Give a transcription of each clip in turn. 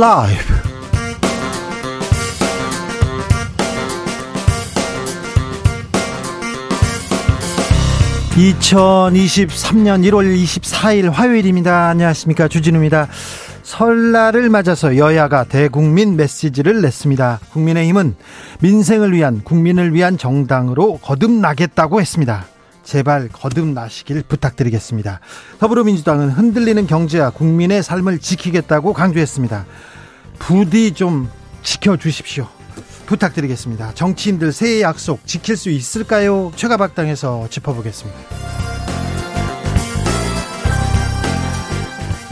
라이브. 2023년 1월 24일 화요일입니다. 안녕하십니까. 주진우입니다. 설날을 맞아서 여야가 대국민 메시지를 냈습니다. 국민의힘은 민생을 위한 국민을 위한 정당으로 거듭나겠다고 했습니다. 제발 거듭나시길 부탁드리겠습니다. 더불어민주당은 흔들리는 경제와 국민의 삶을 지키겠다고 강조했습니다. 부디 좀 지켜주십시오. 부탁드리겠습니다. 정치인들 새해 약속 지킬 수 있을까요? 최가박당에서 짚어보겠습니다.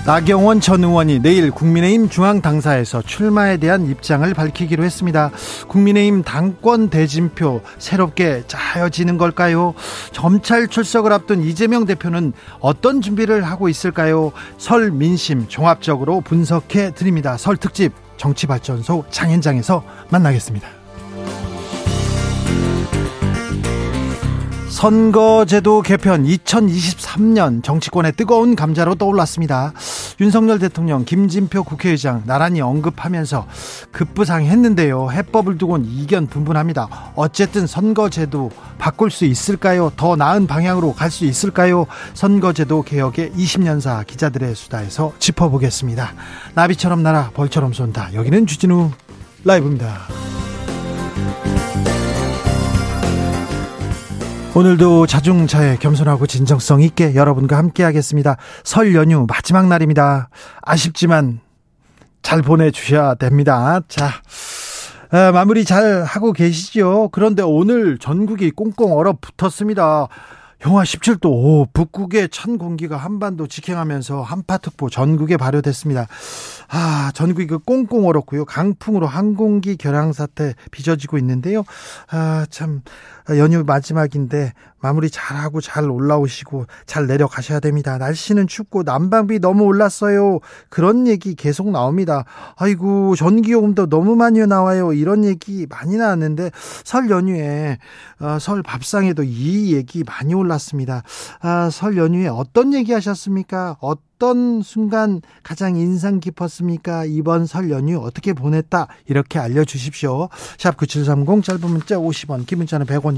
나경원 전 의원이 내일 국민의힘 중앙당사에서 출마에 대한 입장을 밝히기로 했습니다. 국민의힘 당권 대진표 새롭게 짜여지는 걸까요? 점찰 출석을 앞둔 이재명 대표는 어떤 준비를 하고 있을까요? 설 민심 종합적으로 분석해 드립니다. 설 특집 정치발전소 장현장에서 만나겠습니다. 선거제도 개편 2023년 정치권의 뜨거운 감자로 떠올랐습니다. 윤석열 대통령, 김진표 국회의장 나란히 언급하면서 급부상했는데요. 해법을 두곤 이견 분분합니다. 어쨌든 선거제도 바꿀 수 있을까요? 더 나은 방향으로 갈 수 있을까요? 선거제도 개혁의 20년사 기자들의 수다에서 짚어보겠습니다. 나비처럼 날아 벌처럼 쏜다. 여기는 주진우 라이브입니다. 오늘도 자중차에 겸손하고 진정성 있게 여러분과 함께 하겠습니다. 설 연휴 마지막 날입니다. 아쉽지만 잘 보내주셔야 됩니다. 자, 아, 마무리 잘 하고 계시죠? 그런데 오늘 전국이 꽁꽁 얼어붙었습니다. 영하 17도, 오, 북극의 찬 공기가 한반도 직행하면서 한파특보 전국에 발효됐습니다. 아, 전국이 그 꽁꽁 얼었고요. 강풍으로 항공기 결항 사태 빚어지고 있는데요. 아, 참, 연휴 마지막인데 마무리 잘하고 잘 올라오시고 잘 내려가셔야 됩니다. 날씨는 춥고 난방비 너무 올랐어요. 그런 얘기 계속 나옵니다. 아이고 전기요금도 너무 많이 나와요. 이런 얘기 많이 나왔는데 설 연휴에 어, 설 밥상에도 이 얘기 많이 올랐습니다. 아, 설 연휴에 어떤 얘기 하셨습니까? 어떤 순간 가장 인상 깊었습니까? 이번 설 연휴 어떻게 보냈다? 이렇게 알려주십시오. 샵 9730 짧은 문자 50원, 긴 문자는 100원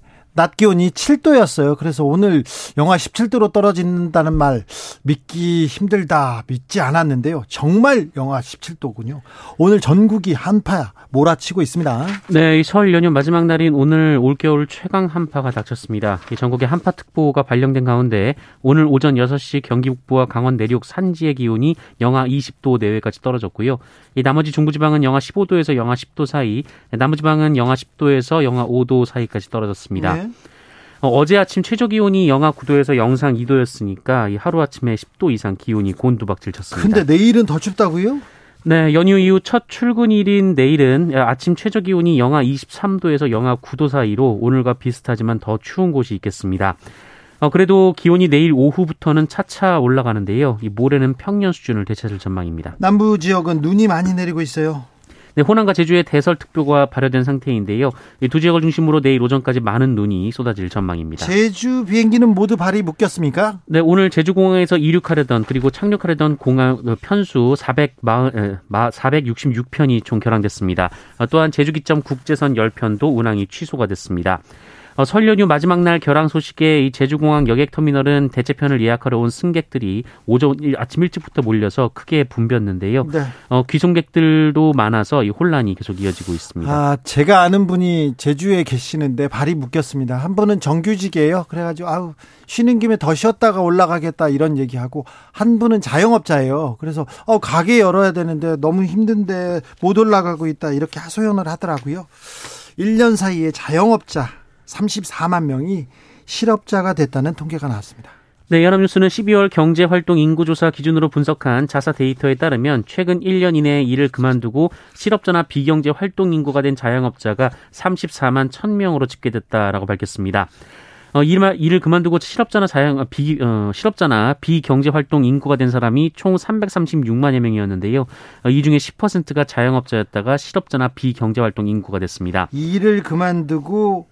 낮 기온이 7도였어요. 그래서 오늘 영하 17도로 떨어진다는 말 믿기 힘들다 믿지 않았는데요. 정말 영하 17도군요. 오늘 전국이 한파 몰아치고 있습니다. 네, 설 연휴 마지막 날인 오늘 올겨울 최강 한파가 닥쳤습니다. 전국에 한파특보가 발령된 가운데 오늘 오전 6시 경기 북부와 강원 내륙 산지의 기온이 영하 20도 내외까지 떨어졌고요. 이 나머지 중부지방은 영하 15도에서 영하 10도 사이, 남부지방은 영하 10도에서 영하 5도 사이까지 떨어졌습니다. 네. 어, 제 아침 최저 기온이 영하 9도에서 영상 2도였으니까 하루 아침에 10도 이상 기온이 곤두박질 쳤습니다. 근데 내일은 더 춥다고요? 네, 연휴 이후 첫 출근일인 내일은 아침 최저 기온이 영하 23도에서 영하 9도 사이로 오늘과 비슷하지만 더 추운 곳이 있겠습니다. 어, 그래도 기온이 내일 오후부터는 차차 올라가는데요. 이 모레는 평년 수준을 되찾을 전망입니다. 남부 지역은 눈이 많이 내리고 있어요. 네, 호남과 제주에 대설특보가 발효된 상태인데요. 이두 지역을 중심으로 내일 오전까지 많은 눈이 쏟아질 전망입니다. 제주 비행기는 모두 발이 묶였습니까? 네, 오늘 제주공항에서 이륙하려던 그리고 착륙하려던 공항 어, 편수 400 466편이 총 결항됐습니다. 어, 또한 제주기점 국제선 10편도 운항이 취소가 됐습니다. 어, 설 연휴 마지막 날 결항 소식에 이 제주공항 여객터미널은 대체편을 예약하러 온 승객들이 오전 아침 일찍부터 몰려서 크게 붐볐는데요. 네. 어, 귀송객들도 많아서 이 혼란이 계속 이어지고 있습니다. 아, 제가 아는 분이 제주에 계시는데 발이 묶였습니다. 한 분은 정규직이에요. 그래가지고 아우 쉬는 김에 더 쉬었다가 올라가겠다 이런 얘기하고 한 분은 자영업자예요. 그래서 어 가게 열어야 되는데 너무 힘든데 못 올라가고 있다 이렇게 하소연을 하더라고요. 1년 사이에 자영업자 34만 명이 실업자가 됐다는 통계가 나왔습니다. 네, 연합뉴스는 12월 경제활동 인구조사 기준으로 분석한 자사 데이터에 따르면 최근 1년 이내에 일을 그만두고 실업자나 비경제 활동 인구가 된 자영업자가 34만 1000명으로 집계됐다라고 밝혔습니다. 어, 일, 일을 그만두고 실업자나 자영, 어, 비, 어, 실업자나 비경제 활동 인구가 된 사람이 총 336만여 명이었는데요. 어, 이 중에 10%가 자영업자였다가 실업자나 비경제 활동 인구가 됐습니다. 일을 그만두고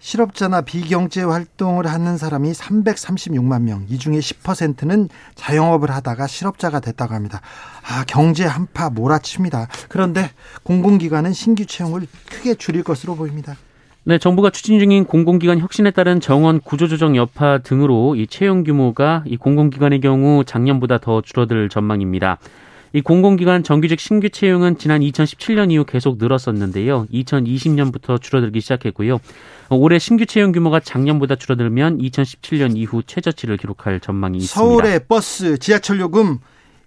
실업자나 비경제 활동을 하는 사람이 336만 명. 이 중에 10%는 자영업을 하다가 실업자가 됐다고 합니다. 아, 경제 한파 몰아칩니다. 그런데 공공기관은 신규 채용을 크게 줄일 것으로 보입니다. 네, 정부가 추진 중인 공공기관 혁신에 따른 정원 구조조정 여파 등으로 이 채용 규모가 이 공공기관의 경우 작년보다 더 줄어들 전망입니다. 이 공공기관 정규직 신규 채용은 지난 2017년 이후 계속 늘었었는데요. 2020년부터 줄어들기 시작했고요. 올해 신규 채용 규모가 작년보다 줄어들면 2017년 이후 최저치를 기록할 전망이 있습니다. 서울의 버스, 지하철 요금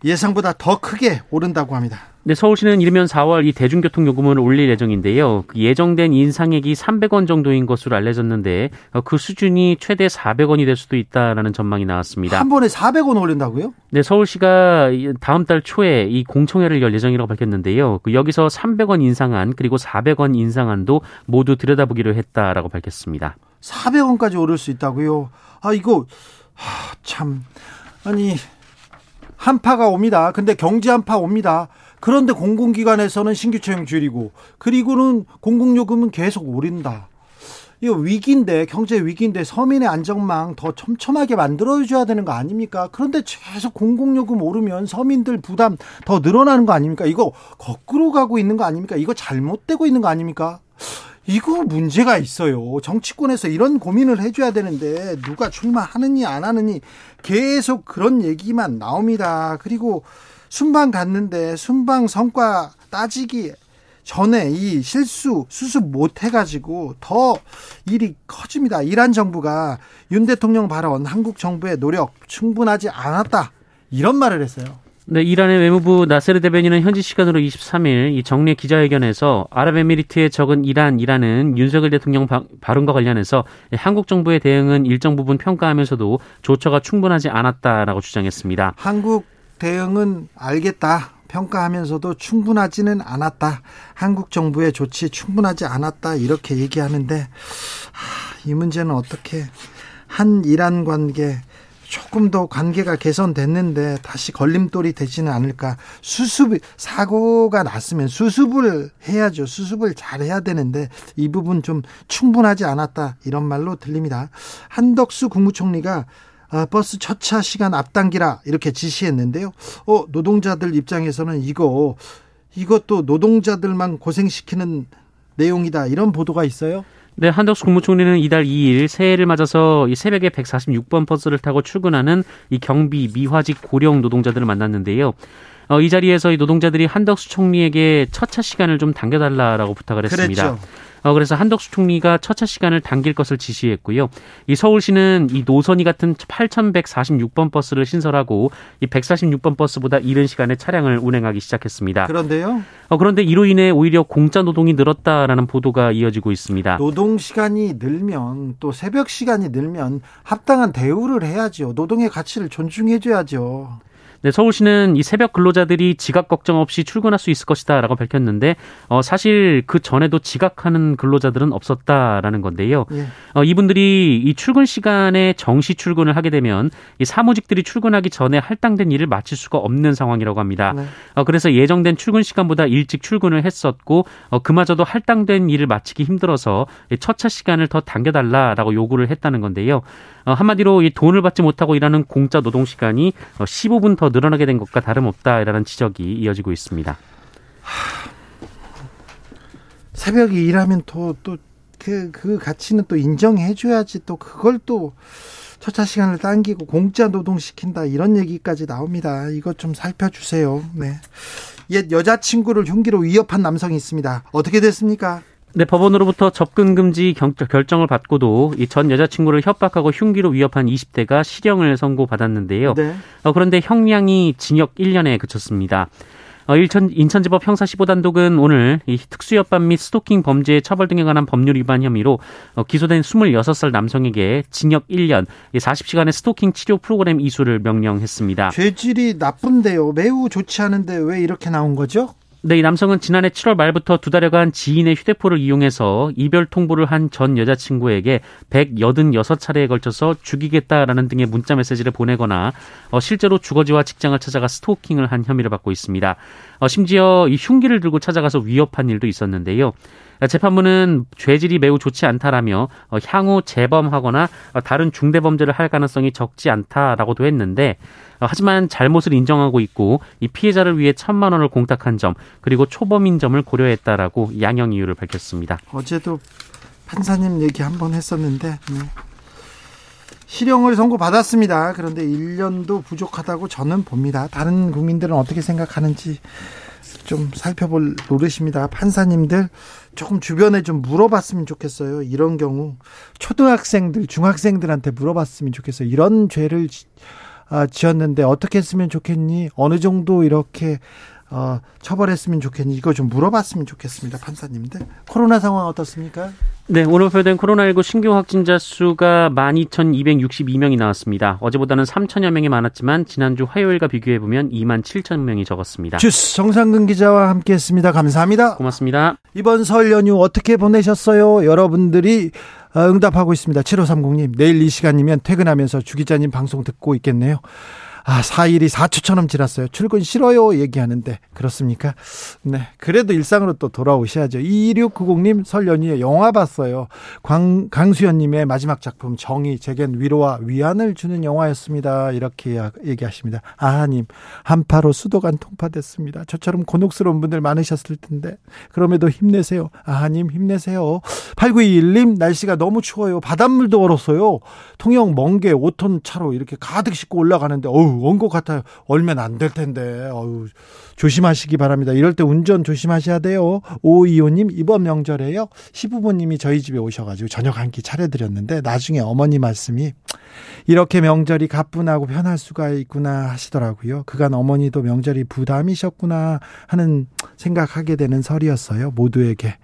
예상보다 더 크게 오른다고 합니다. 네, 서울시는 이르면 4월 이 대중교통 요금을 올릴 예정인데요. 그 예정된 인상액이 300원 정도인 것으로 알려졌는데 어, 그 수준이 최대 400원이 될 수도 있다라는 전망이 나왔습니다. 한 번에 400원 올린다고요? 네, 서울시가 다음 달 초에 이 공청회를 열 예정이라고 밝혔는데요. 그 여기서 300원 인상안 그리고 400원 인상안도 모두 들여다보기로 했다라고 밝혔습니다. 400원까지 오를 수 있다고요? 아 이거 하, 참 아니 한파가 옵니다. 근데 경제 한파 옵니다. 그런데 공공기관에서는 신규 채용 줄이고 그리고는 공공요금은 계속 오른다. 이거 위기인데 경제 위기인데 서민의 안정망 더 촘촘하게 만들어줘야 되는 거 아닙니까? 그런데 계속 공공요금 오르면 서민들 부담 더 늘어나는 거 아닙니까? 이거 거꾸로 가고 있는 거 아닙니까? 이거 잘못되고 있는 거 아닙니까? 이거 문제가 있어요. 정치권에서 이런 고민을 해줘야 되는데 누가 출마하느니 안 하느니 계속 그런 얘기만 나옵니다. 그리고 순방 갔는데 순방 성과 따지기 전에 이 실수 수습 못 해가지고 더 일이 커집니다. 이란 정부가 윤 대통령 발언 한국 정부의 노력 충분하지 않았다 이런 말을 했어요. 네, 이란의 외무부 나세르 대변인은 현지 시간으로 23일 이 정례 기자회견에서 아랍에미리트의 적은 이란, 이란은 윤석열 대통령 발언과 관련해서 한국 정부의 대응은 일정 부분 평가하면서도 조처가 충분하지 않았다라고 주장했습니다. 한국 대응은 알겠다. 평가하면서도 충분하지는 않았다. 한국 정부의 조치 충분하지 않았다. 이렇게 얘기하는데 하, 이 문제는 어떻게 한 이란 관계 조금 더 관계가 개선됐는데 다시 걸림돌이 되지는 않을까. 수습 사고가 났으면 수습을 해야죠. 수습을 잘 해야 되는데 이 부분 좀 충분하지 않았다 이런 말로 들립니다. 한덕수 국무총리가 아, 버스 첫차 시간 앞당기라 이렇게 지시했는데요. 어, 노동자들 입장에서는 이거 이것도 노동자들만 고생시키는 내용이다 이런 보도가 있어요. 네, 한덕수 국무총리는 이달 2일 새해를 맞아서 이 새벽에 146번 버스를 타고 출근하는 이 경비 미화직 고령 노동자들을 만났는데요. 어, 이 자리에서 이 노동자들이 한덕수 총리에게 첫차 시간을 좀 당겨달라라고 부탁을 했습니다. 그랬죠. 어, 그래서 한덕수 총리가 첫차 시간을 당길 것을 지시했고요. 이 서울시는 이 노선이 같은 8,146번 버스를 신설하고 이 146번 버스보다 이른 시간에 차량을 운행하기 시작했습니다. 그런데요? 어, 그런데 이로 인해 오히려 공짜 노동이 늘었다라는 보도가 이어지고 있습니다. 노동 시간이 늘면 또 새벽 시간이 늘면 합당한 대우를 해야죠. 노동의 가치를 존중해줘야죠. 네, 서울시는 이 새벽 근로자들이 지각 걱정 없이 출근할 수 있을 것이다라고 밝혔는데 어, 사실 그 전에도 지각하는 근로자들은 없었다라는 건데요. 예. 어, 이분들이 이 출근 시간에 정시 출근을 하게 되면 이 사무직들이 출근하기 전에 할당된 일을 마칠 수가 없는 상황이라고 합니다. 네. 어, 그래서 예정된 출근 시간보다 일찍 출근을 했었고 어, 그마저도 할당된 일을 마치기 힘들어서 첫차 시간을 더 당겨달라라고 요구를 했다는 건데요. 어, 한마디로 이 돈을 받지 못하고 일하는 공짜 노동 시간이 15분 어, 더 늘어나게 된 것과 다름없다라는 지적이 이어지고 있습니다. 새벽에 일하면 또, 또 그, 그 가치는 또 인정해줘야지 또 그걸 또 첫차 시간을 당기고 공짜 노동시킨다 이런 얘기까지 나옵니다. 이것 좀 살펴주세요. 네. 옛 여자친구를 흉기로 위협한 남성이 있습니다. 어떻게 됐습니까? 네, 법원으로부터 접근 금지 결정을 받고도 이 전 여자친구를 협박하고 흉기로 위협한 20대가 실형을 선고받았는데요. 네. 어, 그런데 형량이 징역 1년에 그쳤습니다. 어, 인천, 인천지법 형사 15단독은 오늘 이 특수협반 및 스토킹 범죄 처벌 등에 관한 법률 위반 혐의로 어, 기소된 26살 남성에게 징역 1년, 40시간의 스토킹 치료 프로그램 이수를 명령했습니다. 죄질이 나쁜데요. 매우 좋지 않은데 왜 이렇게 나온 거죠? 네, 이 남성은 지난해 7월 말부터 두 달여간 지인의 휴대폰을 이용해서 이별 통보를 한 전 여자친구에게 186차례에 걸쳐서 죽이겠다라는 등의 문자 메시지를 보내거나 어, 실제로 주거지와 직장을 찾아가 스토킹을 한 혐의를 받고 있습니다. 어, 심지어 이 흉기를 들고 찾아가서 위협한 일도 있었는데요. 재판부는 죄질이 매우 좋지 않다라며 어, 향후 재범하거나 어, 다른 중대 범죄를 할 가능성이 적지 않다라고도 했는데 어, 하지만 잘못을 인정하고 있고 이 피해자를 위해 천만 원을 공탁한 점 그리고 초범인 점을 고려했다라고 양형 이유를 밝혔습니다. 어제도 판사님 얘기 한 번 했었는데 네. 실형을 선고받았습니다. 그런데 1년도 부족하다고 저는 봅니다. 다른 국민들은 어떻게 생각하는지 좀 살펴볼 노릇입니다. 판사님들 조금 주변에 좀 물어봤으면 좋겠어요. 이런 경우 초등학생들, 중학생들한테 물어봤으면 좋겠어요. 이런 죄를 아, 지었는데 어떻게 했으면 좋겠니? 어느 정도 이렇게 어, 처벌했으면 좋겠니? 이거 좀 물어봤으면 좋겠습니다, 판사님들. 코로나 상황 어떻습니까? 네, 오늘 발표된 코로나19 신규 확진자 수가 12,262명이 나왔습니다. 어제보다는 3천여 명이 많았지만 지난주 화요일과 비교해 보면 2만 7천 명이 적었습니다. 주스 정상근 기자와 함께했습니다. 감사합니다. 고맙습니다. 이번 설 연휴 어떻게 보내셨어요? 여러분들이 어, 응답하고 있습니다. 7530님, 내일 이 시간이면 퇴근하면서 주 기자님 방송 듣고 있겠네요. 아, 4일이 4초처럼 지났어요. 출근 싫어요. 얘기하는데. 그렇습니까? 네. 그래도 일상으로 또 돌아오셔야죠. 2690님 설 연휴에 영화 봤어요. 광, 강수연님의 마지막 작품 정의, 제겐 위로와 위안을 주는 영화였습니다. 이렇게 얘기하십니다. 아하님, 한파로 수도관 통파됐습니다. 저처럼 곤혹스러운 분들 많으셨을 텐데. 그럼에도 힘내세요. 아하님, 힘내세요. 8921님, 날씨가 너무 추워요. 바닷물도 얼었어요. 통영 멍게 5톤 차로 이렇게 가득 싣고 올라가는데, 어우, 온것 같아요. 얼면 안 될 텐데. 어우, 조심하시기 바랍니다. 이럴 때 운전 조심하셔야 돼요. 오이호님, 이번 명절에요. 시부모님이 저희 집에 오셔가지고 저녁 한 끼 차려드렸는데, 나중에 어머니 말씀이 이렇게 명절이 가뿐하고 편할 수가 있구나 하시더라고요. 그간 어머니도 명절이 부담이셨구나 하는 생각하게 되는 설이었어요. 모두에게.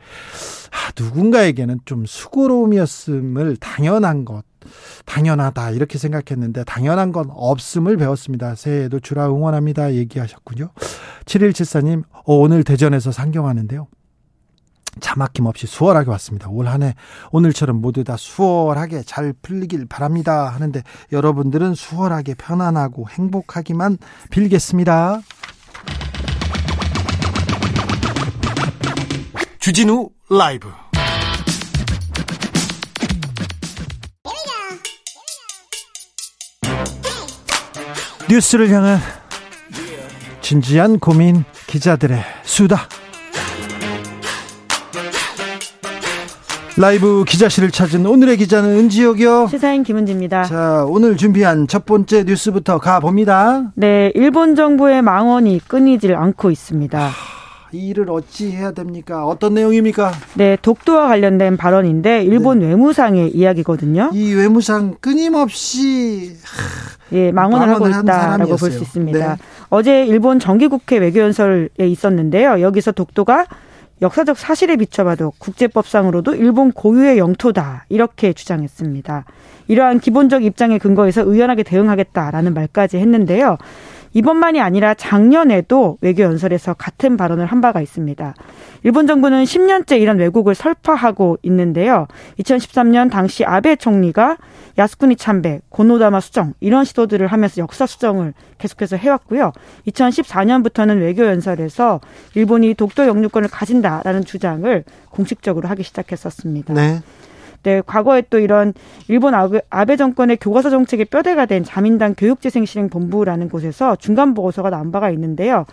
아, 누군가에게는 좀 수고로움이었음을 당연한 것. 당연하다 이렇게 생각했는데 당연한 건 없음을 배웠습니다. 새해에도 주라 응원합니다 얘기하셨군요. 7174님 어, 오늘 대전에서 상경하는데요. 자막힘 없이 수월하게 왔습니다. 올 한해 오늘처럼 모두 다 수월하게 잘 풀리길 바랍니다. 하는데 여러분들은 수월하게 편안하고 행복하기만 빌겠습니다. 주진우 라이브 뉴스를 향한 진지한 고민 기자들의 수다. 라이브 기자실을 찾은 오늘의 기자는 은지혁이요. 시사인 김은지입니다. 자, 오늘 준비한 첫 번째 뉴스부터 가봅니다. 네, 일본 정부의 망언이 끊이질 않고 있습니다. 이 일을 어찌 해야 됩니까? 어떤 내용입니까? 네, 독도와 관련된 발언인데 일본 네. 외무상의 이야기거든요. 이 외무상 끊임없이 예, 망언을 하고 있다라고 볼 수 있습니다. 네. 어제 일본 정기국회 외교연설에 있었는데요. 여기서 독도가 역사적 사실에 비춰봐도 국제법상으로도 일본 고유의 영토다 이렇게 주장했습니다. 이러한 기본적 입장에 근거해서 의연하게 대응하겠다라는 말까지 했는데요. 이번만이 아니라 작년에도 외교 연설에서 같은 발언을 한 바가 있습니다. 일본 정부는 10년째 이런 왜곡을 설파하고 있는데요. 2013년 당시 아베 총리가 야스쿠니 참배, 고노다마 수정 이런 시도들을 하면서 역사 수정을 계속해서 해왔고요. 2014년부터는 외교 연설에서 일본이 독도 영유권을 가진다라는 주장을 공식적으로 하기 시작했었습니다. 네. 네, 과거에 또 이런 일본 아베 정권의 교과서 정책의 뼈대가 된 자민당 교육재생실행본부라는 곳에서 중간 보고서가 나온 바가 있는데요.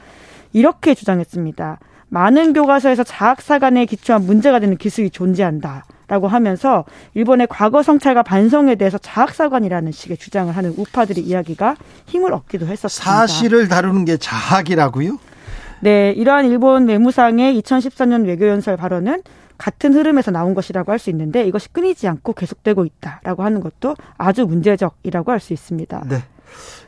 이렇게 주장했습니다. 많은 교과서에서 자학사관에 기초한 문제가 되는 기술이 존재한다. 라고 하면서 일본의 과거 성찰과 반성에 대해서 자학사관이라는 식의 주장을 하는 우파들의 이야기가 힘을 얻기도 했었습니다. 사실을 다루는 게 자학이라고요? 네, 이러한 일본 외무상의 2014년 외교연설 발언은 같은 흐름에서 나온 것이라고 할 수 있는데 이것이 끊이지 않고 계속되고 있다라고 하는 것도 아주 문제적이라고 할 수 있습니다. 네.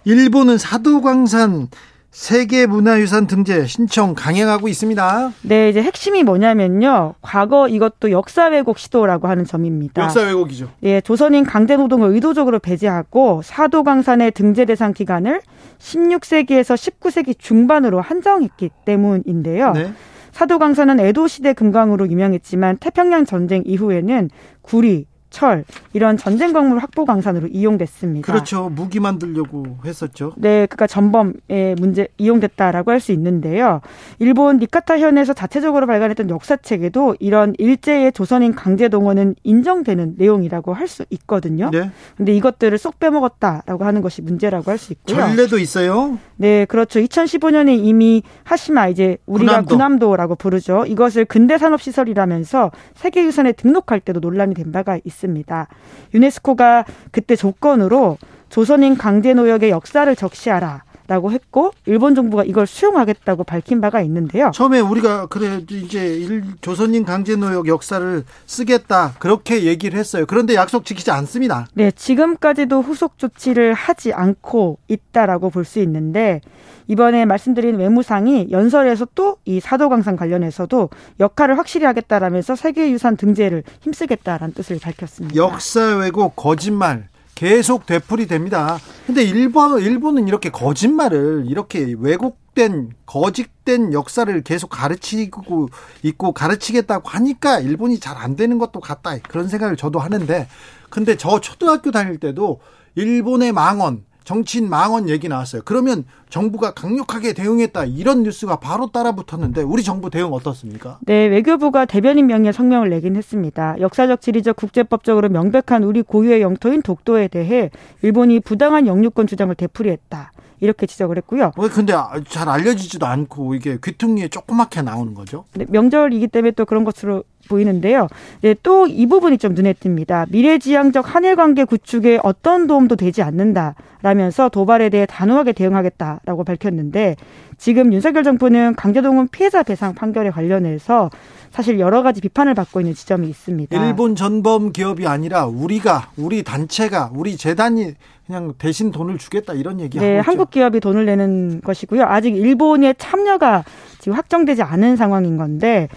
일본은 사도광산 세계문화유산 등재 신청 강행하고 있습니다. 네, 이제 핵심이 뭐냐면요. 과거 이것도 역사 왜곡 시도라고 하는 점입니다. 역사 왜곡이죠. 예, 조선인 강제 노동을 의도적으로 배제하고 사도광산의 등재 대상 기간을 16세기에서 19세기 중반으로 한정했기 때문인데요. 네. 사도광산은 에도 시대 금강으로 유명했지만 태평양 전쟁 이후에는 구리, 철 이런 전쟁 광물 확보 강산으로 이용됐습니다. 그렇죠. 무기 만들려고 했었죠. 네, 그러니까 전범의 문제 이용됐다라고 할 수 있는데요. 일본 니카타 현에서 자체적으로 발간했던 역사책에도 이런 일제의 조선인 강제 동원은 인정되는 내용이라고 할 수 있거든요. 네. 근데 이것들을 쏙 빼먹었다라고 하는 것이 문제라고 할 수 있고요. 전례도 있어요. 네, 그렇죠. 2015년에 이미 하시마 이제 우리가 군함도. 라고 부르죠. 이것을 근대 산업 시설이라면서 세계 유산에 등록할 때도 논란이 된 바가 있습니다. 있습니다. 유네스코가 그때 조건으로 조선인 강제 노역의 역사를 적시하라. 라고 했고 일본 정부가 이걸 수용하겠다고 밝힌 바가 있는데요. 처음에 우리가 그래 이제 일, 조선인 강제 노역 역사를 쓰겠다 그렇게 얘기를 했어요. 그런데 약속 지키지 않습니다. 네, 지금까지도 후속 조치를 하지 않고 있다라고 볼 수 있는데 이번에 말씀드린 외무상이 연설에서 또 이 사도광산 관련해서도 역할을 확실히 하겠다라면서 세계유산 등재를 힘쓰겠다라는 뜻을 밝혔습니다. 역사 왜곡 거짓말 계속 되풀이 됩니다. 근데 일본 일본은 이렇게 거짓말을 이렇게 왜곡된 거짓된 역사를 계속 가르치고 있고 가르치겠다고 하니까 일본이 잘 안 되는 것도 같다. 그런 생각을 저도 하는데 근데 저 초등학교 다닐 때도 일본의 망언 정치인 망언 얘기 나왔어요. 그러면 정부가 강력하게 대응했다 이런 뉴스가 바로 따라붙었는데 우리 정부 대응 어떻습니까? 네, 외교부가 대변인 명의 성명을 내긴 했습니다. 역사적, 지리적, 국제법적으로 명백한 우리 고유의 영토인 독도에 대해 일본이 부당한 영유권 주장을 되풀이했다. 이렇게 지적을 했고요. 왜 근데 잘 알려지지도 않고 이게 귀퉁이에 조그맣게 나오는 거죠? 네, 명절이기 때문에 또 그런 것으로 보이는데요. 네, 또 이 부분이 좀 눈에 띕니다. 미래지향적 한일 관계 구축에 어떤 도움도 되지 않는다라면서 도발에 대해 단호하게 대응하겠다라고 밝혔는데 지금 윤석열 정부는 강제동원 피해자 배상 판결에 관련해서 사실 여러 가지 비판을 받고 있는 지점이 있습니다. 일본 전범 기업이 아니라 우리가 우리 단체가 우리 재단이 그냥 대신 돈을 주겠다 이런 얘기하고 네, 있죠. 한국 기업이 돈을 내는 것이고요. 아직 일본의 참여가 지금 확정되지 않은 상황인 건데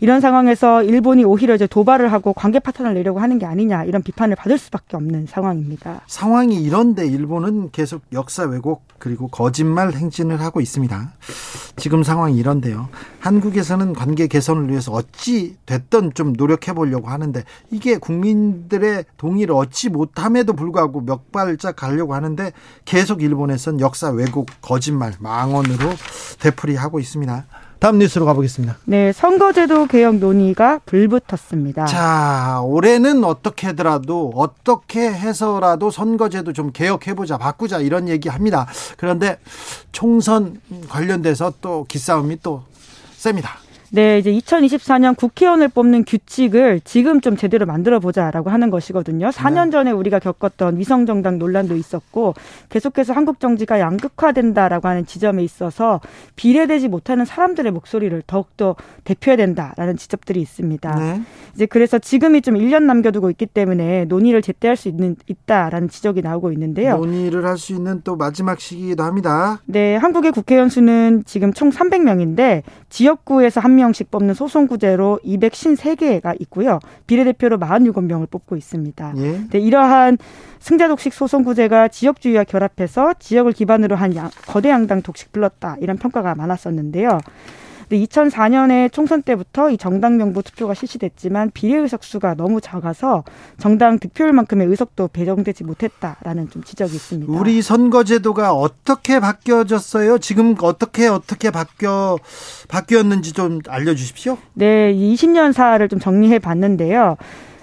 이런 상황에서 일본이 오히려 이제 도발을 하고 관계 파탄을 내려고 하는 게 아니냐 이런 비판을 받을 수밖에 없는 상황입니다. 상황이 이런데 일본은 계속 역사 왜곡 그리고 거짓말 행진을 하고 있습니다. 지금 상황이 이런데요. 한국에서는 관계 개선을 위해서 어찌 됐든 좀 노력해 보려고 하는데 이게 국민들의 동의를 얻지 못함에도 불구하고 몇 발짝 가려고 하는데 계속 일본에선 역사 왜곡 거짓말 망언으로 되풀이하고 있습니다. 다음 뉴스로 가보겠습니다. 네, 선거제도 개혁 논의가 불붙었습니다. 자, 올해는 어떻게 하더라도 어떻게 해서라도 선거제도 좀 개혁해보자, 바꾸자 이런 얘기 합니다. 그런데 총선 관련돼서 또 기싸움이 또 셉니다. 네, 이제 2024년 국회의원을 뽑는 규칙을 지금 좀 제대로 만들어 보자라고 하는 것이거든요. 4년 네. 전에 우리가 겪었던 위성정당 논란도 있었고 계속해서 한국 정치가 양극화된다라고 하는 지점에 있어서 비례되지 못하는 사람들의 목소리를 더욱더 대표해야 된다라는 지적들이 있습니다. 네. 이제 그래서 지금이 좀 1년 남겨두고 있기 때문에 논의를 제때 할 수 있는 있다라는 지적이 나오고 있는데요. 논의를 할 수 있는 또 마지막 시기이기도 합니다. 네, 한국의 국회의원 수는 지금 총 300명인데 지역구에서 한 명씩 뽑는 소송구제로 253개가 있고요. 비례대표로 47명을 뽑고 있습니다. 예. 네, 이러한 승자 독식 소송구제가 지역주의와 결합해서 지역을 기반으로 한 양, 거대 양당 독식 불렀다 이런 평가가 많았었는데요. 2004년에 총선 때부터 이 정당 명부 투표가 실시됐지만 비례 의석 수가 너무 작아서 정당 득표율만큼의 의석도 배정되지 못했다라는 좀 지적이 있습니다. 우리 선거제도가 어떻게 바뀌어졌어요? 지금 어떻게 어떻게 바뀌어 바뀌었는지 좀 알려주십시오. 네, 20년 사를 좀 정리해 봤는데요.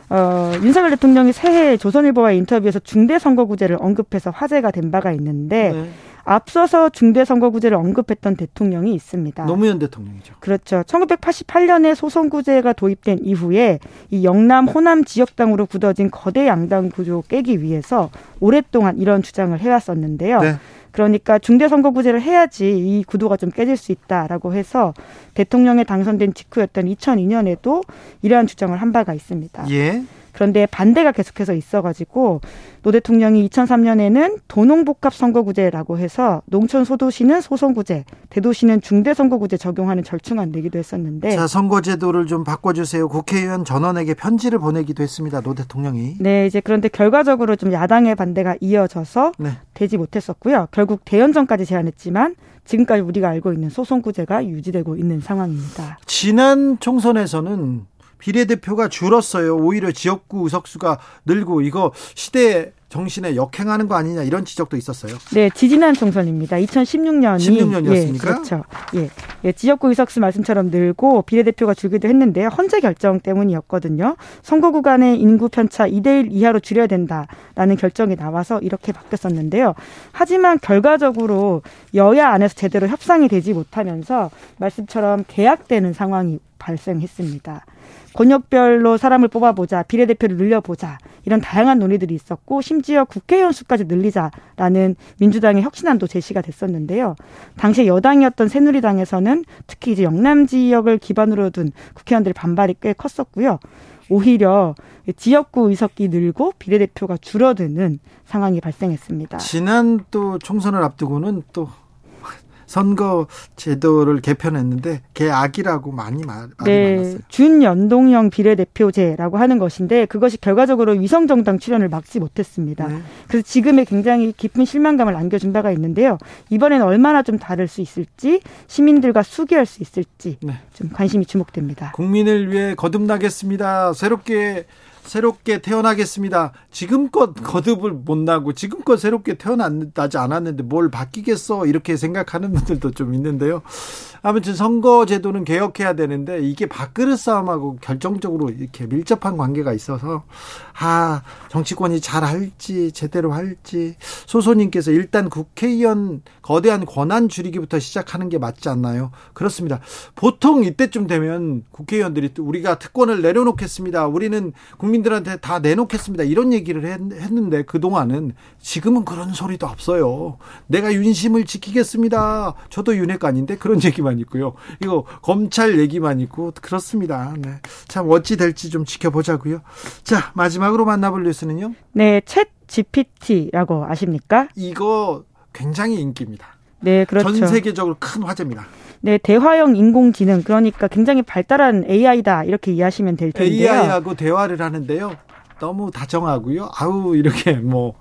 어, 윤석열 대통령이 새해 조선일보와 인터뷰에서 중대 선거구제를 언급해서 화제가 된 바가 있는데 네. 앞서서 중대선거구제를 언급했던 대통령이 있습니다. 노무현 대통령이죠. 그렇죠. 1988년에 소선구제가 도입된 이후에 이 영남 호남 지역당으로 굳어진 거대 양당 구조 깨기 위해서 오랫동안 이런 주장을 해왔었는데요. 네. 그러니까 중대선거구제를 해야지 이 구도가 좀 깨질 수 있다라고 해서 대통령에 당선된 직후였던 2002년에도 이러한 주장을 한 바가 있습니다. 예. 그런데 반대가 계속해서 있어가지고 노 대통령이 2003년에는 도농복합 선거구제라고 해서 농촌 소도시는 소선거구제, 대도시는 중대선거구제 적용하는 절충안 내기도 했었는데 자 선거제도를 좀 바꿔주세요. 국회의원 전원에게 편지를 보내기도 했습니다. 노 대통령이. 네, 이제 그런데 결과적으로 좀 야당의 반대가 이어져서 네. 되지 못했었고요. 결국 대연정까지 제안했지만 지금까지 우리가 알고 있는 소선구제가 유지되고 있는 상황입니다. 지난 총선에서는 비례대표가 줄었어요. 오히려 지역구 의석수가 늘고 이거 시대 정신에 역행하는 거 아니냐 이런 지적도 있었어요. 네, 지지난 총선입니다. 2016년이 16년이었습니까? 예, 그렇죠. 예. 예, 지역구 의석수 말씀처럼 늘고 비례대표가 줄기도 했는데요. 헌재 결정 때문이었거든요. 선거 구간의 인구 편차 2대 1 이하로 줄여야 된다라는 결정이 나와서 이렇게 바뀌었었는데요. 하지만 결과적으로 여야 안에서 제대로 협상이 되지 못하면서 말씀처럼 계약되는 상황이 발생했습니다. 권역별로 사람을 뽑아보자, 비례대표를 늘려보자, 이런 다양한 논의들이 있었고, 심지어 국회의원 수까지 늘리자라는 민주당의 혁신안도 제시가 됐었는데요. 당시 여당이었던 새누리당에서는 특히 이제 영남 지역을 기반으로 둔 국회의원들 반발이 꽤 컸었고요. 오히려 지역구 의석이 늘고 비례대표가 줄어드는 상황이 발생했습니다. 지난 또 총선을 앞두고는 또 선거 제도를 개편했는데 개악이라고 많이 말, 많이 네, 많았어요. 준연동형 비례대표제라고 하는 것인데 그것이 결과적으로 위성 정당 출연을 막지 못했습니다. 네. 그래서 지금의 굉장히 깊은 실망감을 안겨준 바가 있는데요. 이번에는 얼마나 좀 다를 수 있을지 시민들과 수기할 수 있을지 네. 좀 관심이 주목됩니다. 국민을 위해 거듭나겠습니다. 새롭게 새롭게 태어나겠습니다. 지금껏 거듭을 못 나고 지금껏 새롭게 태어나지 않았는데 뭘 바뀌겠어 이렇게 생각하는 분들도 좀 있는데요. 아무튼 선거 제도는 개혁해야 되는데 이게 밥그릇 싸움하고 결정적으로 이렇게 밀접한 관계가 있어서 아 정치권이 잘 할지 제대로 할지 소소님께서 일단 국회의원 거대한 권한 줄이기부터 시작하는 게 맞지 않나요? 그렇습니다. 보통 이때쯤 되면 국회의원들이 우리가 특권을 내려놓겠습니다. 우리는 국민들한테 다 내놓겠습니다. 이런 얘기를 했는데 그 동안은 지금은 그런 소리도 없어요. 내가 윤심을 지키겠습니다. 저도 윤핵관인데 그런 얘기만 있고요. 이거 검찰 얘기만 있고 그렇습니다. 네. 참 어찌 될지 좀 지켜보자고요. 자 마지막으로 만나볼 뉴스는요. 네, 챗 GPT라고 아십니까? 이거 굉장히 인기입니다. 네, 그렇죠. 전 세계적으로 큰 화제입니다. 네, 대화형 인공지능 그러니까 굉장히 발달한 AI다 이렇게 이해하시면 될 텐데요. AI하고 대화를 하는데요. 너무 다정하고요. 아우 이렇게 뭐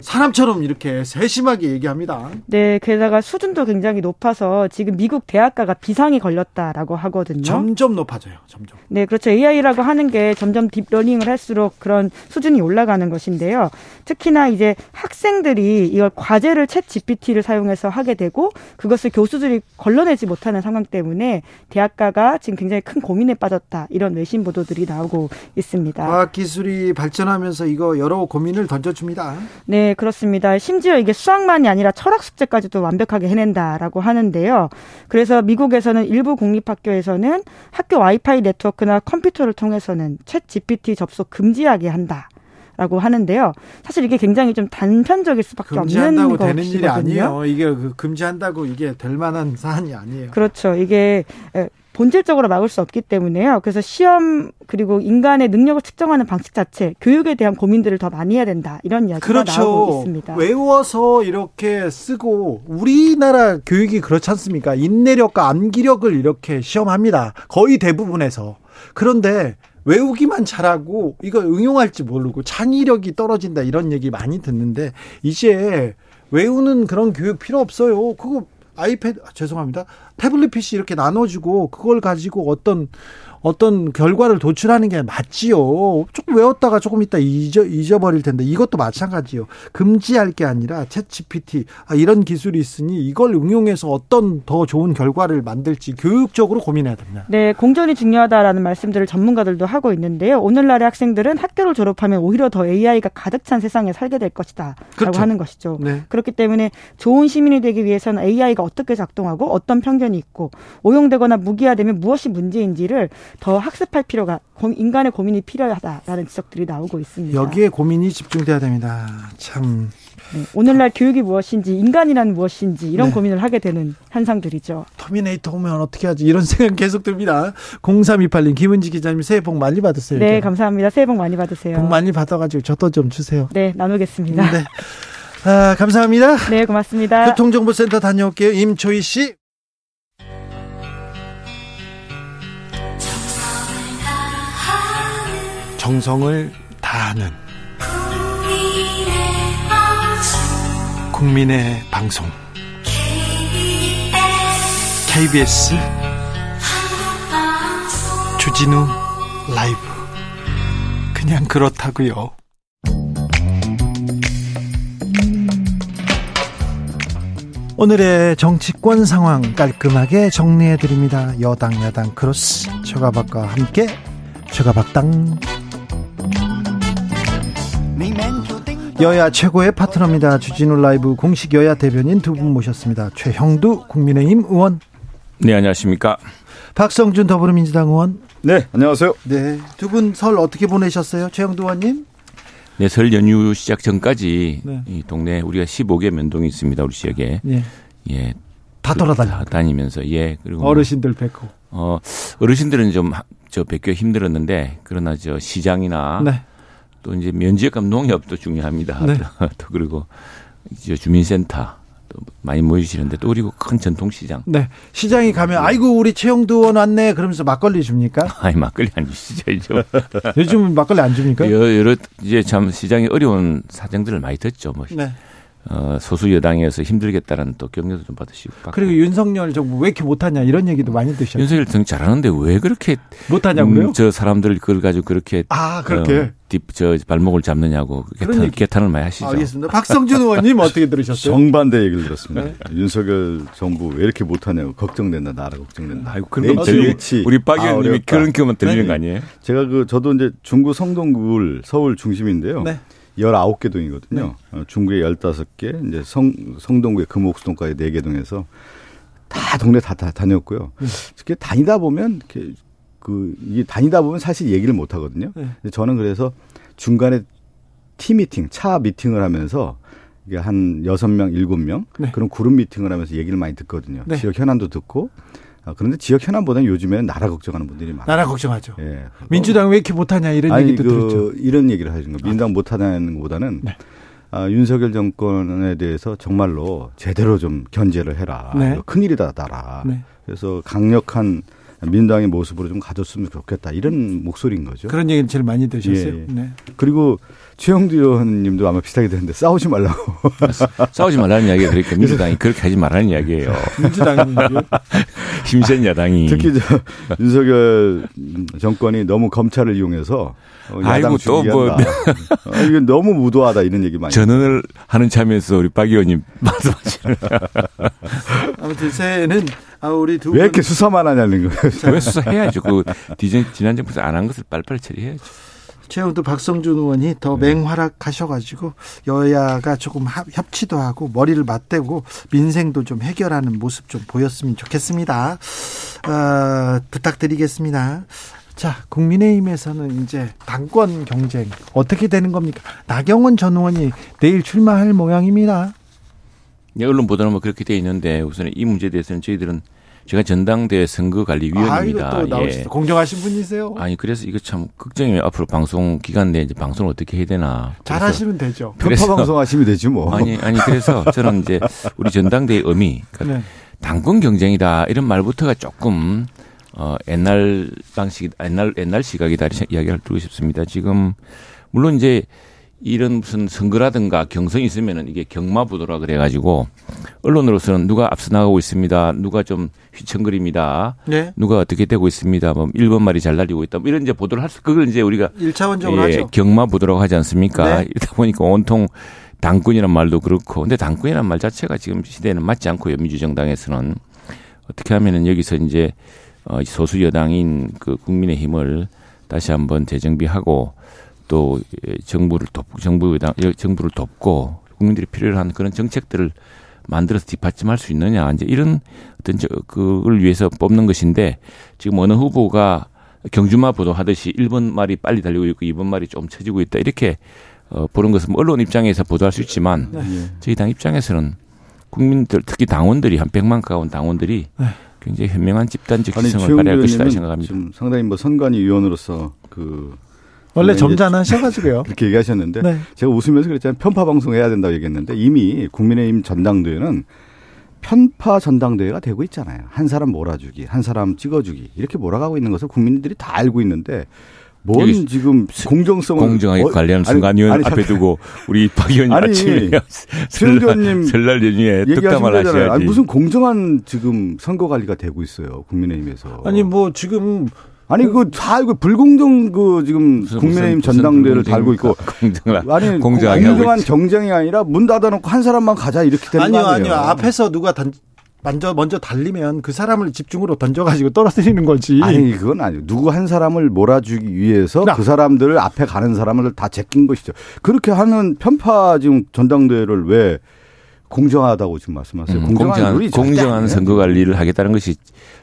사람처럼 이렇게 세심하게 얘기합니다. 네, 게다가 수준도 굉장히 높아서 지금 미국 대학가가 비상이 걸렸다라고 하거든요. 점점 높아져요, 점점. 네, 그렇죠. AI라고 하는 게 점점 딥러닝을 할수록 그런 수준이 올라가는 것인데요. 특히나 이제 학생들이 이걸 과제를 챗 GPT를 사용해서 하게 되고 그것을 교수들이 걸러내지 못하는 상황 때문에 대학가가 지금 굉장히 큰 고민에 빠졌다. 이런 외신 보도들이 나오고 있습니다. 과학 기술이 발전하면서 이거 여러 고민을 던져줍니다. 네, 그렇습니다. 심지어 이게 수학만이 아니라 철학 숙제까지도 완벽하게 해낸다라고 하는데요. 그래서 미국에서는 일부 공립학교에서는 학교 와이파이 네트워크나 컴퓨터를 통해서는 챗 GPT 접속 금지하게 한다. 라고 하는데요. 사실 이게 굉장히 좀 단편적일 수밖에 없는 것이거든요. 되는 일이 아니에요. 이게 그 금지한다고 이게 될 만한 사안이 아니에요. 그렇죠. 이게 본질적으로 막을 수 없기 때문에요. 그래서 시험 그리고 인간의 능력을 측정하는 방식 자체, 교육에 대한 고민들을 더 많이 해야 된다. 이런 이야기가 그렇죠. 나오고 있습니다. 외워서 이렇게 쓰고 우리나라 교육이 그렇지 않습니까? 인내력과 암기력을 이렇게 시험합니다. 거의 대부분에서. 그런데 외우기만 잘하고 이거 응용할지 모르고 창의력이 떨어진다 이런 얘기 많이 듣는데 이제 외우는 그런 교육 필요 없어요. 그거 아이패드 아, 죄송합니다. 태블릿 PC 이렇게 나눠주고 그걸 가지고 어떤 어떤 결과를 도출하는 게 맞지요. 조금 외웠다가 조금 있다 잊어, 잊어버릴 텐데 이것도 마찬가지요. 금지할 게 아니라 챗 GPT 아, 이런 기술이 있으니 이걸 응용해서 어떤 더 좋은 결과를 만들지 교육적으로 고민해야 됩니다. 네, 공정이 중요하다라는 말씀들을 전문가들도 하고 있는데요. 오늘날의 학생들은 학교를 졸업하면 오히려 더 AI가 가득 찬 세상에 살게 될 것이다. 그렇죠. 하는 것이죠. 네. 그렇기 때문에 좋은 시민이 되기 위해서는 AI가 어떻게 작동하고 어떤 편견이 있고 오용되거나 무기화되면 무엇이 문제인지를 더 학습할 필요가 인간의 고민이 필요하다라는 지적들이 나오고 있습니다. 여기에 고민이 집중돼야 됩니다. 참 네, 오늘날 교육이 무엇인지 인간이란 무엇인지 이런 네. 고민을 하게 되는 현상들이죠. 터미네이터 오면 어떻게 하지 이런 생각 계속 듭니다. 0328님 김은지 기자님 새해 복 많이 받으세요. 네, 감사합니다. 새해 복 많이 받으세요. 복 많이 받아가지고 저도 좀 주세요. 네, 나누겠습니다. 네. 아, 감사합니다. 네, 고맙습니다. 교통정보센터 다녀올게요. 임초희 씨. 정성을 다하는 국민의 방송 KBS 주진우 라이브 그냥 그렇다고요. 오늘의 정치권 상황 깔끔하게 정리해 드립니다. 여당 야당 크로스 최가박과 함께 최가박당 여야 최고의 파트너입니다. 주진우 라이브 공식 여야 대변인 두 분 모셨습니다. 최형두 국민의힘 의원. 네, 안녕하십니까. 박성준 더불어민주당 의원. 네, 안녕하세요. 네, 두 분 설 어떻게 보내셨어요? 최형두 의원님? 네, 설 연휴 시작 전까지 네. 이 동네 우리가 15개 면동이 있습니다. 우리 지역에. 네. 예. 다 돌아다녀. 다니면서 예. 그리고 뭐 어르신들 뵙고. 어, 어르신들은 좀 저 뵙기 힘들었는데 그러나 저 시장이나 네. 또 이제 면지역감 농협도 중요합니다. 네. 또 그리고 이제 주민센터 또 많이 모이시는데 또 그리고 큰 전통시장. 네. 시장에 가면 아이고 우리 최영두 의원 왔네 그러면서 막걸리 줍니까? 아니 막걸리 안 주시죠. 요즘 막걸리 안 줍니까? 여러 이제 참 시장이 어려운 사정들을 많이 듣죠. 뭐. 네. 어, 소수 여당에서 힘들겠다는 또 격려도 좀 받으시고. 받고. 그리고 윤석열 정부 왜 이렇게 못하냐 이런 얘기도 많이 드셨죠. 윤석열 정 잘하는데 왜 그렇게 못하냐고요? 음, 저 사람들 그걸 가지고 그렇게 아 그렇게 어, 딥, 저 발목을 잡느냐고 개탄, 개탄을 많이 하시죠. 알겠습니다. 박성준 의원님 어떻게 들으셨어요? 정반대 얘기를 들었습니다. 네. 윤석열 정부 왜 이렇게 못하냐고 걱정된다 나라 걱정된다. 아이고 그런 거 들리 우리 박 의원님이 아, 그런 경우만 들리는 네. 거 아니에요? 제가 그 저도 이제 중구 성동구를 서울 중심인데요. 네. 19개 동이거든요. 네. 어, 중구에 15개, 이제 성, 성동구에 금옥수동까지 4개 동에서 다 동네 다, 다 다녔고요. 네. 특히 다니다 보면 이렇게 그, 이게 다니다 보면 사실 얘기를 못 하거든요. 네. 저는 그래서 중간에 팀 미팅, 차 미팅을 하면서 이게 한 여섯 명 일곱 명 네. 그런 그룹 미팅을 하면서 얘기를 많이 듣거든요. 네. 지역 현안도 듣고 아, 그런데 지역 현안보다는 요즘에는 나라 걱정하는 분들이 많아요. 나라 걱정하죠. 예. 민주당 왜 이렇게 못하냐 이런 아니, 얘기도 그, 들었죠. 이런 얘기를 하시는 거예요. 민주당 못하냐는 것보다는 네. 아, 윤석열 정권에 대해서 정말로 제대로 좀 견제를 해라. 네. 큰일이다, 나라. 네. 그래서 강력한 민주당의 모습으로 좀 가졌으면 좋겠다. 이런 목소리인 거죠. 그런 얘기를 제일 많이 들으셨어요. 예. 네. 그리고 최영두 의원님도 아마 비슷하게 되는데 싸우지 말라고. 싸우지 말라는 이야기가 그러니까 민주당이 그렇게 하지 말라는 이야기예요. 민주당이 힘센 야당이. 특히 저 윤석열 정권이 너무 검찰을 이용해서 어, 아이고 또뭐 어, 이거 너무 무도하다 이런 얘기 많이. 전언을 하는 참에서 우리 박 의원님 말씀하시는. 아무튼 새해는 아 우리 두 왜 이렇게 수사만 하냐는 거예요. 왜 수사해야죠. 그 지난 정부에서 안 한 것을 빨리빨리 처리해야죠. 최영도 박성준 의원이 더 네. 맹활약하셔가지고 여야가 조금 협치도 하고 머리를 맞대고 민생도 좀 해결하는 모습 좀 보였으면 좋겠습니다. 어, 부탁드리겠습니다. 자, 국민의힘에서는 이제 당권 경쟁 어떻게 되는 겁니까? 나경원 전 의원이 내일 출마할 모양입니다. 네, 언론 보도는 뭐 그렇게 돼 있는데 우선 이 문제에 대해서는 저희들은 제가 전당대 선거관리위원입니다. 아, 예. 공정하신 분이세요? 아니 그래서 이거 참 걱정이에요. 앞으로 방송 기간 내에 이제 방송을 어떻게 해야 되나. 잘하시면 되죠. 편파 방송하시면 되지 뭐. 아니 아니 그래서 저는 이제 우리 전당대의 의미, 그러니까 네. 당권 경쟁이다 이런 말부터가 조금 어 옛날 방식, 옛날 옛날 시각이다 이야기를 드리고 싶습니다. 지금 물론 이제 이런 무슨 선거라든가 경선이 있으면은 이게 경마부도라 그래가지고 언론으로서는 누가 앞서 나가고 있습니다. 누가 좀 휘청거립니다. 네. 누가 어떻게 되고 있습니다. 뭐 1번 말이 잘 날리고 있다. 뭐 이런 이제 보도를 할 수, 그걸 이제 우리가 1차원적으로 예, 하죠. 경마부도라고 하지 않습니까? 네. 이러다 보니까 온통 당권이란 말도 그렇고 근데 당권이란 말 자체가 지금 시대에는 맞지 않고요. 민주정당에서는 어떻게 하면은 여기서 이제 어, 소수 여당인 그 국민의 힘을 다시 한번 재정비하고 또 정부를 돕 정부 정부를 돕고 국민들이 필요로 하는 그런 정책들을 만들어서 뒷받침할 수 있느냐 이제 이런 어떤 저 그걸 위해서 뽑는 것인데 지금 어느 후보가 경주마 보도하듯이 1번 말이 빨리 달리고 있고 2번 말이 좀 처지고 있다 이렇게 어, 보는 것은 뭐 언론 입장에서 보도할 수 있지만 네. 저희 당 입장에서는 국민들 특히 당원들이 한 100만 가까운 당원들이 네. 굉장히 현명한 집단적 기성을 발휘할 것이다 생각합니다. 지금 상당히 뭐 선관위 위원으로서 그 원래 점잖으셔가지고요. 그렇게 얘기하셨는데 네. 제가 웃으면서 그랬잖아요. 편파 방송 해야 된다고 얘기했는데 이미 국민의힘 전당대회는 편파 전당대회가 되고 있잖아요. 한 사람 몰아주기, 한 사람 찍어주기 이렇게 몰아가고 있는 것을 국민들이 다 알고 있는데 뭔 지금 공정성을 공정하게 어, 관리하는 순간위원 앞에 두고 우리 박 의원님 아침에 최영조님 설날 연휴에 득담을 하셔야지. 아니 무슨 공정한 지금 선거 관리가 되고 있어요 국민의힘에서. 아니 뭐 지금 아니 그 다 이거 불공정 그 지금 국민의힘 전당대회를 무슨 달고 있고 공정을 아니 공정한 경쟁이 아니라 문 닫아놓고 한 사람만 가자 이렇게 되는 아니요, 거 아니에요. 아니요 앞에서 누가 단, 먼저 먼저 달리면 그 사람을 집중으로 던져가지고 떨어뜨리는 거지. 아니 그건 아니에요. 누구 한 사람을 몰아주기 위해서 나. 그 사람들을 앞에 가는 사람을 다 제낀 것이죠. 그렇게 하는 편파 지금 전당대회를 왜 공정하다고 지금 말씀하세요. 음, 공정한, 공정한 선거 관리를 하겠다는 것이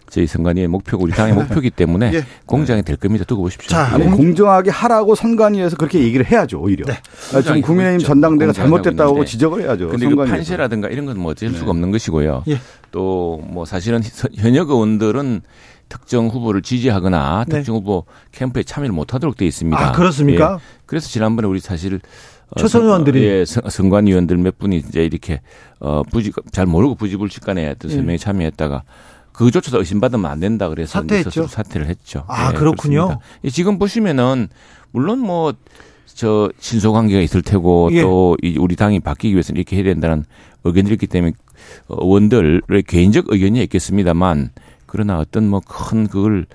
저희 선관위의 목표고 우리 당의 목표이기 때문에 예. 공정이 될 겁니다. 두고 보십시오. 자, 아니, 공정하게 하라고 선관위에서 그렇게 얘기를 해야죠. 오히려. 네. 아, 지금 국민의힘 전당대가 잘못됐다고 지적을 해야죠. 근데 그 판세라든가 이런 건 뭐 어쩔 네. 수가 없는 것이고요. 예. 또뭐 사실은 현역 의원들은 특정 후보를 지지하거나 네. 특정 후보 캠프에 참여를 못하도록 되어 있습니다. 아, 그렇습니까? 예. 그래서 지난번에 우리 사실 어, 초선 의원들이 예, 선관 위원들 몇 분이 이제 이렇게 어 부지 잘 모르고 부지불식간에 어떤 설명에 예. 참여했다가 그조차도 의심받으면 안 된다 그래서 사퇴했죠. 사퇴를 했죠. 아 네, 그렇군요. 그렇습니다. 지금 보시면은 물론 뭐 저 신소 관계가 있을 테고 예. 또 우리 당이 바뀌기 위해서는 이렇게 해야 된다는 의견들이 있기 때문에 의원들의 개인적 의견이 있겠습니다만 그러나 어떤 뭐 큰 그걸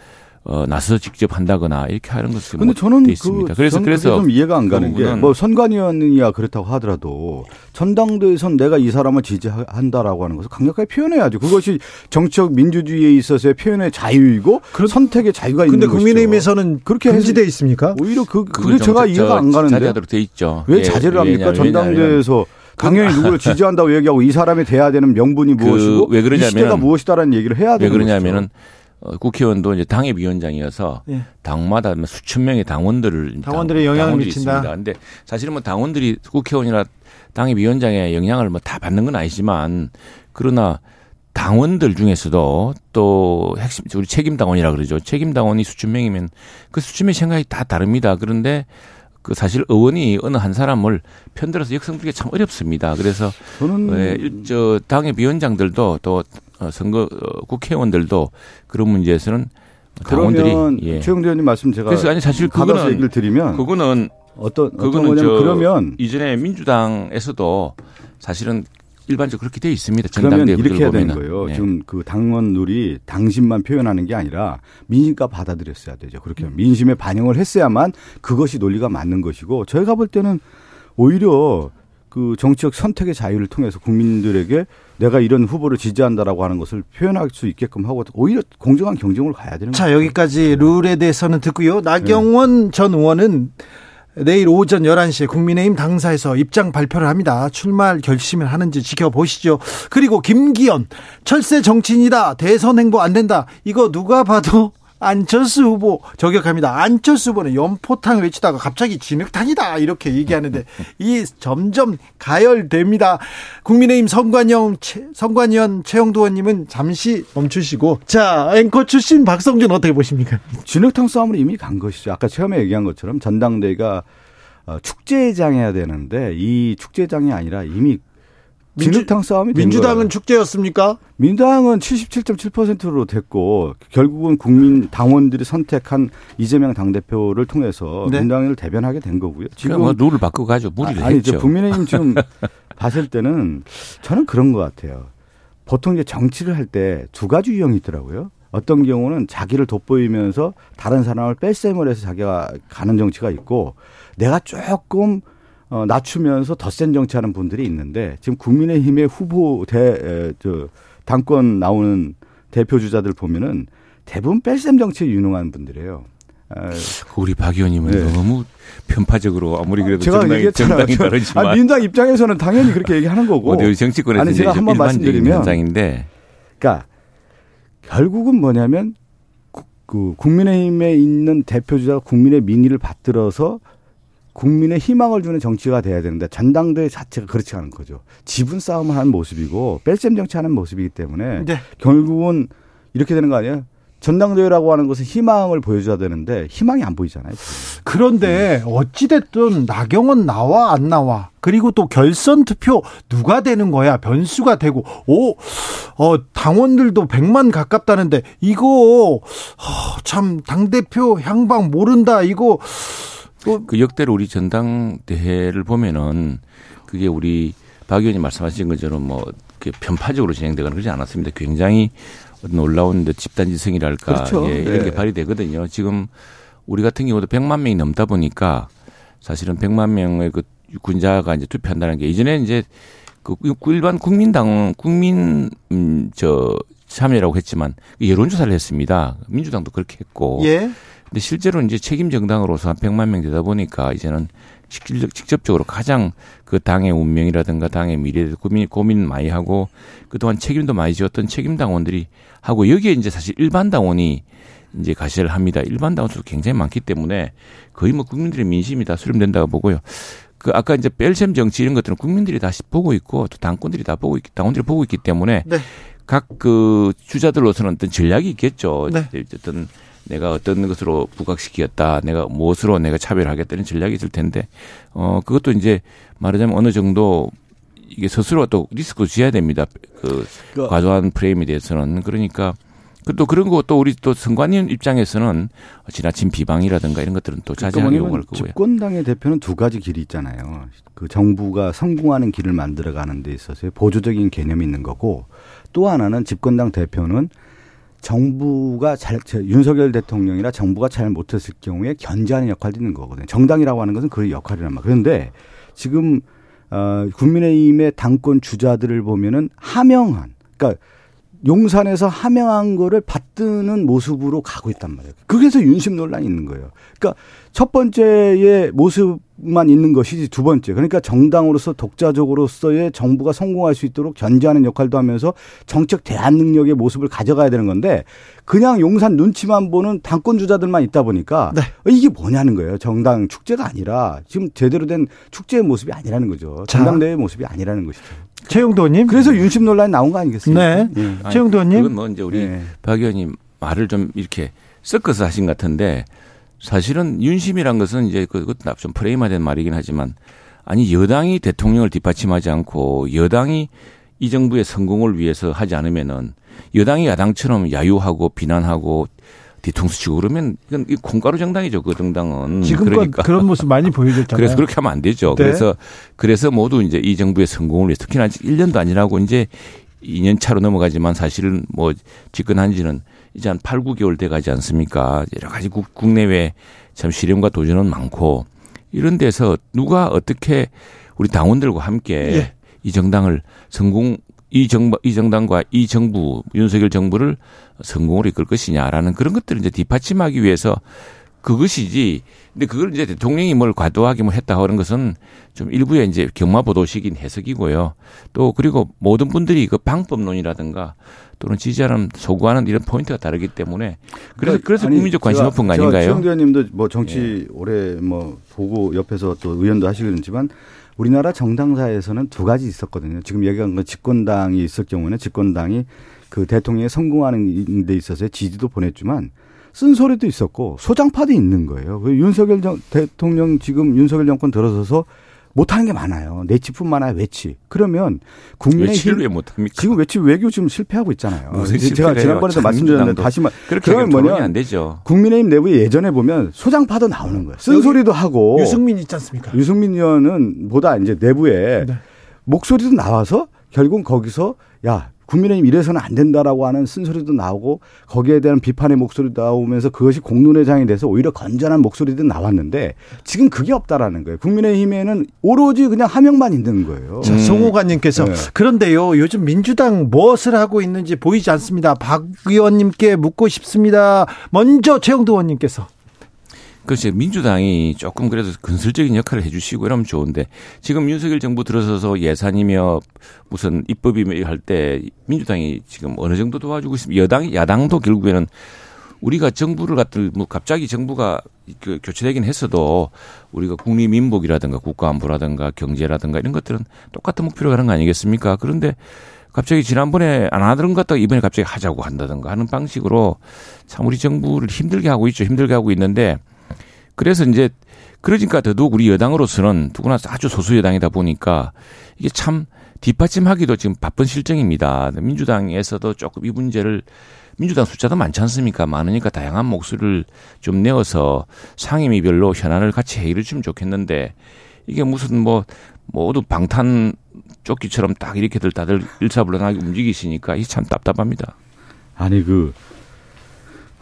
어, 나서서 직접 한다거나 이렇게 하는 것은 근데 저는 돼 있습니다. 그, 그래서 그래서 좀 이해가 안 가는 게 뭐 선관위원이야 그렇다고 하더라도 전당대에선 내가 이 사람을 지지한다라고 하는 것을 강력하게 표현해야죠. 그것이 정치적 민주주의에 있어서의 표현의 자유이고 그런, 선택의 자유가 있는 것이죠. 근데 국민의힘에서는 그렇게 금지돼 있습니까? 오히려 그 그게 제가 이해가 안 가는데 자제하도록 돼 있죠. 왜 예, 자제를 합니까? 전당대에서 당연히 누구를 지지한다고 얘기하고 이 사람이 돼야 되는 명분이 그 무엇이고 왜 그러냐면 시대가 무엇이다라는 얘기를 해야 되는 왜 그러냐면은 어, 국회의원도 이제 당협위원장이어서 예. 당마다 뭐 수천 명의 당원들을 당원들의 영향을 미친다. 있습니다. 근데 사실은 뭐 당원들이 국회의원이나 당협위원장의 영향을 뭐 다 받는 건 아니지만 그러나 당원들 중에서도 또 핵심 우리 책임 당원이라 그러죠. 책임 당원이 수천 명이면 그 수천 명의 생각이 다 다릅니다. 그런데 그 사실 의원이 어느 한 사람을 편들어서 역성되기 참 어렵습니다. 그래서 저는 예, 저 당의 위원장들도 또 어, 선거 어, 국회의원들도 그런 문제에서는 당원들이 예. 최영대 의원님 말씀 제가 그래서 아니 사실 그거는 얘기를 드리면 그거는 어떤 그거는 저 그러면 이전에 민주당에서도 사실은 일반적으로 그렇게 돼 있습니다. 그러면 이렇게 해야 되는 거예요. 네. 지금 그 당원들이 당심만 표현하는 게 아니라 민심과 받아들였어야 되죠. 그렇게 음. 민심에 반영을 했어야만 그것이 논리가 맞는 것이고 저희가 볼 때는 오히려 그 정치적 선택의 자유를 통해서 국민들에게 내가 이런 후보를 지지한다라고 하는 것을 표현할 수 있게끔 하고 오히려 공정한 경쟁으로 가야 되는 거죠. 자, 여기까지 룰에 대해서는 듣고요. 나경원 네. 전 의원은 내일 오전 11시에 국민의힘 당사에서 입장 발표를 합니다. 출마할 결심을 하는지 지켜보시죠. 그리고 김기현, 철새 정치인이다. 대선 행보 안 된다. 이거 누가 봐도 안철수 후보 저격합니다. 안철수 후보는 연포탕 외치다가 갑자기 진흙탕이다 이렇게 얘기하는데 이 점점 가열됩니다. 국민의힘 선관영 선관위원 최영도 의원님은 잠시 멈추시고 자 앵커 출신 박성준 어떻게 보십니까? 진흙탕 싸움은 이미 간 것이죠. 아까 처음에 얘기한 것처럼 전당대가 어, 축제장해야 되는데 이 축제장이 아니라 이미 진흙탕 싸움이 민주당은 축제였습니까? 민주당은 77.7%로 됐고 결국은 국민 당원들이 선택한 이재명 당대표를 통해서 네. 민주당을 대변하게 된 거고요. 지금 뭐 룰을 바꾸고 가죠. 무리를 아, 니 했죠. 국민의힘 지금 봤을 때는 저는 그런 것 같아요. 보통 이제 정치를 할 때 두 가지 유형이 있더라고요. 어떤 경우는 자기를 돋보이면서 다른 사람을 뺄셈을 해서 자기가 가는 정치가 있고 내가 조금 어, 낮추면서 더 센 정치하는 분들이 있는데 지금 국민의힘의 후보 대, 저, 당권 나오는 대표 주자들 보면은 대부분 뺄셈 정치에 유능한 분들이에요. 아, 우리 박 의원님은 네. 너무 편파적으로 아무리 그래도 제가 정당이, 정당이 다르지만 아, 민당 입장에서는 당연히 그렇게 얘기하는 거고 어디 정치권에서 아니 제가 한번 말씀드리면 현상인데 그러니까 결국은 뭐냐면 그 국민의힘에 있는 대표주자가 국민의 민의를 받들어서 국민의 희망을 주는 정치가 돼야 되는데 전당대회 자체가 그렇지 않은 거죠. 지분 싸움을 하는 모습이고 뺄셈 정치하는 모습이기 때문에 네. 결국은 이렇게 되는 거 아니에요? 전당대회라고 하는 것은 희망을 보여줘야 되는데 희망이 안 보이잖아요. 그런데 어찌됐든 나경원 나와 안 나와 그리고 또 결선 투표 누가 되는 거야 변수가 되고 오 어, 당원들도 100만 가깝다는데 이거 어, 참당 대표 향방 모른다 이거 그 역대로 우리 전당대회를 보면은 그게 우리 박 의원님 말씀하신 것처럼 뭐 편파적으로 진행되거나 그러지 않았습니다. 굉장히 놀라운 집단지성이랄까 그렇죠. 예, 이런 게 네. 발휘되거든요. 지금 우리 같은 경우도 100만 명이 넘다 보니까 사실은 100만 명의 그 군자가 이제 투표한다는 게 이전에 이제 그 일반 국민당 국민 음 저 참여라고 했지만 여론조사를 했습니다. 민주당도 그렇게 했고. 예. 근데 실제로 이제 책임 정당으로서 한 100만 명 되다 보니까 이제는 직접적으로 가장 그 당의 운명이라든가 당의 미래에 고민, 고민 많이 하고 그동안 책임도 많이 지었던 책임 당원들이 하고 여기에 이제 사실 일반 당원이 이제 가시를 합니다. 일반 당원수도 굉장히 많기 때문에 거의 뭐 국민들의 민심이 다 수렴된다고 보고요. 그 아까 이제 뺄셈 정치 이런 것들은 국민들이 다 보고 있고 또 당권들이 다 보고 있, 당원들이 보고 있기 때문에 네. 각그 주자들로서는 어떤 전략이 있겠죠. 네. 어떤 내가 어떤 것으로 부각시키었다, 내가 무엇으로 내가 차별하겠다는 전략이 있을 텐데, 어, 그것도 이제 말하자면 어느 정도 이게 스스로 또 리스크 지어야 됩니다. 그, 그 과도한 프레임에 대해서는. 그러니까, 또 그런 거또 우리 또 선관위 입장에서는 지나친 비방이라든가 이런 것들은 또 그러니까 자제하기 요구할 거고요. 집권당의 대표는 두 가지 길이 있잖아요. 그 정부가 성공하는 길을 만들어가는 데 있어서 보조적인 개념이 있는 거고 또 하나는 집권당 대표는 정부가 잘 윤석열 대통령이나 정부가 잘 못했을 경우에 견제하는 역할도 있는 거거든요. 정당이라고 하는 것은 그 역할이란 말. 그런데 지금 어 국민의힘의 당권 주자들을 보면은 하명한 그러니까 용산에서 하명한 거를 받드는 모습으로 가고 있단 말이에요. 그래서 윤심 논란이 있는 거예요. 그러니까 첫 번째의 모습만 있는 것이지 두 번째. 그러니까 정당으로서 독자적으로서의 정부가 성공할 수 있도록 견제하는 역할도 하면서 정책 대안 능력의 모습을 가져가야 되는 건데 그냥 용산 눈치만 보는 당권 주자들만 있다 보니까 네. 이게 뭐냐는 거예요. 정당 축제가 아니라 지금 제대로 된 축제의 모습이 아니라는 거죠. 정당대회 모습이 아니라는 것이죠. 최영도님. 그래서 윤심 논란이 나온 거 아니겠습니까? 네. 네. 최영도님. 그건 뭐 이제 우리 네. 박 의원님 말을 좀 이렇게 섞어서 하신 것 같은데 사실은 윤심이란 것은 이제 그것도 좀 프레임화된 말이긴 하지만 아니 여당이 대통령을 뒷받침하지 않고 여당이 이 정부의 성공을 위해서 하지 않으면은 여당이 야당처럼 야유하고 비난하고 뒤통수 치고 그러면 이건 콩가루 정당이죠. 그 정당은. 지금껏 그러니까. 그런 모습 많이 보여줬잖아요. 그래서 그렇게 하면 안 되죠. 네. 그래서 그래서 모두 이제 이 정부의 성공을 위해서 특히나 아직 1년도 아니라고 이제 2년 차로 넘어가지만 사실은 뭐 집권한 지는 이제 한 8, 9개월 돼 가지 않습니까? 여러 가지 국, 국내외 참 시련과 도전은 많고 이런 데서 누가 어떻게 우리 당원들과 함께 예. 이 정당을 성공 이 정부, 이 정당과 이 정부, 윤석열 정부를 성공으로 이끌 것이냐라는 그런 것들을 이제 뒷받침하기 위해서 그것이지. 근데 그걸 이제 대통령이 뭘 과도하게 뭐 했다 하는 것은 좀 일부의 이제 경마보도식인 해석이고요. 또 그리고 모든 분들이 그 방법론이라든가 또는 지지하는 소구하는 이런 포인트가 다르기 때문에 그래서 그러니까 그래서 국민적 관심 높은 거 아닌가요? 최영대 의원님도 뭐 정치 예. 오래 뭐 보고 옆에서 또 의원도 하시겠지만 우리나라 정당사에서는 두 가지 있었거든요. 지금 얘기한 건 집권당이 있을 경우는 집권당이 그 대통령이 성공하는 데 있어서 지지도 보냈지만 쓴소리도 있었고 소장파도 있는 거예요. 그 윤석열 정, 대통령 지금 윤석열 정권 들어서서 못하는 게 많아요. 내치뿐만 아니라 외치. 그러면 국민의 외치를 왜 못합니까? 지금 외치 외교 지금 실패하고 있잖아요. 제가 지난번에도 말씀드렸는데 다시 말 그러면 뭐냐 안 되죠. 국민의힘 내부에 예전에 보면 소장파도 나오는 거예요. 쓴소리도 하고 유승민 있지 않습니까? 유승민 의원은 보다 이제 내부에 네. 목소리도 나와서 결국 거기서 야 국민의힘 이래서는 안 된다라고 하는 쓴소리도 나오고 거기에 대한 비판의 목소리도 나오면서 그것이 공론회장이 돼서 오히려 건전한 목소리도 나왔는데 지금 그게 없다라는 거예요. 국민의힘에는 오로지 그냥 하명만 있는 거예요. 자, 송호관님께서 네. 그런데요 요즘 민주당 무엇을 하고 있는지 보이지 않습니다. 박 의원님께 묻고 싶습니다. 먼저 최영도 의원님께서 그렇죠. 민주당이 조금 그래도 근설적인 역할을 해주시고 이러면 좋은데 지금 윤석열 정부 들어서서 예산이며 무슨 입법이며 할 때 민주당이 지금 어느 정도 도와주고 있습니다. 여당, 야당도 결국에는 우리가 정부를 갖다 뭐 갑자기 정부가 그 교체되긴 했어도 우리가 국립민복이라든가 국가안보라든가 경제라든가 이런 것들은 똑같은 목표로 가는 거 아니겠습니까? 그런데 갑자기 지난번에 안 하던 것 같다가 이번에 갑자기 하자고 한다든가 하는 방식으로 참 우리 정부를 힘들게 하고 있죠. 힘들게 하고 있는데 그래서 이제 그러니까 더더욱 우리 여당으로서는 누구나 아주 소수 여당이다 보니까 이게 참 뒷받침하기도 지금 바쁜 실정입니다. 민주당에서도 조금 이 문제를 민주당 숫자도 많지 않습니까? 많으니까 다양한 목소리를 좀 내어서 상임위별로 현안을 같이 회의를 좀 좋겠는데 이게 무슨 뭐 모두 방탄 조끼처럼 딱 이렇게들 다들 일사불란하게 움직이시니까 이게 참 답답합니다. 아니 그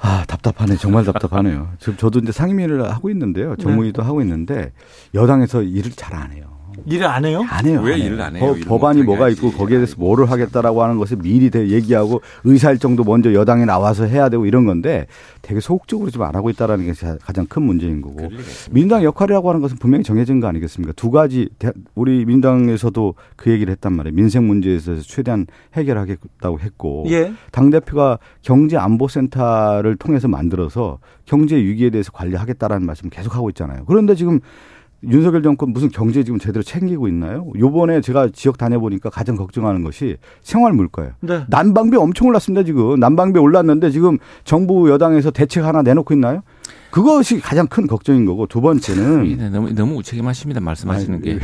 아, 답답하네. 정말 답답하네요. 지금 저도 이제 상임위를 하고 있는데요. 정무위도 네. 하고 있는데 여당에서 일을 잘 안 해요. 일을 안 해요? 안 해요. 왜 일을 안 해요? 법, 안이 뭐가 있고 거기에 대해서 뭐를 하겠다라고 하는 것을 미리 얘기하고 의사일정도 먼저 여당에 나와서 해야 되고 이런 건데 되게 소극적으로 좀안 하고 있다라는 게 가장 큰 문제인 거고 민당 역할이라고 하는 것은 분명히 정해진 거 아니겠습니까? 두 가지 우리 민당에서도 그 얘기를 했단 말이에요. 민생 문제에서 최대한 해결하겠다고 했고 예. 당 대표가 경제 안보 센터를 통해서 만들어서 경제 위기에 대해서 관리하겠다라는 말씀 을 계속 하고 있잖아요. 그런데 지금 윤석열 정권 무슨 경제 지금 제대로 챙기고 있나요? 요번에 제가 지역 다녀보니까 가장 걱정하는 것이 생활 물가예요. 네. 난방비 엄청 올랐습니다, 지금. 난방비 올랐는데 지금 정부 여당에서 대책 하나 내놓고 있나요? 그것이 가장 큰 걱정인 거고 두 번째는 네, 너무 너무 우책임하십니다 말씀하시는 게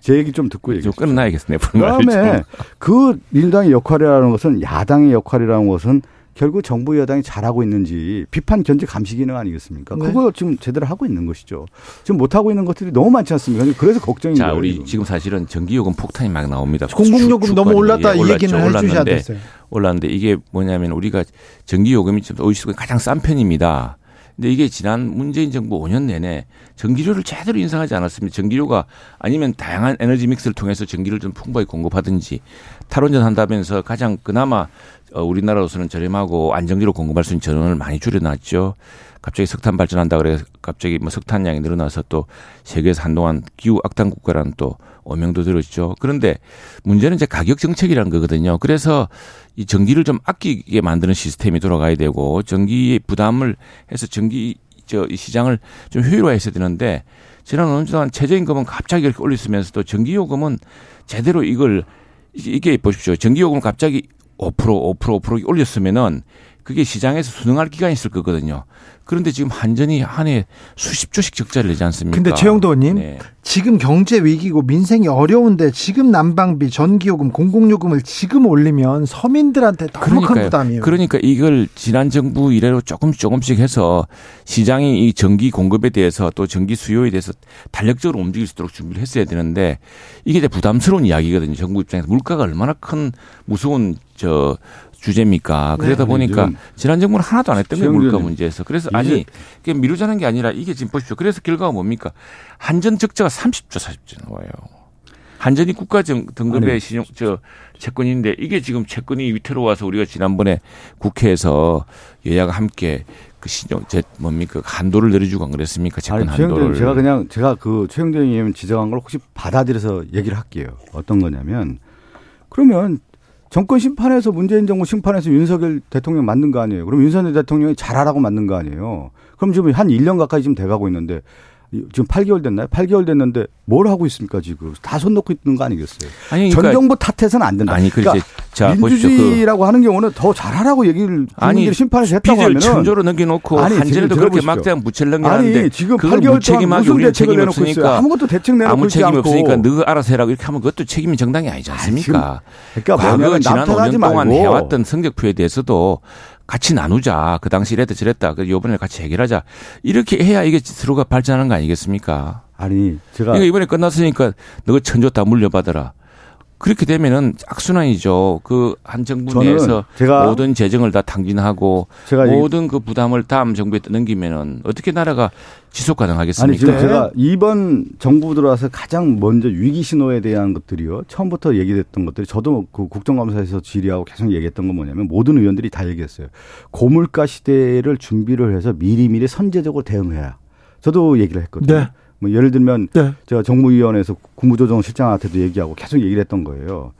제 얘기 좀 듣고 좀 끊어놔야겠네요. 그다음에 그 민당의 역할이라는 것은 야당의 역할이라는 것은 결국 정부 여당이 잘하고 있는지 비판 견제 감시 기능 아니겠습니까? 네. 그거 지금 제대로 하고 있는 것이죠. 지금 못 하고 있는 것들이 너무 많지 않습니까? 그래서 걱정이 자, 우리 지금 사실은 전기요금 폭탄이 막 나옵니다. 공공요금 너무 올랐다 이 얘기는 해주셔야 됐어요. 올랐는데 이게 뭐냐면 우리가 전기요금이 지금 OECD 가장 싼 편입니다. 근데 이게 지난 문재인 정부 5년 내내 전기료를 제대로 인상하지 않았습니다. 전기료가 아니면 다양한 에너지 믹스를 통해서 전기를 좀 풍부하게 공급하든지 탈원전 한다면서 가장 그나마 어, 우리나라로서는 저렴하고 안정기로 공급할 수 있는 전원을 많이 줄여놨죠. 갑자기 석탄 발전한다 그래 갑자기 뭐 석탄량이 늘어나서 또 세계에서 한동안 기후 악당 국가라는 또 오명도 들었죠. 그런데 문제는 이제 가격 정책이라는 거거든요. 그래서 이 전기를 좀 아끼게 만드는 시스템이 돌아가야 되고 전기 부담을 해서 전기 저 시장을 좀 효율화했어야 되는데 지난 어느 동안 최저임금은 갑자기 이렇게 올렸으면서도 전기요금은 제대로 이걸 이게 보십시오. 전기요금을 갑자기 5% 5% 5% 올렸으면은 그게 시장에서 순응할 기간이 있을 거거든요. 그런데 지금 한전이 한 해 수십 조씩 적자를 내지 않습니까? 근데 최영도 의원님, 네. 지금 경제 위기고 민생이 어려운데 지금 난방비, 전기요금, 공공요금을 지금 올리면 서민들한테 너무 그러니까요. 큰 부담이에요. 그러니까 이걸 지난 정부 이래로 조금씩 조금씩 해서 시장이 이 전기 공급에 대해서 또 전기 수요에 대해서 탄력적으로 움직일 수 있도록 준비를 했어야 되는데 이게 이제 부담스러운 이야기거든요. 정부 입장에서 물가가 얼마나 큰 무서운 저 주제입니까? 그러다 네. 보니까 지난 정부는 하나도 안 했던 게 물가 문제에서 그래서 아니 이게 미루자는 게 아니라 이게 지금 보십시오. 그래서 결과가 뭡니까? 한전 적자가 30조 40조 나와요. 한전이 국가 등급의 신용 저 채권인데 이게 지금 채권이 위태로워서 우리가 지난번에 국회에서 여야가 함께 그 신용 제 뭡니까 한도를 내려주고 안 그랬습니까 채권 아니, 한도를 제가 그냥 제가 그 최영대 의원 지적한 걸 혹시 받아들여서 얘기를 할게요 어떤 거냐면 그러면 정권 심판에서 문재인 정부 심판에서 윤석열 대통령 맞는 거 아니에요. 그럼 윤석열 대통령이 잘하라고 맞는 거 아니에요. 그럼 지금 한 1년 가까이 지금 돼가고 있는데 지금 8개월 됐나요? 8개월 됐는데 뭘 하고 있습니까 지금 다 손 놓고 있는 거 아니겠어요? 아니, 그러니까 전 정부 탓해서는 안 된다. 아니, 그러니까 자, 민주주의라고 그 하는 경우는 더 잘하라고 얘기를 아니 심판에서 했다고 하면 천조로 넘겨놓고 아니, 한전에도 그렇게 막대한 넘겨놨는데 아니 지금 8개월 무책임하게 우리 책임 없으니까 아무것도 대책 내놓고 아무 책임 없으니까 너가 알아서 해라고 이렇게 하면 그것도 책임이 정당이 아니지 않습니까? 아니, 그러니까 과거 지난 5년 동안 해왔던 성적표에 대해서도 같이 나누자. 그 당시 이랬다 저랬다. 그 요번에 같이 해결하자. 이렇게 해야 이게 서로가 발전하는 거 아니겠습니까? 아니, 제가. 그러니까 이번에 끝났으니까 너가 천조 다 물려받아라. 그렇게 되면은 악순환이죠. 그 한 정부 내에서 모든 재정을 다 탕진하고 모든 그 부담을 다음 정부에 넘기면은 어떻게 나라가 지속 가능하겠습니까? 아니 지금 제가 이번 정부 들어와서 가장 먼저 위기 신호에 대한 것들이요. 처음부터 얘기됐던 것들이 저도 그 국정감사에서 질의하고 계속 얘기했던 건 뭐냐면 모든 의원들이 다 얘기했어요. 고물가 시대를 준비를 해서 미리미리 선제적으로 대응해야. 저도 얘기를 했거든요. 네. 뭐 예를 들면 네. 제가 정무위원회에서 국무조정실장한테도 얘기하고 계속 얘기를 했던 거예요.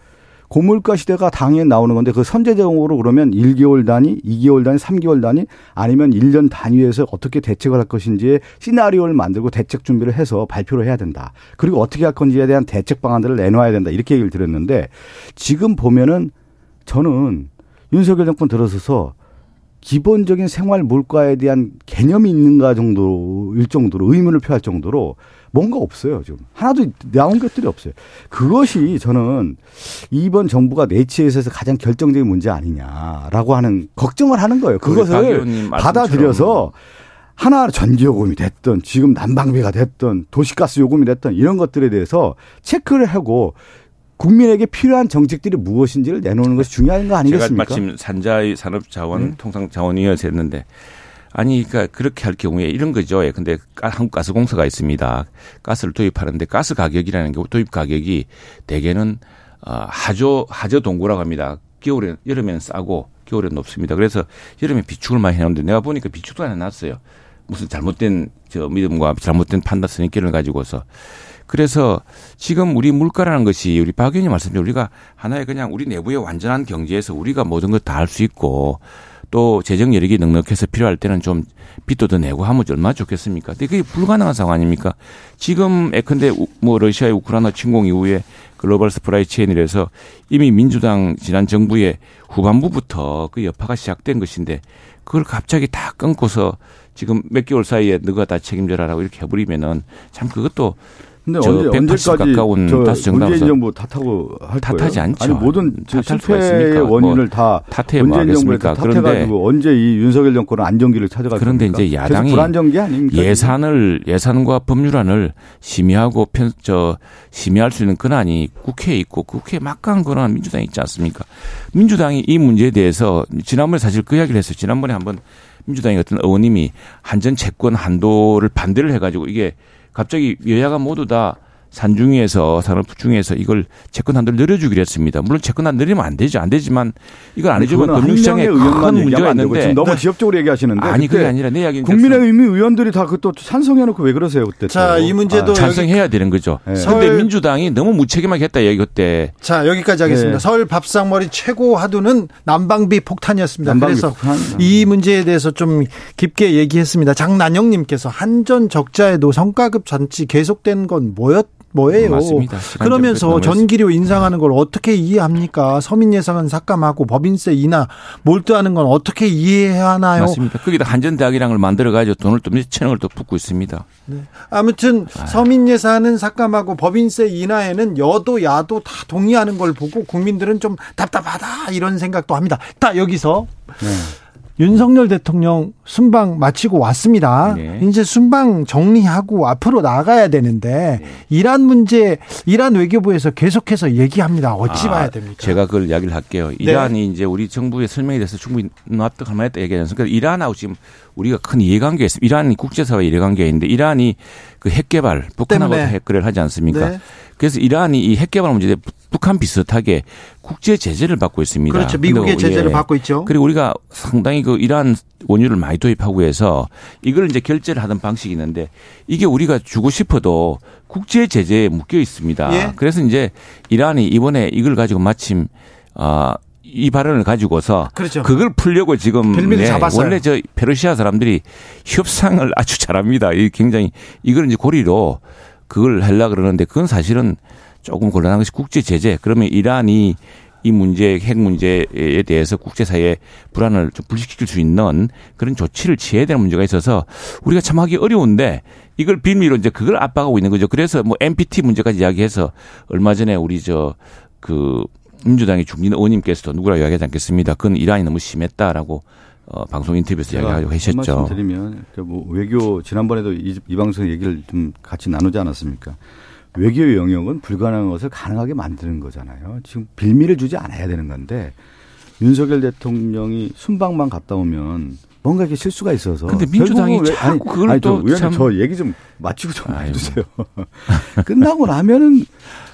고물가 시대가 당연히 나오는 건데 그 선제적으로 그러면 1개월 단위, 2개월 단위, 3개월 단위 아니면 1년 단위에서 어떻게 대책을 할 것인지의 시나리오를 만들고 대책 준비를 해서 발표를 해야 된다. 그리고 어떻게 할 건지에 대한 대책 방안들을 내놓아야 된다. 이렇게 얘기를 드렸는데 지금 보면은 저는 윤석열 정권 들어서서 기본적인 생활 물가에 대한 개념이 있는가 정도일 정도로 의문을 표할 정도로 뭔가 없어요. 지금 하나도 나온 것들이 없어요. 그것이 저는 이번 정부가 내치에서 가장 결정적인 문제 아니냐라고 하는 걱정을 하는 거예요. 그것을 받아들여서 하나 전기요금이 됐든 지금 난방비가 됐든 도시가스 요금이 됐든 이런 것들에 대해서 체크를 하고 국민에게 필요한 정책들이 무엇인지를 내놓는 것이 중요한 거 아니겠습니까? 제가 마침 산자의 산업자원 네. 통상자원위원회에서 했는데 아니 그러니까 그렇게 할 경우에 이런 거죠. 예. 근데 한국가스공사가 있습니다. 가스를 도입하는데 가스 가격이라는 게 도입 가격이 대개는 어 하조 하조 동구라고 합니다. 겨울에 여름에는 싸고 겨울에 높습니다. 그래서 여름에 비축을 많이 해놓는데 내가 보니까 비축도 안 해놨어요. 무슨 잘못된 저 믿음과 잘못된 판단 선입견을 가지고서 그래서 지금 우리 물가라는 것이 우리 박 의원님 말씀대로 우리가 하나의 그냥 우리 내부의 완전한 경제에서 우리가 모든 걸다할 수 있고 또 재정 여력이 넉넉해서 필요할 때는 좀 빚도 더 내고 하면 얼마나 좋겠습니까? 근데 그게 불가능한 상황 아닙니까? 지금 에컨대 뭐 러시아의 우크라이나 침공 이후에 글로벌 스프라이 체인이라서 이미 민주당 지난 정부의 후반부부터 그 여파가 시작된 것인데 그걸 갑자기 다 끊고서 지금 몇 개월 사이에 너가 다 책임져라라고 이렇게 해버리면은 참 그것도 근데 언제 언제 까지 가까운 다수 정당 문재인 정부 탓하고 할 탓하지 거예요? 않죠. 아니 모든 실패의 원인을 뭐다 탓해 뭐 문재인 정부에 탓해가지고 언제 이 윤석열 정권은 안정기를 찾아가고 그런데 이제 야당이 불안정기 아닙니까? 예산을 예산과 법률안을 심의하고 편, 저 심의할 수 있는 권한이 국회에 있고 국회에 막강한 권한 민주당이 있지 않습니까? 민주당이 이 문제에 대해서 지난번에 사실 그 이야기를 했어요. 지난번에 한번 민주당의 어떤 의원님이 한전 채권 한도를 반대를 해가지고 이게 갑자기 여야가 모두 다 산중위에서 산업중에서 이걸 채권 한도를 늘려주기로 했습니다. 물론 채권 한 늘리면 안 되죠. 안 되지만 이걸 안 해주면 금융시장에 큰 문제가 있는데 지금 너무 지역적으로 얘기하시는데 아니 그게 아니라 내 이야기는 국민의힘 의원들이 다그또 찬성해놓고 왜 그러세요 그때? 자이 문제도 아, 찬성해야 되는 거죠. 그런데 네. 민주당이 너무 무책임하게 했다 얘기 그때. 자 여기까지 하겠습니다. 네. 서울 밥상머리 최고 하두는 난방비 폭탄이었습니다. 난방비 그래서 폭탄. 이 문제에 대해서 좀 깊게 얘기했습니다. 장난영님께서 한전 적자에도 성과급 잔치 계속된 건 뭐였? 뭐예요? 맞습니다. 그러면서 전기료 인상하는 걸 어떻게 이해합니까? 서민 예산은 삭감하고 법인세 인하 몰두하는 건 어떻게 이해하나요? 맞습니다. 거기다 한전대학이랑을 만들어 가지고 돈을 또 몇천억을 또 붓고 있습니다. 네. 아무튼 아. 서민 예산은 삭감하고 법인세 인하에는 여도 야도 다 동의하는 걸 보고 국민들은 좀 답답하다 이런 생각도 합니다. 딱 여기서 네. 윤석열 대통령 순방 마치고 왔습니다. 네. 이제 순방 정리하고 앞으로 나가야 되는데 네. 이란 문제 이란 외교부에서 계속해서 얘기합니다. 어찌 아, 봐야 됩니까? 제가 그걸 이야기를 할게요. 네. 이란이 네. 이제 우리 정부의 설명에 대해서 충분히 납득할 만했다 얘기하면서 그러니까 이란하고 지금 우리가 큰 이해관계가 있습니다. 이란이 국제사회 이해관계가 있는데 이란이 그 핵개발 북한하고 핵거래를 하지 않습니까? 네. 그래서 이란이 이 핵개발 문제에 북한 비슷하게 국제 제재를 받고 있습니다. 그렇죠. 미국의 제재를 예. 받고 있죠. 그리고 우리가 상당히 그 이란 원유를 많이 도입하고 해서 이걸 이제 결제를 하던 방식이 있는데 이게 우리가 주고 싶어도 국제 제재에 묶여 있습니다. 예. 그래서 이제 이란이 이번에 이걸 가지고 마침 아이 발언을 가지고서 그렇죠. 그걸 풀려고 지금 네, 원래 저 페르시아 사람들이 협상을 아주 잘합니다. 이 굉장히 이걸 이제 고리로 그걸 하려 그러는데 그건 사실은 조금 곤란한 것이 국제 제재. 그러면 이란이 이 문제, 핵 문제에 대해서 국제사회의 불안을 좀 불식시킬 수 있는 그런 조치를 취해야 되는 문제가 있어서 우리가 참 하기 어려운데 이걸 빌미로 이제 그걸 압박하고 있는 거죠. 그래서 뭐 NPT 문제까지 이야기해서 얼마 전에 우리 저그 민주당의 중진 의원님께서도 누구라 이야기하지 않겠습니다. 그건 이란이 너무 심했다라고 어, 방송 인터뷰에서 이야기하고 하셨죠. 말씀드리면 뭐 외교 지난번에도 이, 이 방송 얘기를 좀 같이 나누지 않았습니까? 외교의 영역은 불가능한 것을 가능하게 만드는 거잖아요. 지금 빌미를 주지 않아야 되는 건데 윤석열 대통령이 순방만 갔다 오면 뭔가 이렇게 실수가 있어서. 근데 민주당이 왜, 아니, 그걸 아니, 또 참... 저 얘기 좀 마치고 좀 해주세요. 끝나고 나면은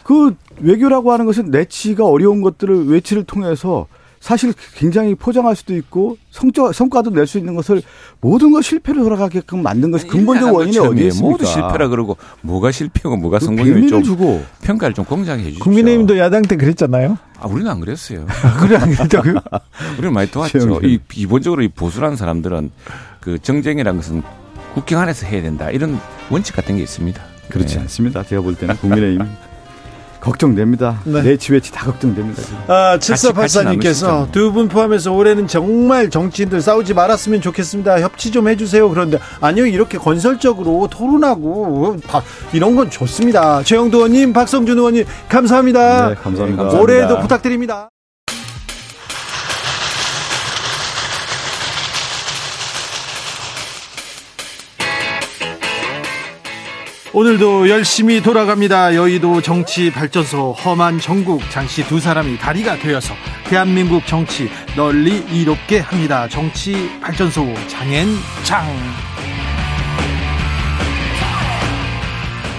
그 외교라고 하는 것은 내치가 어려운 것들을 외치를 통해서 사실 굉장히 포장할 수도 있고 성적 성과도 낼 수 있는 것을 모든 걸 실패로 돌아가게끔 만든 것이 근본적 원인이 어디에 있습니까? 모두 실패라 그러고 뭐가 실패고 뭐가 그 성공이고 좀 주고 평가를 좀 공정하게 해주죠. 국민의힘도 야당 때 그랬잖아요. 아 우리는 안 그랬어요. 그래 안 그랬다고요? 우리는 많이 도왔죠. 이 기본적으로 이 보수라는 사람들은 그 정쟁이라는 것은 국경 안에서 해야 된다 이런 원칙 같은 게 있습니다. 그렇지 네. 않습니다. 제가 볼 때는 국민의힘 걱정됩니다. 네. 내치 외치 다 걱정됩니다. 아, 7484님께서 두 분 포함해서 올해는 정말 정치인들 싸우지 말았으면 좋겠습니다. 협치 좀 해주세요. 그런데 아니요, 이렇게 건설적으로 토론하고 다 이런 건 좋습니다. 최영도 의원님, 박성준 의원님, 감사합니다. 네, 감사합니다. 올해도 부탁드립니다. 오늘도 열심히 돌아갑니다. 여의도 정치 발전소 험한 전국 장씨 두 사람이 다리가 되어서 대한민국 정치 널리 이롭게 합니다. 정치 발전소 장앤장.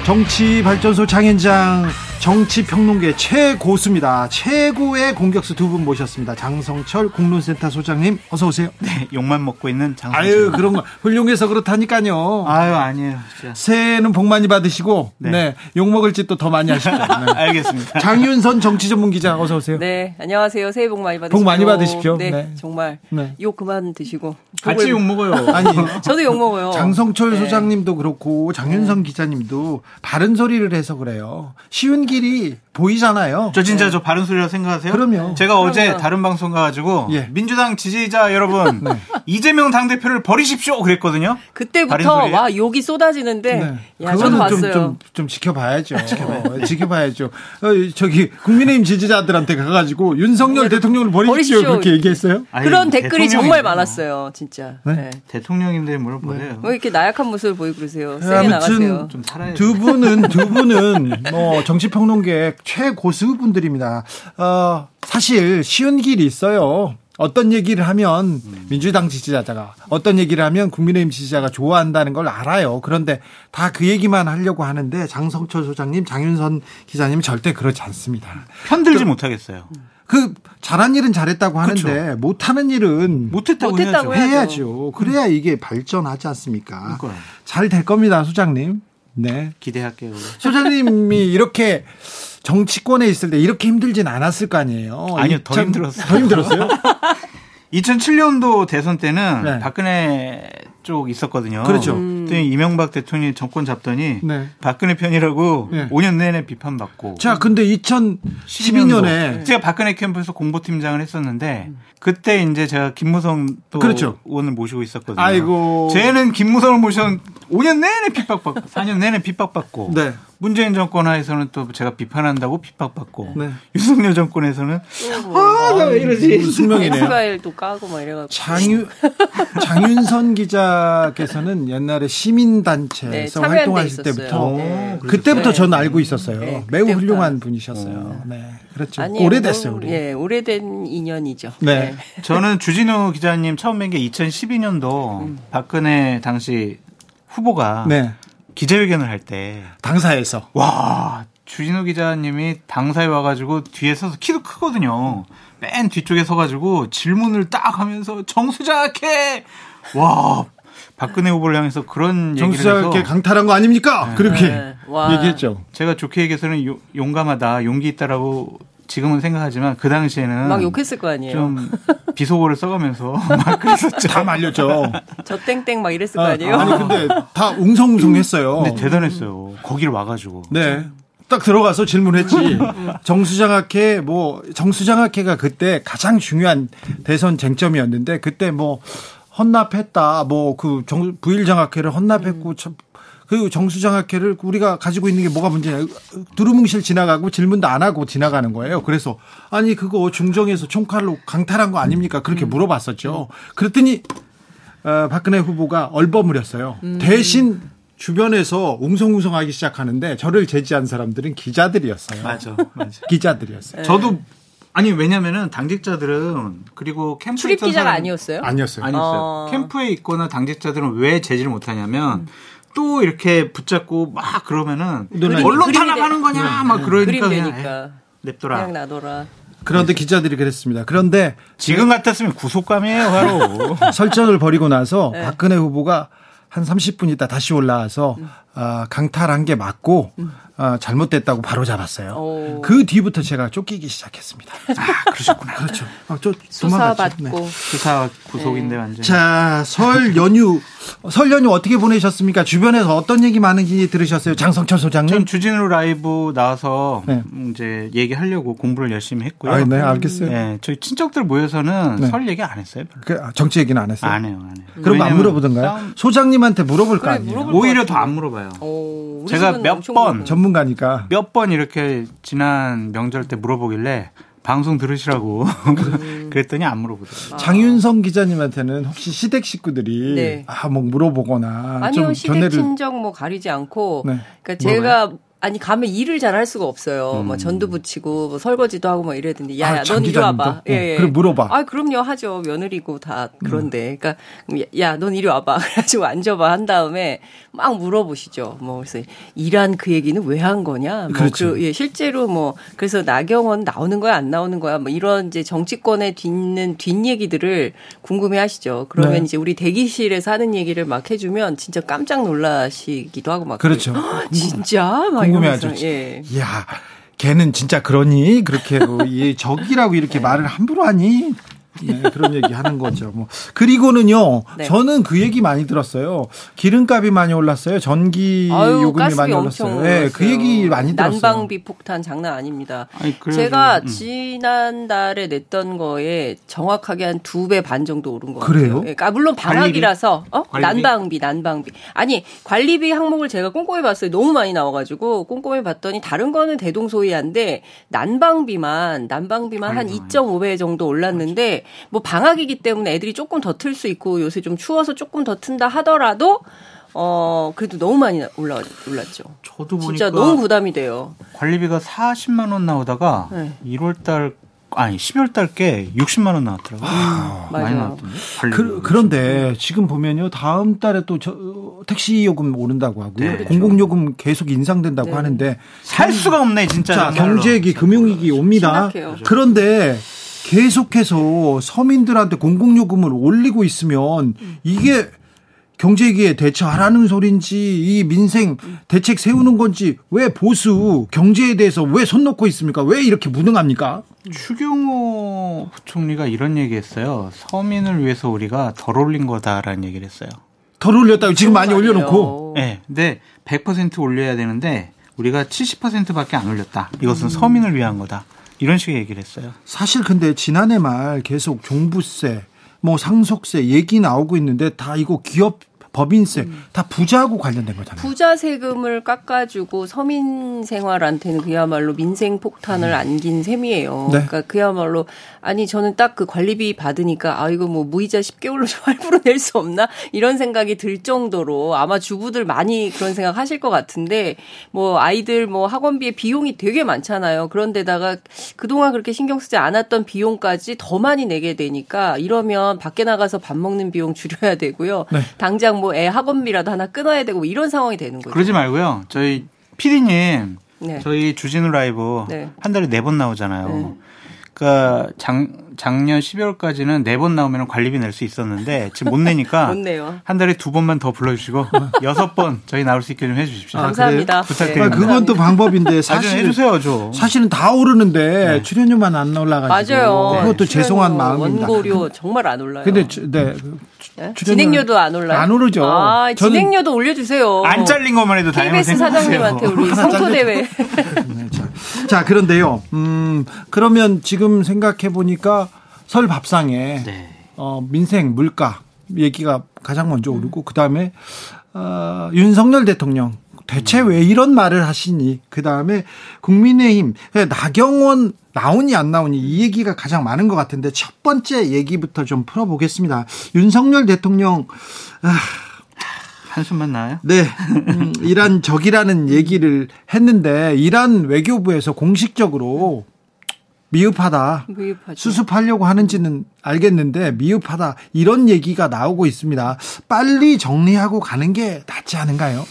정치 발전소 장앤장 정치평론계 최고수입니다. 최고의 공격수 두 분 모셨습니다. 장성철 공론센터 소장님 어서 오세요. 네, 욕만 먹고 있는 장성철. 아유 그런 거 훌륭해서 그렇다니까요. 아유 아니에요. 진짜. 새해는 복 많이 받으시고 네, 네 욕 먹을 짓도 더 많이 하시고. 네. 알겠습니다. 장윤선 정치 전문 기자 어서 오세요. 네, 안녕하세요. 새해 복 많이 받으십시오. 복 많이 받으십시오. 네, 네. 정말 네. 욕 그만 드시고 같이 욕 먹어요. 아니 저도 욕 먹어요. 장성철 네. 소장님도 그렇고 장윤선 기자님도 바른 소리를 해서 그래요. 쉬운 길이 보이잖아요. 저 진짜 네. 저 바른 소리라고 생각하세요? 그럼요. 제가 그럼요. 어제 다른 방송 가가지고 예. 민주당 지지자 여러분 네. 이재명 당 대표를 버리십시오 그랬거든요. 그때부터 와 욕이 쏟아지는데 네. 야 저도 봤어요. 좀, 좀, 좀 지켜봐야죠. 어, 지켜봐야죠. 어, 저기 국민의힘 지지자들한테 가가지고 윤석열 대통령을 버리십시오, 버리십시오. 그렇게 얘기했어요? 아니, 그런 댓글이 정말 많았어요, 진짜. 네? 네. 대통령인데 뭘 보내요? 왜 이렇게 나약한 모습을 보이고 그러세요? 세게 나가세요. 좀 살아야 두 분은 두 분은 뭐 정치 평론계 최고수분들입니다. 어, 사실 쉬운 길이 있어요. 어떤 얘기를 하면 민주당 지지자가 어떤 얘기를 하면 국민의힘 지지자가 좋아한다는 걸 알아요. 그런데 다 그 얘기만 하려고 하는데 장성철 소장님, 장윤선 기자님 절대 그렇지 않습니다. 편들지 그, 못하겠어요. 그 잘한 일은 잘했다고 하는데 그렇죠. 못하는 일은 못했다고, 못했다고 해야죠. 해야죠. 그래야 이게 발전하지 않습니까? 잘 될 겁니다, 소장님. 네. 기대할게요. 소장님이 이렇게 정치권에 있을 때 이렇게 힘들진 않았을 거 아니에요. 아니요, 더 힘들었어요. 더 힘들었어요? 2007년도 대선 때는 네. 박근혜 쪽 있었거든요. 그렇죠. 음. 이명박 대통령이 정권 잡더니 네. 박근혜 편이라고 네. 5년 내내 비판받고. 자, 근데 2012년에 제가 박근혜 캠프에서 공보팀장을 했었는데 그때 이제 제가 김무성 또 그렇죠. 의원을 모시고 있었거든요. 아이고. 쟤는 김무성을 모셔 5년 내내 핍박받고 4년 내내 핍박받고. 네. 문재인 정권 하에서는 또 제가 비판한다고 핍박받고 네. 윤석열 정권에서는 아나 왜 이러지 숙명이네요. 이스라엘도 까고 막 이래가지고 장유 장윤선 기자께서는 옛날에 시민단체에서 네, 활동하실 때부터 네. 그때부터 네. 저는 알고 있었어요. 네, 매우 훌륭한 분이셨어요. 네, 그렇죠. 아니, 오래됐어요, 우리. 예, 오래된 인연이죠. 네. 저는 주진우 기자님 처음 뵌 게 2012년도 음. 박근혜 당시 후보가 네. 기자회견을 할 때 당사에서 와 주진우 기자님이 당사에 와가지고 뒤에 서서 키도 크거든요. 맨 뒤쪽에 서가지고 질문을 딱 하면서 정수작해 와 박근혜 후보를 향해서 그런 정수작해 강탈한 거 아닙니까? 네. 그렇게 네. 얘기했죠. 제가 좋게 얘기해서는 요, 용감하다, 용기 있다라고 지금은 생각하지만 그 당시에는 막 욕했을 거 아니에요. 좀 비속어를 써가면서 막 그랬었죠. 다 말렸죠. 저 땡땡 막 이랬을 아, 거 아니에요. 아니 근데 다 웅성웅성했어요. 근데 대단했어요. 거기를 와가지고. 네. 딱 들어가서 질문했지. 정수장학회 뭐 정수장학회가 그때 가장 중요한 대선 쟁점이었는데 그때 뭐 헌납했다. 뭐 그 부일장학회를 헌납했고 음. 그 정수장학회를 우리가 가지고 있는 게 뭐가 문제냐. 두루뭉실 지나가고 질문도 안 하고 지나가는 거예요. 그래서 아니 그거 중정에서 총칼로 강탈한 거 아닙니까? 그렇게 음. 물어봤었죠. 그랬더니 어, 박근혜 후보가 얼버무렸어요. 음. 대신 주변에서 웅성웅성하기 시작하는데 저를 제지한 사람들은 기자들이었어요. 맞아, 맞아. 기자들이었어요. 네. 저도 아니 왜냐면은 당직자들은 그리고 캠프에 출입 기자가 사람, 아니었어요? 아니었어요. 아니었어요. 어. 캠프에 있거나 당직자들은 왜 제지를 못하냐면 음. 또 이렇게 붙잡고 막 그러면은 그림, 언론 탄압하는 거냐 네. 막 그러니까 그냥 냅둬라. 그냥 놔둬라. 그런데 기자들이 그랬습니다. 그런데 지금 같았으면 구속감이에요, 바로. 설전을 벌이고 나서 네. 박근혜 후보가 한 30분 있다 다시 올라와서 음. 어, 강탈한 게 맞고 음. 어, 잘못됐다고 바로 잡았어요. 오. 그 뒤부터 제가 쫓기기 시작했습니다. 아, 그러셨구나. 그렇죠. 어, 수사받고. 네. 수사 구속인데 네. 완전. 자, 설 연휴, 설 연휴 어떻게 보내셨습니까? 주변에서 어떤 얘기 많은지 들으셨어요? 장성철 소장님? 전 주진우 라이브 나와서 네. 이제 얘기하려고 공부를 열심히 했고요. 아, 네, 알겠어요. 네, 저희 친척들 모여서는 네. 설 얘기 안 했어요. 그, 정치 얘기는 안 했어요? 안 해요, 안 해요. 그럼 안 물어보던가요? 싸움... 소장님한테 물어볼 그래, 거 아니에요? 오히려 더 안 물어봐요. 오, 제가 몇 번, 전문가니까. 몇 번 이렇게 지난 명절 때 물어보길래 방송 들으시라고 음. 그랬더니 안 물어보더라고요. 아. 장윤성 기자님한테는 혹시 시댁 식구들이 네. 아뭐 물어보거나 아니요 좀 시댁 견해를... 친정 뭐 가리지 않고 네. 그러니까 제가 아니 가면 일을 잘 할 수가 없어요. 뭐 음. 뭐 전도 붙이고 뭐 설거지도 하고 뭐 이래야 야야 아, 넌 이리 와봐. 예, 예. 그럼 물어봐. 아 그럼요 하죠 며느리고 다 그런데. 음. 그러니까 야 넌 이리 와봐. 그래가지고 앉아봐 한 다음에 막 물어보시죠. 뭐 그래서 일한 그 얘기는 왜 한 거냐. 뭐 그렇죠. 그, 예, 실제로 뭐 그래서 나경원 나오는 거야 안 나오는 거야 뭐 이런 이제 정치권에 뒤는 뒷 얘기들을 궁금해하시죠. 그러면 네. 이제 우리 대기실에서 하는 얘기를 막 해주면 진짜 깜짝 놀라시기도 하고 막 그렇죠. 진짜 막 궁금해하죠. 예. 야, 걔는 진짜 그러니 그렇게 뭐, 적이라고 이렇게 네. 말을 함부로 하니 네, 그런 얘기 하는 거죠. 뭐 그리고는요, 네. 저는 그 얘기 많이 들었어요. 기름값이 많이 올랐어요. 전기 아유, 요금이 많이 올랐어요. 네, 그 얘기 많이 들었어요. 난방비 폭탄 장난 아닙니다. 아니, 제가 음. 지난달에 냈던 거에 정확하게 한 두 배 반 정도 오른 거 그래요? 같아요. 그 물론 방학이라서 어? 관리비? 난방비, 난방비. 아니 관리비 항목을 제가 꼼꼼히 봤어요. 너무 많이 나와 가지고 꼼꼼히 봤더니 다른 거는 대동소이한데 난방비만 난방비만 한 2.5배 정도 올랐는데 뭐 방학이기 때문에 애들이 조금 더 틀 수 있고 요새 좀 추워서 조금 더 튼다 하더라도 어 그래도 너무 많이 올라 올랐죠. 저도 보니까 진짜 너무 부담이 돼요. 관리비가 40만 원 나오다가 네. 1월 달 아니 12월 달께 60만 원 나왔더라고요. 아, 많이 나왔던데. 그, 그런데 지금 보면요 다음 달에 또 저, 택시 요금 오른다고 하고요. 네, 그렇죠. 공공 요금 계속 인상된다고 네. 하는데 살 수가 없네 진짜. 자, 경제기 금융위기 옵니다. 심각해요. 그런데 계속해서 서민들한테 공공요금을 올리고 있으면 이게 경제기에 대처하라는 소린지 이 민생 대책 세우는 건지 왜 보수 경제에 대해서 왜 손 놓고 있습니까? 왜 이렇게 무능합니까? 추경호 부총리가 이런 얘기했어요. 서민을 위해서 우리가 덜 올린 거다라는 얘기를 했어요. 덜 올렸다고 지금 많이 올려놓고. 네, 근데 100% 올려야 되는데 우리가 70%밖에 안 올렸다. 이것은 음. 서민을 위한 거다. 이런 식의 얘기를 했어요. 사실 근데 지난해 말 계속 종부세, 뭐 상속세 얘기 나오고 있는데 다 이거 기업 법인세 음. 다 부자하고 관련된 거잖아요. 부자 세금을 깎아주고 서민 생활한테는 그야말로 민생 폭탄을 음. 안긴 셈이에요. 네. 그러니까 그야말로 아니 저는 딱 그 관리비 받으니까 아 이거 뭐 무이자 10개월로 할부로 낼 수 없나 이런 생각이 들 정도로 아마 주부들 많이 그런 생각 하실 것 같은데 뭐 아이들 뭐 학원비에 비용이 되게 많잖아요. 그런데다가 그동안 그렇게 신경 쓰지 않았던 비용까지 더 많이 내게 되니까 이러면 밖에 나가서 밥 먹는 비용 줄여야 되고요. 네. 당장 뭐 애 학원비라도 하나 끊어야 되고 뭐 이런 상황이 되는 거죠. 그러지 말고요. 저희 피디님 네. 저희 주진우 라이브 네. 한 달에 네 번 나오잖아요. 네. 그러니까 장, 작년 12월까지는 네 번 나오면 관리비 낼 수 있었는데 지금 못 내니까 못 내요. 한 달에 두 번만 더 불러주시고 여섯 번 저희 나올 수 있게 좀 해주십시오. 아, 감사합니다. 부탁드립니다. 아, 그건 또 방법인데 사실 해주세요, 저. 사실은 다 오르는데 네. 출연료만 안 올라가지고 맞아요. 그것도 죄송한 마음입니다. 원고료 정말 안 올라요. 근데 네. 네? 진행료도 안 올라요. 안 오르죠. 아, 진행료도 올려주세요. 안 잘린 것만 해도 KBS 사장님한테 우리 성토 대회. 네, 자, 자, 그런데요. 음 그러면 지금 생각해 보니까 설 밥상에 네. 어, 민생 물가 얘기가 가장 먼저 오르고 음. 그 다음에 어, 윤석열 대통령 대체 왜 이런 말을 하시니? 그 다음에 국민의힘 나경원 나오니 안 나오니 이 얘기가 가장 많은 것 같은데 첫 번째 얘기부터 좀 풀어보겠습니다. 윤석열 대통령 아, 한숨만 나요? 네. 음, 이란 적이라는 얘기를 했는데 이란 외교부에서 공식적으로 미흡하다. 미흡하죠. 수습하려고 하는지는 알겠는데 미흡하다. 이런 얘기가 나오고 있습니다. 빨리 정리하고 가는 게 낫지 않은가요?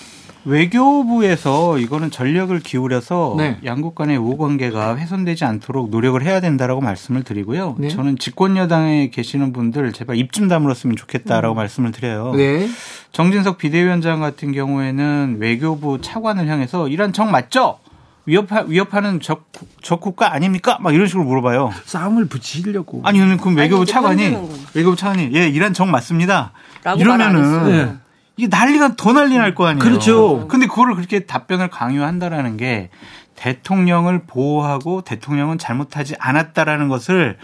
외교부에서 이거는 전력을 기울여서 네. 양국 간의 우호 관계가 훼손되지 않도록 노력을 해야 된다라고 말씀을 드리고요. 네. 저는 집권 여당에 계시는 분들 제발 입 좀 다물었으면 좋겠다라고 음. 말씀을 드려요. 네. 정진석 비대위원장 같은 경우에는 외교부 차관을 향해서 이란 정 맞죠? 위협하, 위협하는 적, 적 국가 아닙니까? 막 이런 식으로 물어봐요. 싸움을 붙이려고. 아니, 그럼 외교부 차관이, 외교부 차관이, 예, 이란 정 맞습니다. 이러면은, 예. 이게 난리가 더 난리 날 거 아니에요. 그렇죠. 근데 그거를 그렇게 답변을 강요한다라는 게 대통령을 보호하고 대통령은 잘못하지 않았다라는 것을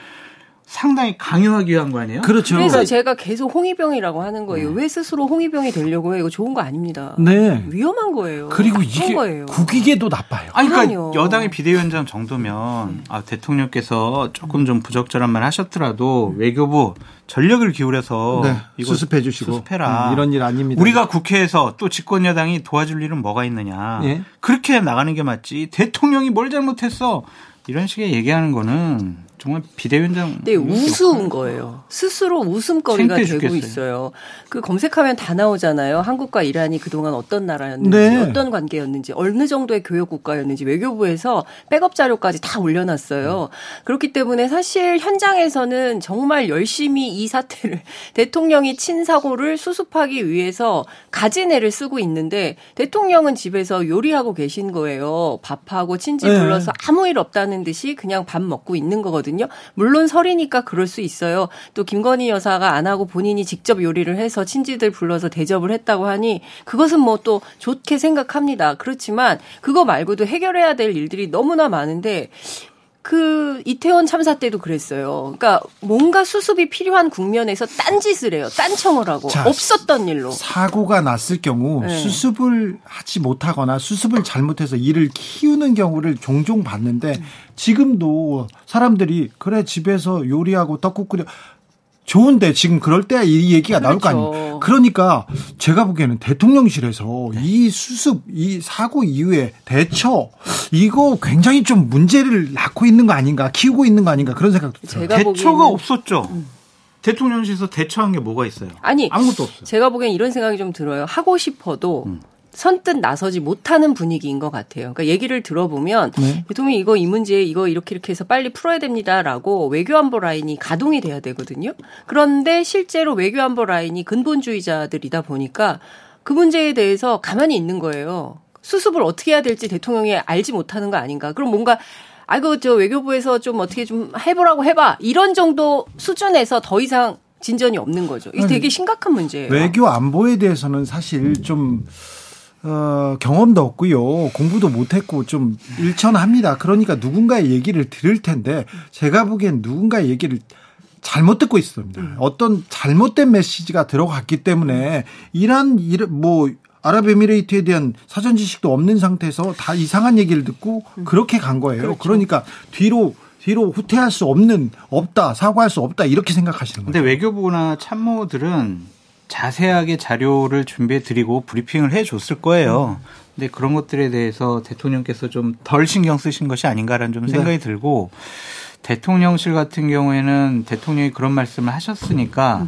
상당히 강요하기 위한 거 아니에요? 그렇죠. 그래서 제가 계속 홍위병이라고 하는 거예요. 네. 왜 스스로 홍위병이 되려고 해요? 이거 좋은 거 아닙니다. 네. 위험한 거예요. 그리고 이게 거예요. 국익에도 나빠요. 아니, 그러니까 그럼요. 여당의 비대위원장 정도면 아, 대통령께서 조금 좀 부적절한 말 하셨더라도 외교부 전력을 기울여서 네, 이거 수습해 주시고 수습해라. 음, 이런 일 아닙니다. 우리가 국회에서 또 집권 여당이 도와줄 일은 뭐가 있느냐. 네. 그렇게 나가는 게 맞지. 대통령이 뭘 잘못했어. 이런 식의 얘기하는 거는 정말 비대위원장. 네, 우스운 거예요. 스스로 웃음거리가 되고 죽겠어요. 있어요. 그 검색하면 다 나오잖아요. 한국과 이란이 그동안 어떤 나라였는지, 네. 어떤 관계였는지, 어느 정도의 교역 국가였는지 외교부에서 백업 자료까지 다 올려놨어요. 그렇기 때문에 사실 현장에서는 정말 열심히 이 사태를 대통령이 친 사고를 수습하기 위해서 가진 애를 쓰고 있는데 대통령은 집에서 요리하고 계신 거예요. 밥하고 친지 네. 불러서 아무 일 없다는 듯이 그냥 밥 먹고 있는 거거든요. 거거든요. 물론 설이니까 그럴 수 있어요. 또 김건희 여사가 안 하고 본인이 직접 요리를 해서 친지들 불러서 대접을 했다고 하니 그것은 뭐 또 좋게 생각합니다. 그렇지만 그거 말고도 해결해야 될 일들이 너무나 많은데 그 이태원 참사 때도 그랬어요. 그러니까 뭔가 수습이 필요한 국면에서 딴짓을 해요. 딴청을 하고 자, 없었던 일로 사고가 났을 경우 네. 수습을 하지 못하거나 수습을 잘못해서 일을 키우는 경우를 종종 봤는데 지금도 사람들이 그래 집에서 요리하고 떡국 끓여 좋은데 지금 그럴 때 이 얘기가 그렇죠. 나올 거 아니에요. 그렇죠. 그러니까 제가 보기에는 대통령실에서 네. 이 수습, 이 사고 이후에 대처 이거 굉장히 좀 문제를 낳고 있는 거 아닌가, 키우고 있는 거 아닌가 그런 생각도 들어요. 대처가 없었죠. 음. 대통령실에서 대처한 게 뭐가 있어요? 아니 아무것도 없어요. 제가 보기엔 이런 생각이 좀 들어요. 하고 싶어도 음. 선뜻 나서지 못하는 분위기인 것 같아요. 그러니까 얘기를 들어보면 네. 대통령이 이거 이 문제 이거 이렇게 이렇게 해서 빨리 풀어야 됩니다라고 외교안보 라인이 가동이 돼야 되거든요. 그런데 실제로 외교안보 라인이 근본주의자들이다 보니까 그 문제에 대해서 가만히 있는 거예요. 수습을 어떻게 해야 될지 대통령이 알지 못하는 거 아닌가. 그럼 뭔가 아이고 저 외교부에서 좀 어떻게 좀 해보라고 해봐 이런 정도 수준에서 더 이상 진전이 없는 거죠. 이게 되게 심각한 문제예요. 외교 안보에 대해서는 사실 좀 어, 경험도 없고요. 공부도 못했고 좀 일천합니다. 그러니까 누군가의 얘기를 들을 텐데 제가 보기엔 누군가의 얘기를 잘못 듣고 있습니다. 음. 어떤 잘못된 메시지가 들어갔기 때문에 이란 뭐 아랍에미레이트에 대한 사전 지식도 없는 상태에서 다 이상한 얘기를 듣고 음. 그렇게 간 거예요. 그렇죠. 그러니까 뒤로 뒤로 후퇴할 수 없는 없다 사과할 수 없다 이렇게 생각하시는 거죠. 근데 외교부나 참모들은 자세하게 자료를 준비해 드리고 브리핑을 해 줬을 거예요. 근데 그런 것들에 대해서 대통령께서 좀 덜 신경 쓰신 것이 아닌가라는 좀 생각이 네. 들고 대통령실 같은 경우에는 대통령이 그런 말씀을 하셨으니까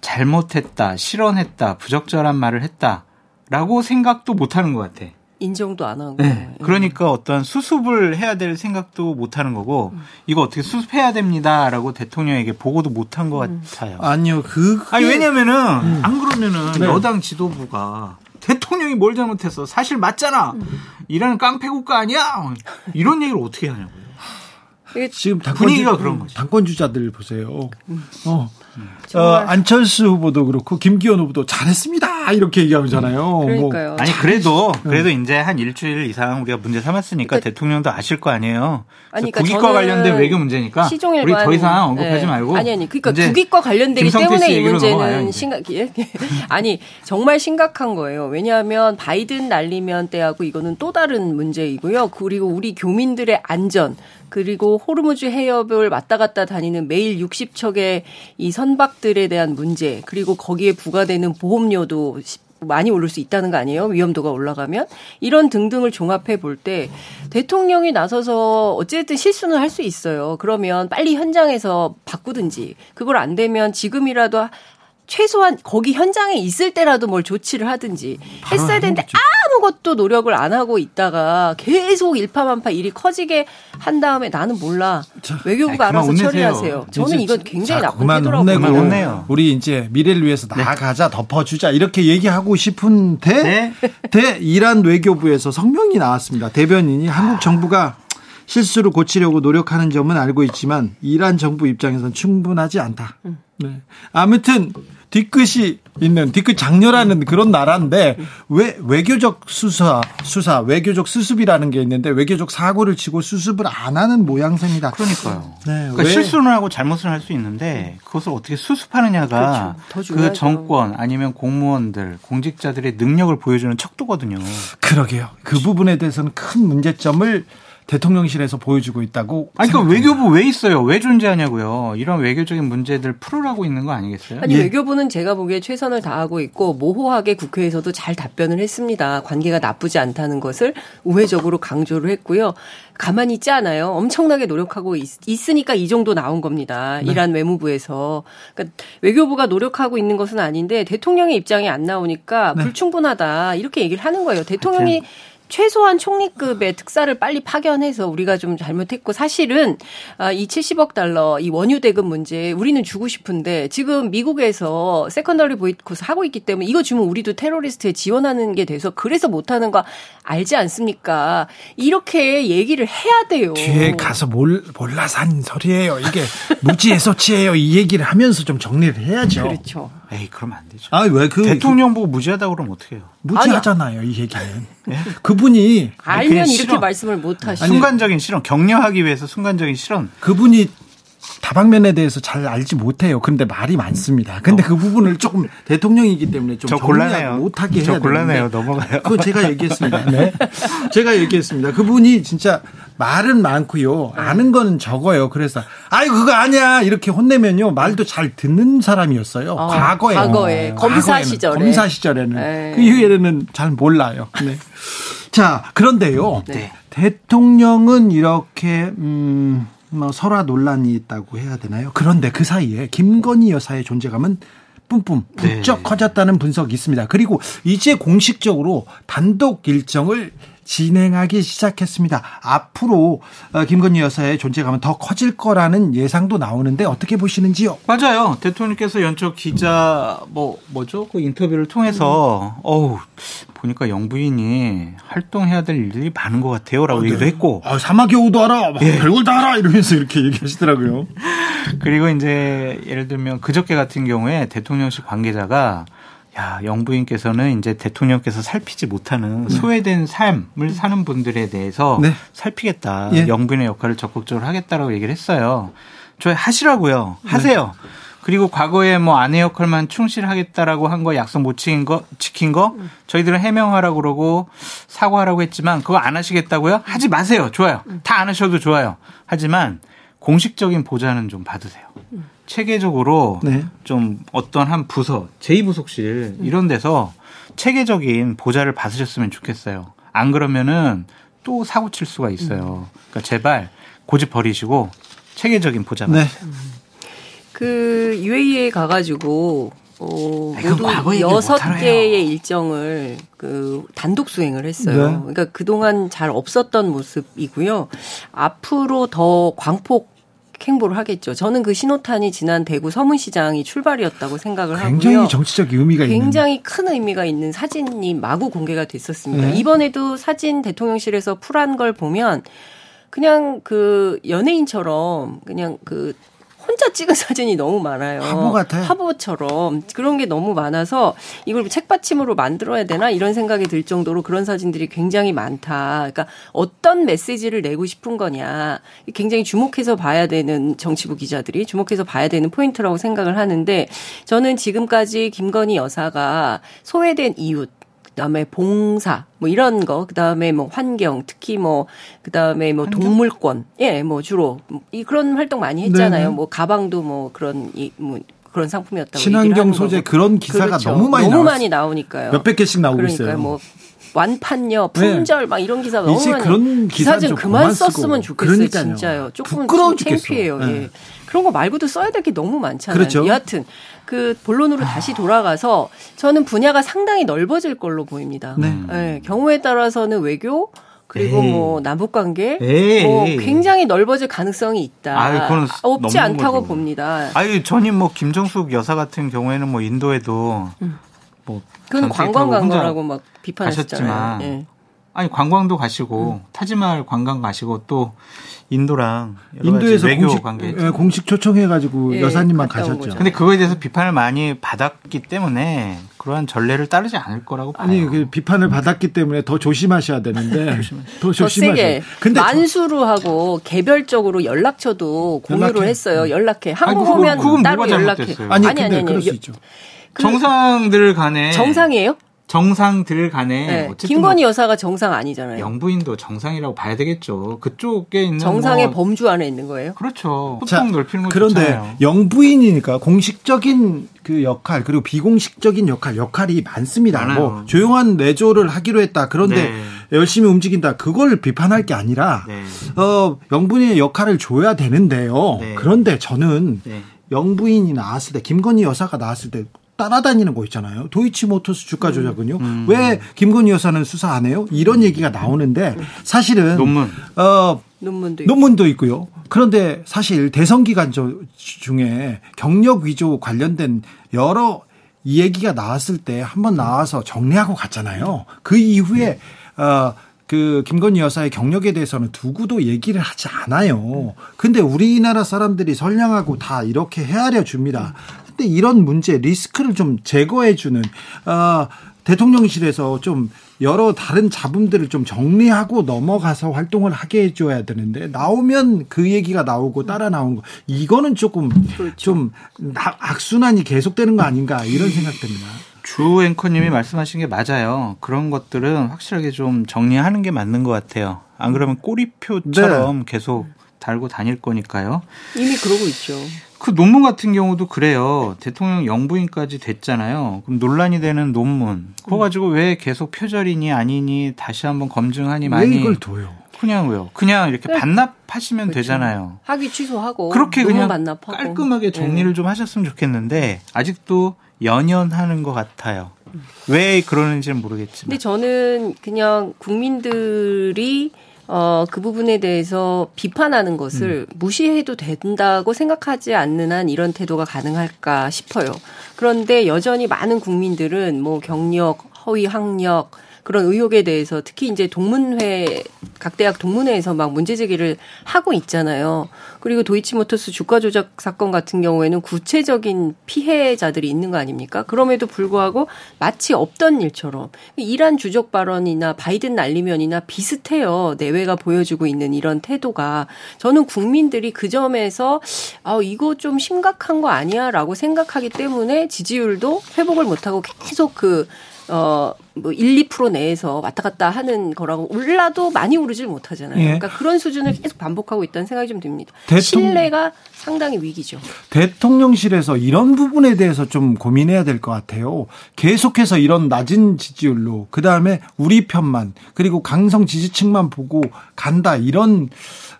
잘못했다, 실언했다, 부적절한 말을 했다라고 생각도 못 하는 것 같아. 인정도 안 하고. 네. 그러니까 어떤 수습을 해야 될 생각도 못 하는 거고 음. 이거 어떻게 수습해야 됩니다라고 대통령에게 보고도 못 한 것 음. 같아요. 아니요. 그 아니 왜냐면은 음. 안 그러면은 네. 여당 지도부가 대통령이 뭘 잘못했어? 사실 맞잖아. 음. 이라는 깡패 국가 아니야? 이런 얘기를 어떻게 하냐고요. 지금 당권 분위기가 그런 거죠. 당권 주자들 보세요. 음. 어. 어, 안철수 후보도 그렇고 김기현 후보도 잘했습니다 이렇게 얘기하잖아요. 뭐 그러니까요. 뭐. 아니 그래도 그래도 네. 이제 한 일주일 이상 우리가 문제 삼았으니까 그러니까, 대통령도 아실 거 아니에요. 아니, 그러니까 국익과 관련된 외교 문제니까 시종일관, 우리 더 이상 언급하지 네. 말고 아니 아니 그러니까 국익과 관련되기 때문에 이 문제는 심각 아니 정말 심각한 거예요. 왜냐하면 바이든 날리면 때하고 이거는 또 다른 문제이고요. 그리고 우리 교민들의 안전 그리고 호르무즈 해협을 왔다 갔다 다니는 매일 60척의 이 선박들에 대한 문제, 그리고 거기에 부과되는 보험료도 많이 오를 수 있다는 거 아니에요? 위험도가 올라가면 이런 등등을 종합해 볼 때 대통령이 나서서 어쨌든 실수는 할 수 있어요. 그러면 빨리 현장에서 바꾸든지 그걸 안 되면 지금이라도 최소한 거기 현장에 있을 때라도 뭘 조치를 하든지 했어야 되는데 아무것도 노력을 안 하고 있다가 계속 일파만파 일이 커지게 한 다음에 나는 몰라 외교부가 아니, 알아서 처리하세요. 저는 이건 굉장히 나쁜 태도라고 우리 이제 미래를 위해서 네. 나아가자 덮어주자 이렇게 얘기하고 싶은데 네? 대 이란 외교부에서 성명이 나왔습니다. 대변인이 한국 정부가 실수를 고치려고 노력하는 점은 알고 있지만 이란 정부 입장에서는 충분하지 않다. 음. 네. 아무튼 뒤끝이 있는 뒤끝 장렬하는 그런 나라인데 왜 외교적 수사 수사 외교적 수습이라는 게 있는데 외교적 사고를 치고 수습을 안 하는 모양새입니다. 그러니까요. 네, 그러니까 실수를 하고 잘못을 할 수 있는데 그것을 어떻게 수습하느냐가 그렇죠. 그 정권 아니면 공무원들 공직자들의 능력을 보여주는 척도거든요. 그러게요. 그 부분에 대해서는 큰 문제점을 대통령실에서 보여주고 있다고. 아니, 그러니까 외교부 왜 있어요? 왜 존재하냐고요? 이런 외교적인 문제들 풀으라고 있는 거 아니겠어요? 아니, 예. 외교부는 제가 보기에 최선을 다하고 있고, 모호하게 국회에서도 잘 답변을 했습니다. 관계가 나쁘지 않다는 것을 우회적으로 강조를 했고요. 가만히 있지 않아요. 엄청나게 노력하고 있, 으니까이 정도 나온 겁니다. 네. 이란 외무부에서. 그러니까 외교부가 노력하고 있는 것은 아닌데 대통령의 입장이 안 나오니까 네. 불충분하다. 이렇게 얘기를 하는 거예요. 대통령이 하여튼. 최소한 총리급의 특사를 빨리 파견해서 우리가 좀 잘못했고 사실은 아, 이 70억 달러 이 원유 대금 문제 우리는 주고 싶은데 지금 미국에서 secondary boycott 하고 있기 때문에 이거 주면 우리도 테러리스트에 지원하는 게 돼서 그래서 못하는 거 알지 않습니까? 이렇게 얘기를 해야 돼요. 뒤에 가서 몰, 몰라서 한 소리예요. 이게 무지의 소치예요. 이 얘기를 하면서 좀 정리를 해야죠. 그렇죠. 에이 그러면 안 되죠. 아 왜 그 대통령 보고 무지하다 그러면 어떻게 해요? 무지하잖아요 이 얘기는. 네? 그분이 알면 이렇게 실언. 말씀을 못 하시죠. 순간적인 실언 격려하기 위해서 순간적인 실언. 그분이 다방면에 대해서 잘 알지 못해요. 그런데 말이 많습니다. 근데 어. 그 부분을 조금 대통령이기 때문에 좀 곤란해요. 못하게 해야 곤란해요. 넘어가요. 그거 제가 얘기했습니다. 네. 제가 얘기했습니다. 그분이 진짜 말은 많고요. 아는 거는 적어요. 그래서 아이 그거 아니야 이렇게 혼내면요 말도 잘 듣는 사람이었어요. 어, 과거에 과거에 검사 시절에 검사 시절에는 에이. 그 이후에는 잘 몰라요. 네. 자 그런데요. 네. 대통령은 이렇게 음. 뭐 설화 논란이 있다고 해야 되나요? 그런데 그 사이에 김건희 여사의 존재감은 뿜뿜 부쩍 네. 커졌다는 분석이 있습니다. 그리고 이제 공식적으로 단독 일정을 진행하기 시작했습니다. 앞으로 어, 김건희 여사의 존재감은 더 커질 거라는 예상도 나오는데 어떻게 보시는지요? 맞아요. 대통령께서 연초 기자 뭐 뭐죠? 그 인터뷰를 통해서 음. 어우 보니까 영부인이 활동해야 될 일들이 많은 것 같아요라고 아, 네. 얘기도 했고 아, 사막여우도 알아, 예. 별걸 다 알아 이러면서 이렇게 얘기하시더라고요. 그리고 이제 예를 들면 그저께 같은 경우에 대통령실 관계자가 야, 영부인께서는 이제 대통령께서 살피지 못하는 네. 소외된 삶을 사는 분들에 대해서 네. 살피겠다. 예. 영부인의 역할을 적극적으로 하겠다라고 얘기를 했어요. 저 하시라고요. 하세요. 네. 그리고 과거에 뭐 아내 역할만 충실하겠다라고 한 거 약속 못 지킨 거 지킨 거 저희들은 해명하라고 그러고 사과하라고 했지만 그거 안 하시겠다고요? 하지 마세요. 좋아요. 다 안 하셔도 좋아요. 하지만 공식적인 보좌는 좀 받으세요. 체계적으로 네. 좀 어떤 한 부서, 제2부속실 이런 데서 체계적인 보좌를 받으셨으면 좋겠어요. 안 그러면은 또 사고 칠 수가 있어요. 그러니까 제발 고집 버리시고 체계적인 보좌 받으세요. 네. 그 UAE에 가가지고 어, 모두 여섯 개의 일정을 그 단독 수행을 했어요. 네. 그러니까 그동안 잘 없었던 모습이고요. 앞으로 더 광폭 행보를 하겠죠. 저는 그 신호탄이 지난 대구 서문시장이 출발이었다고 생각을 굉장히 하고요. 굉장히 정치적 의미가 굉장히 있는. 큰 의미가 있는 사진이 마구 공개가 됐었습니다. 네. 이번에도 사진 대통령실에서 풀한 걸 보면 그냥 그 연예인처럼 그냥 그 혼자 찍은 사진이 너무 많아요. 화보 같아요. 화보처럼 그런 게 너무 많아서 이걸 책받침으로 만들어야 되나 이런 생각이 들 정도로 그런 사진들이 굉장히 많다. 그러니까 어떤 메시지를 내고 싶은 거냐 굉장히 주목해서 봐야 되는 정치부 기자들이 주목해서 봐야 되는 포인트라고 생각을 하는데 저는 지금까지 김건희 여사가 소외된 이웃 그다음에 봉사 뭐 이런 거 그다음에 뭐 환경 특히 뭐 그다음에 뭐 환경? 동물권 예 뭐 주로 이 그런 활동 많이 했잖아요. 네네. 뭐 가방도 뭐 그런 이뭐 그런 상품이었다고 친환경 소재 그런 기사가 그렇죠. 너무 많이 너무 나왔어요. 많이 나오니까요. 몇백 개씩 나오고 그러니까요. 있어요. 뭐 완판녀, 품절 네. 막 이런 기사 너무 많이 그런 기사 좀 그만 썼으면 좋겠어요. 그러니까요. 진짜요. 조금 좀 창피해요. 네. 예. 그런 거 말고도 써야 될 게 너무 많잖아요. 그렇죠. 여하튼 그 본론으로 아. 다시 돌아가서 저는 분야가 상당히 넓어질 걸로 보입니다. 네. 네. 경우에 따라서는 외교 그리고 에이. 뭐 남북 관계 뭐 굉장히 넓어질 가능성이 있다. 아유, 없지 않다고 거죠. 봅니다. 아유 전임 뭐 김정숙 여사 같은 경우에는 뭐 인도에도 음. 뭐 그건 관광 간 거라고 막 비판하셨지만 예. 아니 관광도 가시고 음. 타지말 관광 가시고 또 인도랑 인도에서 외교 공식, 관계 예, 공식 초청해 가지고 예, 여사님만 가셨죠. 근데 그거에 대해서 비판을 많이 받았기 때문에 그러한 전례를 따르지 않을 거라고 봐요. 아니 그 비판을 받았기 때문에 더 조심하셔야 되는데 더 조심하셔야. 근데 만수로 하고 개별적으로 연락처도 공유를 연락해. 했어요. 연락해. 한국 아니, 오면 그건, 따로 연락해. 아니 아니 아니. 아니. 그 정상들 간에 정상이에요? 정상들 간에 네. 김건희 뭐 여사가 정상 아니잖아요. 영부인도 정상이라고 봐야 되겠죠. 그쪽에 있는 정상의 뭐 범주 안에 있는 거예요. 그렇죠. 소통 넓히는 거 그런데 좋잖아요. 영부인이니까 공식적인 그 역할 그리고 비공식적인 역할 역할이 많습니다. 많아요. 뭐 조용한 내조를 하기로 했다. 그런데 네. 열심히 움직인다. 그걸 비판할 게 아니라 네. 어 영부인의 역할을 줘야 되는데요. 네. 그런데 저는 네. 영부인이 나왔을 때 김건희 여사가 나왔을 때 따라다니는 거 있잖아요. 도이치모터스 주가 음. 조작은요. 음. 왜 김건희 여사는 수사 안 해요? 이런 얘기가 나오는데 사실은 논문 어 논문도, 논문도 있고요. 그런데 사실 대선 기간 중에 경력 위조 관련된 여러 얘기가 나왔을 때 한번 나와서 정리하고 갔잖아요. 그 이후에 어, 그 김건희 여사의 경력에 대해서는 두고도 얘기를 하지 않아요. 근데 우리나라 사람들이 선량하고 다 이렇게 헤아려 줍니다. 근데 이런 문제 리스크를 좀 제거해 주는 어, 대통령실에서 좀 여러 다른 잡음들을 좀 정리하고 넘어가서 활동을 하게 해줘야 되는데 나오면 그 얘기가 나오고 따라 나오는 거 이거는 조금 그렇죠. 좀 악순환이 계속되는 거 아닌가 이런 생각됩니다. 주 앵커님이 말씀하신 게 맞아요. 그런 것들은 확실하게 좀 정리하는 게 맞는 것 같아요. 안 그러면 꼬리표처럼 네. 계속 달고 다닐 거니까요. 이미 그러고 있죠. 그 논문 같은 경우도 그래요. 대통령 영부인까지 됐잖아요. 그럼 논란이 되는 논문. 그거 가지고 왜 계속 표절이니 아니니 다시 한번 검증하니 많이. 왜 이걸 둬요? 그냥 왜요? 그냥 이렇게 네. 반납하시면 그렇죠. 되잖아요. 학위 취소하고 그렇게 그냥 반납하고. 깔끔하게 정리를 네. 좀 하셨으면 좋겠는데 아직도 연연하는 것 같아요. 왜 그러는지는 모르겠지만. 근데 저는 그냥 국민들이 어, 그 부분에 대해서 비판하는 것을 음. 무시해도 된다고 생각하지 않는 한 이런 태도가 가능할까 싶어요. 그런데 여전히 많은 국민들은 뭐 경력, 허위 학력, 그런 의혹에 대해서 특히 이제 동문회 각 대학 동문회에서 막 문제 제기를 하고 있잖아요. 그리고 도이치모터스 주가 조작 사건 같은 경우에는 구체적인 피해자들이 있는 거 아닙니까? 그럼에도 불구하고 마치 없던 일처럼 이란 주적 발언이나 바이든 날리면이나 비슷해요. 내외가 보여주고 있는 이런 태도가 저는 국민들이 그 점에서 아 이거 좀 심각한 거 아니야라고 생각하기 때문에 지지율도 회복을 못하고 계속 그 어, 뭐 1, 2% 내에서 왔다 갔다 하는 거라고 올라도 많이 오르질 못하잖아요. 예. 그러니까 그런 수준을 계속 반복하고 있다는 생각이 좀 듭니다. 대통령, 신뢰가 상당히 위기죠. 대통령실에서 이런 부분에 대해서 좀 고민해야 될 것 같아요. 계속해서 이런 낮은 지지율로 그 다음에 우리 편만 그리고 강성 지지층만 보고 간다 이런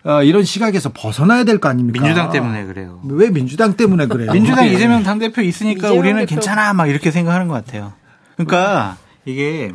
어, 이런 시각에서 벗어나야 될 거 아닙니까? 민주당 때문에 그래요. 왜 민주당 때문에 그래요? 민주당 이재명 당 대표 있으니까 이재명 우리는 대표. 괜찮아 막 이렇게 생각하는 것 같아요. 그러니까 이게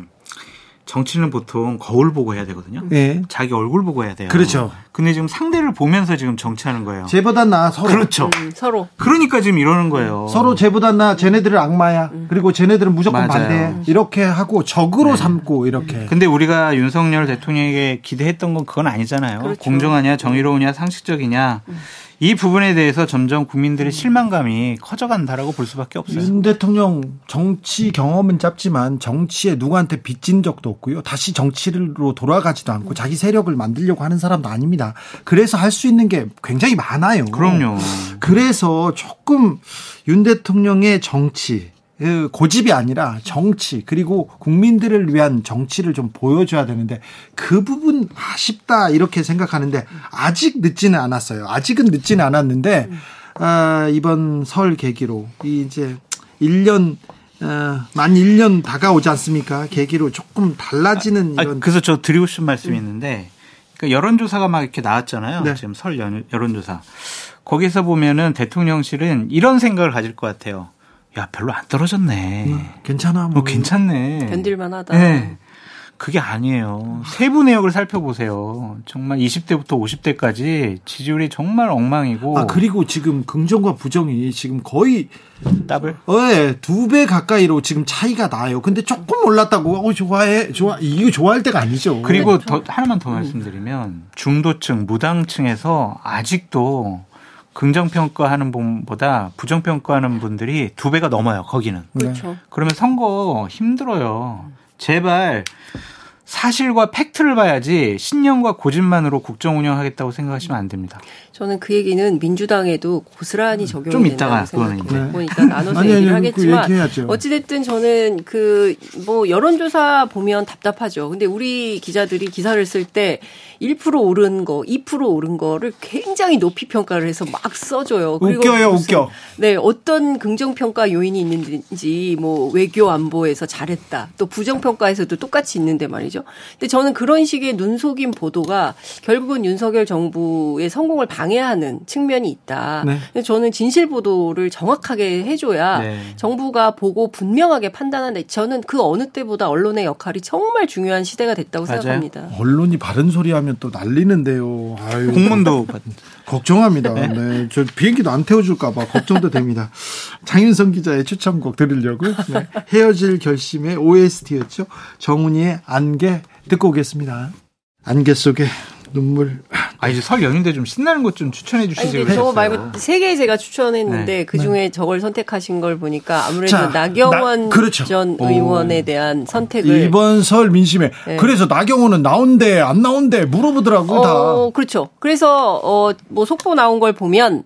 정치는 보통 거울 보고 해야 되거든요. 네. 자기 얼굴 보고 해야 돼요. 그렇죠. 근데 지금 상대를 보면서 지금 정치하는 거예요. 쟤보다 나 서로. 그렇죠. 음, 서로. 그러니까 지금 이러는 거예요. 서로 쟤보다 나 쟤네들은 악마야. 음. 그리고 쟤네들은 무조건 맞아요. 반대. 이렇게 하고 적으로 네. 삼고 이렇게. 근데 우리가 윤석열 대통령에게 기대했던 건 그건 아니잖아요. 그렇죠. 공정하냐, 정의로우냐, 상식적이냐. 음. 이 부분에 대해서 점점 국민들의 실망감이 커져간다라고 볼 수밖에 없어요. 윤 대통령 정치 경험은 짧지만 정치에 누구한테 빚진 적도 없고요. 다시 정치로 돌아가지도 않고 자기 세력을 만들려고 하는 사람도 아닙니다. 그래서 할 수 있는 게 굉장히 많아요. 그럼요. 그래서 조금 윤 대통령의 정치 그 고집이 아니라 정치 그리고 국민들을 위한 정치를 좀 보여줘야 되는데 그 부분 아쉽다 이렇게 생각하는데 아직 늦지는 않았어요. 아직은 늦지는 않았는데 아, 이번 설 계기로 이제 1년 어, 만 1년 다가오지 않습니까? 계기로 조금 달라지는 아, 이런. 아, 그래서 저 드리고 싶은 말씀이 있는데 그러니까 여론조사가 막 이렇게 나왔잖아요. 네. 지금 설 여론조사. 거기서 보면은 대통령실은 이런 생각을 가질 것 같아요. 야 별로 안 떨어졌네. 음, 괜찮아. 뭐. 어, 괜찮네. 견딜만하다. 네. 그게 아니에요. 세부 내역을 살펴보세요. 정말 20대부터 50대까지 지지율이 정말 엉망이고. 아 그리고 지금 긍정과 부정이 지금 거의 더블? 네, 두 배 가까이로 지금 차이가 나요. 근데 조금 올랐다고 어 좋아해 좋아 이거 좋아할 때가 아니죠. 그리고 더 하나만 더 말씀드리면 중도층 무당층에서 아직도 긍정평가하는 분보다 부정평가하는 분들이 두 배가 넘어요, 거기는. 그렇죠. 그러면 선거 힘들어요. 제발 사실과 팩트를 봐야지 신념과 고집만으로 국정 운영하겠다고 생각하시면 안 됩니다. 저는 그 얘기는 민주당에도 고스란히 음, 적용이 좀 이따가 생각해 보니까 나눠서 아니, 얘기를 아니, 하겠지만 어찌 됐든 저는 그 뭐 여론조사 보면 답답하죠. 근데 우리 기자들이 기사를 쓸 때 1% 오른 거, 2% 오른 거를 굉장히 높이 평가를 해서 막 써줘요. 그리고 웃겨요, 웃겨. 네, 어떤 긍정 평가 요인이 있는지, 뭐, 외교 안보에서 잘했다. 또 부정 평가에서도 똑같이 있는데 말이죠. 근데 저는 그런 식의 눈속임 보도가 결국은 윤석열 정부의 성공을 방 해하는 측면이 있다. 네. 저는 진실 보도를 정확하게 해줘야 네. 정부가 보고 분명하게 판단하는데 저는 그 어느 때보다 언론의 역할이 정말 중요한 시대가 됐다고 맞아요. 생각합니다. 언론이 바른 소리 하면 또 난리는데요. 아유, 공문도 걱정합니다. 네. 네. 저 비행기도 안 태워줄까봐 걱정도 됩니다. 장윤성 기자의 추천곡 들으려고 네. 헤어질 결심의 OST였죠. 정훈이의 안개 듣고 오겠습니다. 안개 속에 눈물. 아 이제 설 연휴인데 좀 신나는 것 좀 추천해 주시죠. 저거 말고 세 개 제가 추천했는데 네. 그 중에 네. 저걸 선택하신 걸 보니까 아무래도 자, 나경원 나, 그렇죠. 전 의원에 대한 선택을 이번 설 민심에 네. 그래서 나경원은 나온대 안 나온대 물어보더라고 어, 다. 그렇죠. 그래서 어뭐 속보 나온 걸 보면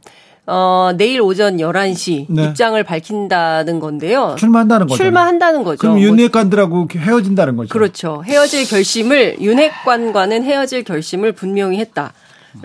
어, 내일 오전 11시 네. 입장을 밝힌다는 건데요. 출마한다는 거죠. 출마한다는 거죠. 그럼 윤핵관들하고 헤어진다는 거죠. 그렇죠. 헤어질 결심을 윤핵관과는 헤어질 결심을 분명히 했다.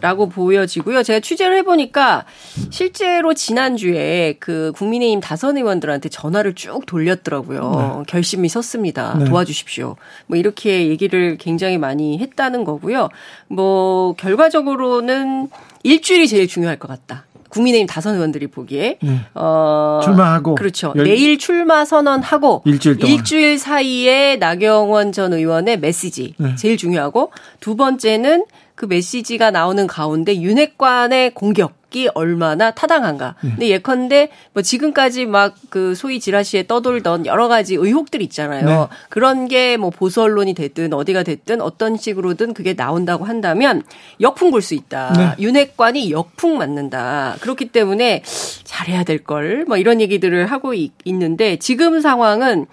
라고 보여지고요. 제가 취재를 해보니까 실제로 지난주에 그 국민의힘 다선 의원들한테 전화를 쭉 돌렸더라고요. 네. 결심이 섰습니다. 네. 도와주십시오. 뭐 이렇게 얘기를 굉장히 많이 했다는 거고요. 뭐 결과적으로는 일주일이 제일 중요할 것 같다. 국민의힘 다선 의원들이 보기에 네. 어 출마하고 그렇죠. 열... 내일 출마 선언하고 일주일 동안 일주일 사이에 나경원 전 의원의 메시지 네. 제일 중요하고 두 번째는 그 메시지가 나오는 가운데 윤핵관의 공격 이 얼마나 타당한가. 네. 근데 예컨대 뭐 지금까지 막 그 소위 지라시에 떠돌던 여러 가지 의혹들 있잖아요. 네. 그런 게 뭐 보수 언론이 됐든 어디가 됐든 어떤 식으로든 그게 나온다고 한다면 역풍 불수 있다. 네. 윤핵관이 역풍 맞는다. 그렇기 때문에 잘해야 될 걸. 뭐 이런 얘기들을 하고 있, 있는데 지금 상황은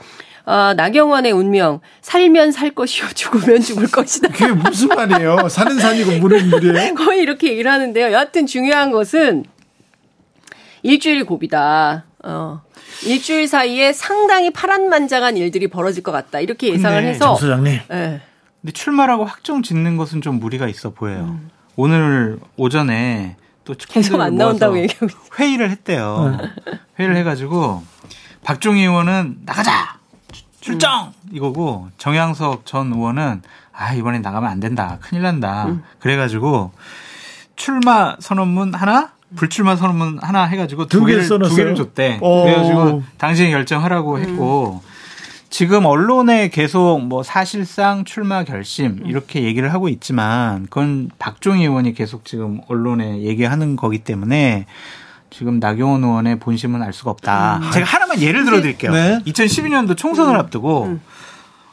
어, 나경원의 운명 살면 살 것이요 죽으면 죽을 것이다. 그게 무슨 말이에요? 사는 산이고 물은 물이에요? 거의 이렇게 얘기를 하는데요. 여하튼 중요한 것은 일주일 고비다. 어. 일주일 사이에 상당히 파란만장한 일들이 벌어질 것 같다. 이렇게 예상을 해서. 소장님. 네. 근데 출마라고 확정 짓는 것은 좀 무리가 있어 보여요. 음. 오늘 오전에 또 계속 안 나온다고 얘기하고 회의를 했대요. 네. 회의를 해가지고 박종희 의원은 나가자. 출정 음. 이거고 정양석 전 의원은 아 이번에 나가면 안 된다 큰일 난다 음. 그래가지고 출마 선언문 하나, 불출마 선언문 하나 해가지고 두, 두 개를 써놨어요? 두 개를 줬대. 오. 어. 그래가지고 당신이 결정하라고 음. 했고 지금 언론에 계속 뭐 사실상 출마 결심 이렇게 얘기를 하고 있지만 그건 박종희 의원이 계속 지금 언론에 얘기하는 거기 때문에 지금 나경원 의원의 본심은 알 수가 없다. 음. 제가 하나만 예를 들어 드릴게요. 네. 2012년도 총선을 음. 앞두고 음.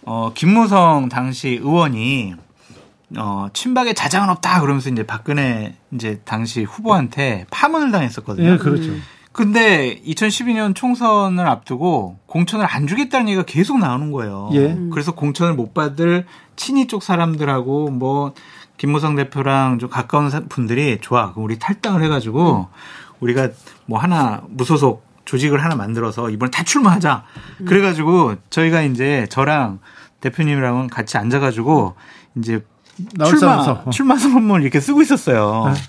어 김무성 당시 의원이 어, 친박에 자장은 없다 그러면서 이제 박근혜 이제 당시 후보한테 파문을 당했었거든요. 네, 그렇죠. 근데 2012년 총선을 앞두고 공천을 안 주겠다는 얘기가 계속 나오는 거예요. 예. 그래서 공천을 못 받을 친이 쪽 사람들하고 뭐 김무성 대표랑 좀 가까운 분들이 좋아. 그럼 우리 탈당을 해가지고 음. 우리가 뭐 하나 무소속 조직을 하나 만들어서 이번에 다 출마하자. 음. 그래가지고 저희가 이제 저랑 대표님이랑은 같이 앉아가지고 이제 출마 출마 선언문 이렇게 쓰고 있었어요. 네.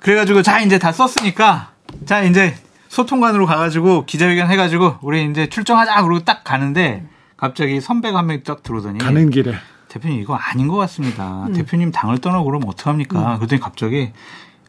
그래가지고 자 이제 다 썼으니까 자 이제 소통관으로 가가지고 기자회견 해가지고 우리 이제 출정하자 그러고 딱 가는데 갑자기 선배가 한 명이 딱 들어오더니 가는 길에 대표님 이거 아닌 것 같습니다. 음. 대표님 당을 떠나고 그러면 어떡합니까? 음. 그랬더니 갑자기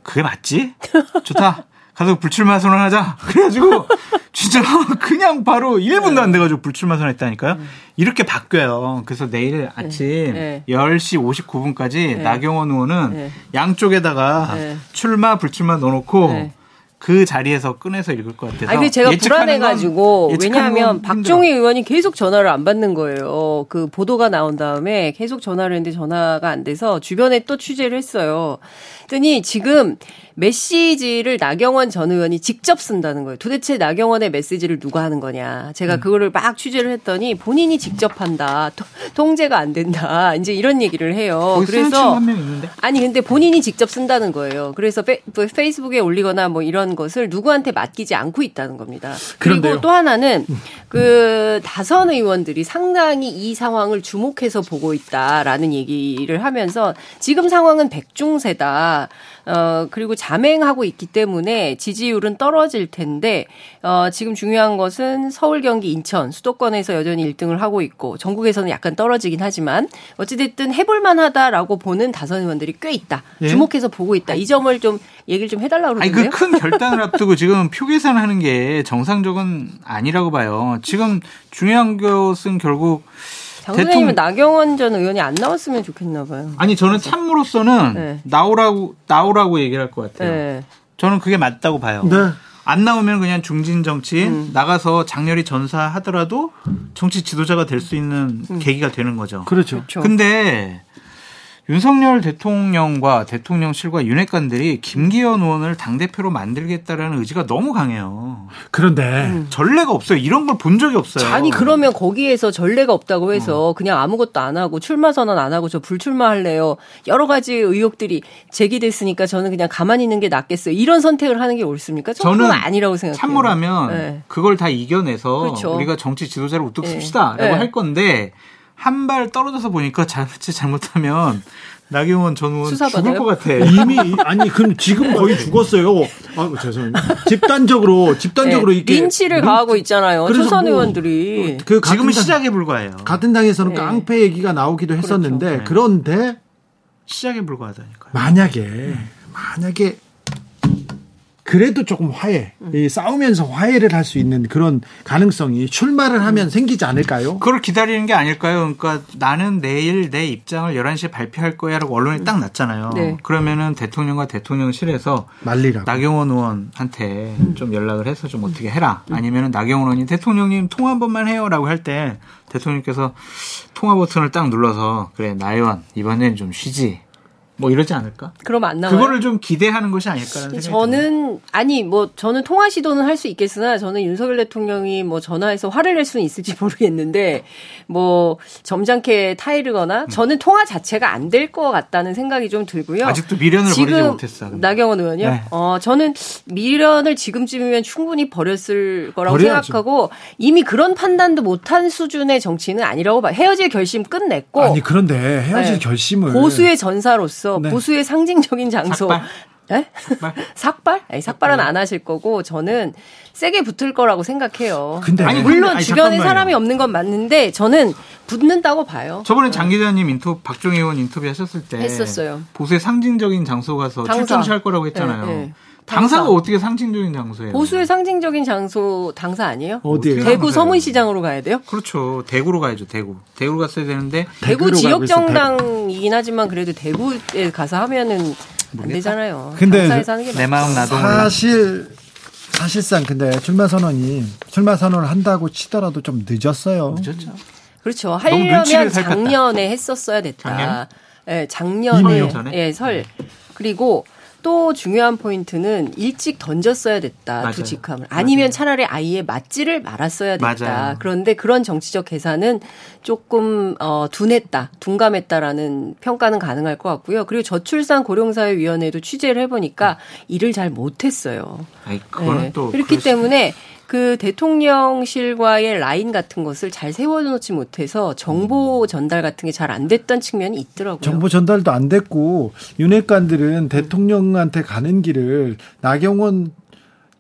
그게 맞지? 좋다. 가서 불출마 선언하자. 그래가지고 진짜 그냥 바로 1분도 안 돼가지고 불출마 선언했다니까요. 음. 이렇게 바뀌어요. 그래서 내일 네. 아침 네. 10시 59분까지 네. 나경원 의원은 네. 양쪽에다가 네. 출마 불출마 넣어놓고 네. 그 자리에서 꺼내서 읽을 것 같아서. 아니, 제가 불안해가지고 왜냐하면 박종희 의원이 계속 전화를 안 받는 거예요. 그 보도가 나온 다음에 계속 전화를 했는데 전화가 안 돼서 주변에 또 취재를 했어요. 그랬더니 지금 메시지를 나경원 전 의원이 직접 쓴다는 거예요. 도대체 나경원의 메시지를 누가 하는 거냐. 제가 음. 그거를 막 취재를 했더니 본인이 직접 한다. 통제가 안 된다. 이제 이런 얘기를 해요. 그래서 아니 근데 본인이 직접 쓴다는 거예요. 그래서 페, 뭐 페이스북에 올리거나 뭐 이런 것을 누구한테 맡기지 않고 있다는 겁니다. 그리고 그런데요. 또 하나는 음. 그 다선 의원들이 상당히 이 상황을 주목해서 보고 있다라는 얘기를 하면서 지금 상황은 백중세다. 어, 그리고 자맹하고 있기 때문에 지지율은 떨어질 텐데, 어, 지금 중요한 것은 서울, 경기, 인천, 수도권에서 여전히 1등을 하고 있고, 전국에서는 약간 떨어지긴 하지만, 어찌됐든 해볼만 하다라고 보는 다선 의원들이 꽤 있다. 예? 주목해서 보고 있다. 이 점을 좀 얘기를 좀 해달라고 그러는데요. 아니, 그큰 결단을 앞두고 지금 표 계산하는 게 정상적은 아니라고 봐요. 지금 중요한 것은 결국 장 선생님은 나경원 전 의원이 안 나왔으면 좋겠나 봐요. 아니 저는 참으로서는 네. 나오라고 나오라고 얘기를 할 것 같아요. 네. 저는 그게 맞다고 봐요. 네. 안 나오면 그냥 중진 정치인 음. 나가서 장렬히 전사하더라도 정치 지도자가 될 수 있는 음. 계기가 되는 거죠. 그렇죠. 그렇죠. 근데 윤석열 대통령과 대통령실과 윤핵관들이 김기현 의원을 당대표로 만들겠다라는 의지가 너무 강해요. 그런데 음. 전례가 없어요. 이런 걸 본 적이 없어요. 아니 그러면 거기에서 전례가 없다고 해서 어. 그냥 아무것도 안 하고 출마 선언 안 하고 저 불출마할래요. 여러 가지 의혹들이 제기됐으니까 저는 그냥 가만히 있는 게 낫겠어요. 이런 선택을 하는 게 옳습니까? 저는 아니라고 생각해요. 참모라면 네. 그걸 다 이겨내서 그렇죠. 우리가 정치 지도자를 우뚝 씁시다라고 네. 할 건데 한 발 떨어져서 보니까 잘못 잘못하면 나경원 전 의원 죽을 것 같아. 이미 아니 그럼 지금 거의 죽었어요. 아 죄송합니다. 집단적으로 집단적으로 네, 이렇게 린치를 가하고 있잖아요. 초선 뭐 의원들이. 그 지금은 시작에 불과해요. 같은 당에서는 네. 깡패 얘기가 나오기도 그렇죠. 했었는데 그렇죠. 그런데 시작에 불과하다니까요. 만약에 만약에 그래도 조금 화해, 음. 싸우면서 화해를 할 수 있는 그런 가능성이 출마를 하면 음. 생기지 않을까요? 그걸 기다리는 게 아닐까요? 그러니까 나는 내일 내 입장을 11시에 발표할 거야 라고 언론에 딱 났잖아요. 네. 그러면은 대통령과 대통령실에서 말리라 나경원 의원한테 음. 좀 연락을 해서 좀 어떻게 해라. 음. 아니면은 나경원 의원이 대통령님 통화 한 번만 해요 라고 할 때 대통령께서 통화 버튼을 딱 눌러서 그래 나 의원 이번엔 좀 쉬지 뭐 이러지 않을까? 그럼 안 나와요. 그거를 좀 기대하는 것이 아닐까라는 생각이 저는 아니 뭐 저는 통화 시도는 할 수 있겠으나 저는 윤석열 대통령이 뭐 전화해서 화를 낼 수는 있을지 모르겠는데 뭐 점잖게 타이르거나 음. 저는 통화 자체가 안 될 것 같다는 생각이 좀 들고요. 아직도 미련을 버리지 못했어. 근데. 나경원 의원이요? 네. 어 저는 미련을 지금쯤이면 충분히 버렸을 거라고 버려야죠. 생각하고 이미 그런 판단도 못한 수준의 정치는 아니라고 봐. 헤어질 결심 끝냈고 아니 그런데 헤어질 네. 결심을 보수의 전사로서 있어 네. 보수의 상징적인 장소. 삭발. 네? 삭발? 삭발? 아니, 삭발은 안 하실 거고 저는 세게 붙을 거라고 생각해요. 근데 아니, 물론 아니, 주변에 사람이 없는 건 맞는데 저는 붙는다고 봐요. 저번에 장 기자님 인터 박종희 의원 인터뷰 하셨을 때 했었어요. 보수의 상징적인 장소 가서 출정시할 거라고 했잖아요. 네, 네. 당사. 가 어떻게 상징적인 장소예요? 보수의 상징적인 장소 당사 아니에요? 어디에 대구 서문시장으로 가야 돼요? 그렇죠. 대구로 가야죠. 대구. 대구로 갔어야 되는데 대구 지역 정당이긴 하지만 그래도 대구에 가서 하면은 안 되잖아요. 근데 내 마음 나도 사실 사실상 근데 출마 선언이 출마 선언을 한다고 치더라도 좀 늦었어요. 늦었죠. 그렇죠. 하려면 작년에 했었어야 됐다. 작년? 네, 작년에 예, 설 그리고 또 중요한 포인트는 일찍 던졌어야 됐다. 맞아요. 두 직함을. 아니면 맞아요. 차라리 아이의 맞지를 말았어야 됐다. 맞아요. 그런데 그런 정치적 계산은 조금 어 둔했다. 둔감했다라는 평가는 가능할 것 같고요. 그리고 저출산 고령사회 위원회도 취재를 해 보니까 일을 잘 못했어요. 아니, 그거는 네. 또 그렇기 때문에 그 대통령실과의 라인 같은 것을 잘 세워놓지 못해서 정보 전달 같은 게 잘 안 됐던 측면이 있더라고요. 정보 전달도 안 됐고 윤핵관들은 대통령한테 가는 길을 나경원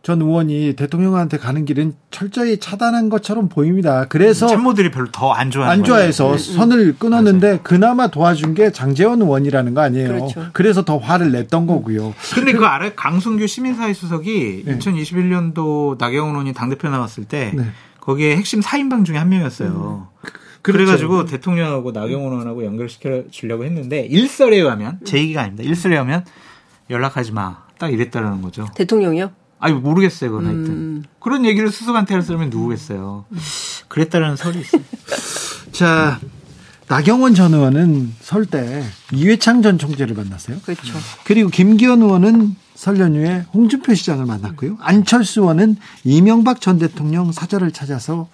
전 의원이 대통령한테 가는 길은 철저히 차단한 것처럼 보입니다. 그래서 참모들이 별로 더 안 좋아 안 좋아해서 거예요. 선을 끊었는데 맞아요. 그나마 도와준 게 장재원 의원이라는 거 아니에요. 그렇죠. 그래서 더 화를 냈던 거고요. 근데 그거 알아요? 강승규 시민사회 수석이 네. 2021년도 나경원 의원이 당대표 나왔을 때 네. 거기에 핵심 4인방 중에 한 명이었어요. 음. 그렇죠. 그래가지고 대통령하고 나경원 의원하고 연결시켜 주려고 했는데 일설에 의하면 제 얘기가 아닙니다. 일설에 의하면 연락하지 마. 딱 이랬다라는 거죠. 대통령이요? 아니 모르겠어요 그건 하여튼. 음. 그런 얘기를 수석한테 할 사람이 누구겠어요? 그랬다라는 설이 있어요. 자 나경원 전 의원은 설 때 이회창 전 총재를 만났어요. 그렇죠. 그리고 김기현 의원은 설 연휴에 홍준표 시장을 만났고요. 안철수 의원은 이명박 전 대통령 사절을 찾아서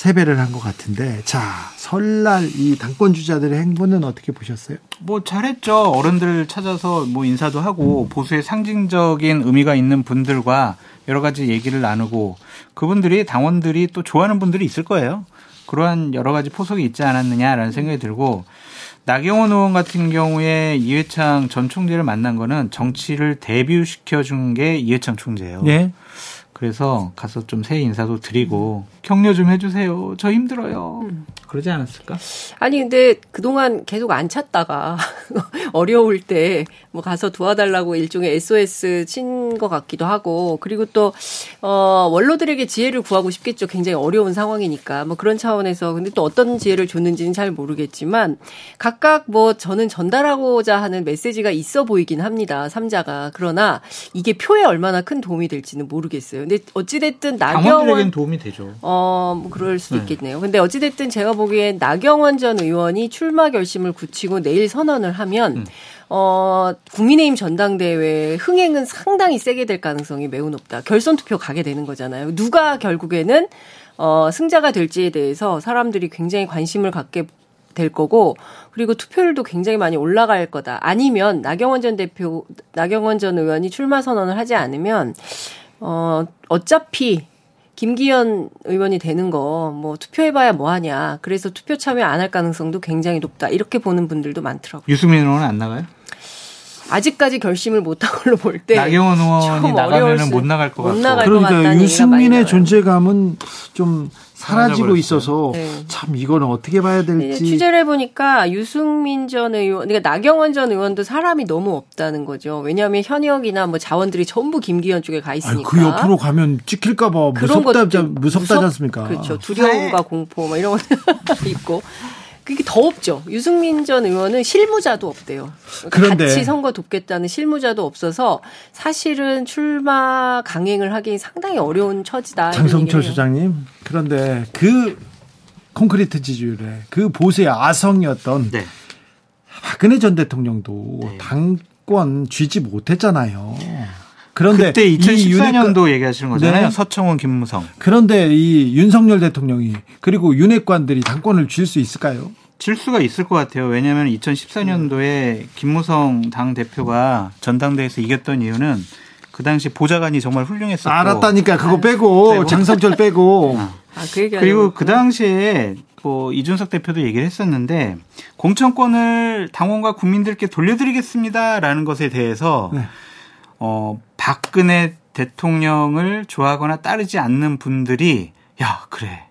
세배를 한 것 같은데 자 설날 이 당권 주자들의 행보는 어떻게 보셨어요? 뭐 잘했죠 어른들 찾아서 뭐 인사도 하고 보수의 상징적인 의미가 있는 분들과 여러 가지 얘기를 나누고 그분들이 당원들이 또 좋아하는 분들이 있을 거예요. 그러한 여러 가지 포석이 있지 않았느냐라는 생각이 들고 나경원 의원 같은 경우에 이회창 전 총재를 만난 거는 정치를 데뷔시켜 준 게 이회창 총재예요. 네. 그래서 가서 좀 새해 인사도 드리고 격려 좀 해주세요. 저 힘들어요. 음. 그러지 않았을까? 아니 근데 그동안 계속 안 찾다가 어려울 때 뭐 가서 도와달라고 일종의 SOS 친 것 같기도 하고 그리고 또 어, 원로들에게 지혜를 구하고 싶겠죠. 굉장히 어려운 상황이니까 뭐 그런 차원에서 근데 또 어떤 지혜를 줬는지는 잘 모르겠지만 각각 뭐 저는 전달하고자 하는 메시지가 있어 보이긴 합니다. 삼자가 그러나 이게 표에 얼마나 큰 도움이 될지는 모르겠어요. 근데 어찌 됐든 나경원 도움이 되죠. 어, 뭐 그럴 수도 네. 있겠네요. 근데 어찌 됐든 제가 보기엔 나경원 전 의원이 출마 결심을 굳히고 내일 선언을 하면 음. 어, 국민의힘 전당대회 흥행은 상당히 세게 될 가능성이 매우 높다. 결선 투표 가게 되는 거잖아요. 누가 결국에는 어, 승자가 될지에 대해서 사람들이 굉장히 관심을 갖게 될 거고 그리고 투표율도 굉장히 많이 올라갈 거다. 아니면 나경원 전 대표 나경원 전 의원이 출마 선언을 하지 않으면 어 어차피 김기현 의원이 되는 거 뭐 투표해봐야 뭐하냐. 그래서 투표 참여 안 할 가능성도 굉장히 높다. 이렇게 보는 분들도 많더라고요. 유승민 의원은 안 나가요? 아직까지 결심을 못한 걸로 볼 때. 나경원 의원이 나가면 못 나갈 것 같고. 나갈 그러니까 유승민의 존재감은 좀 사라지고 있어서 네. 참 이거는 어떻게 봐야 될지 취재를 해보니까 유승민 전 의원, 그러니까 나경원 전 의원도 사람이 너무 없다는 거죠. 왜냐하면 현역이나 뭐 자원들이 전부 김기현 쪽에 가 있으니까. 아니, 그 옆으로 가면 찍힐까봐 무섭다, 무섭다지 않습니까? 그렇죠. 두려움과 공포 뭐 이런 거 있고. 그게 더 없죠. 유승민 전 의원은 실무자도 없대요. 그러니까 그런데 같이 선거 돕겠다는 실무자도 없어서 사실은 출마 강행을 하기 상당히 어려운 처지다. 장성철 소장님. 그런데 그 콘크리트 지지율에 그 보수의 아성이었던 네. 박근혜 전 대통령도 네. 당권 쥐지 못했잖아요. 그런데 그때 2014년도 얘기하시는 거잖아요. 네. 서청원, 김무성. 그런데 이 윤석열 대통령이 그리고 윤핵관들이 당권을 쥘 수 있을까요? 질 수가 있을 것 같아요. 왜냐하면 2014년도에 김무성 당 대표가 전당대회에서 이겼던 이유는 그 당시 보좌관이 정말 훌륭했었고 알았다니까 그거 빼고, 빼고. 장성철 빼고 아, 그 그리고 그 당시에 뭐 이준석 대표도 얘기를 했었는데 공천권을 당원과 국민들께 돌려드리겠습니다라는 것에 대해서 네. 어 박근혜 대통령을 좋아하거나 따르지 않는 분들이 야 그래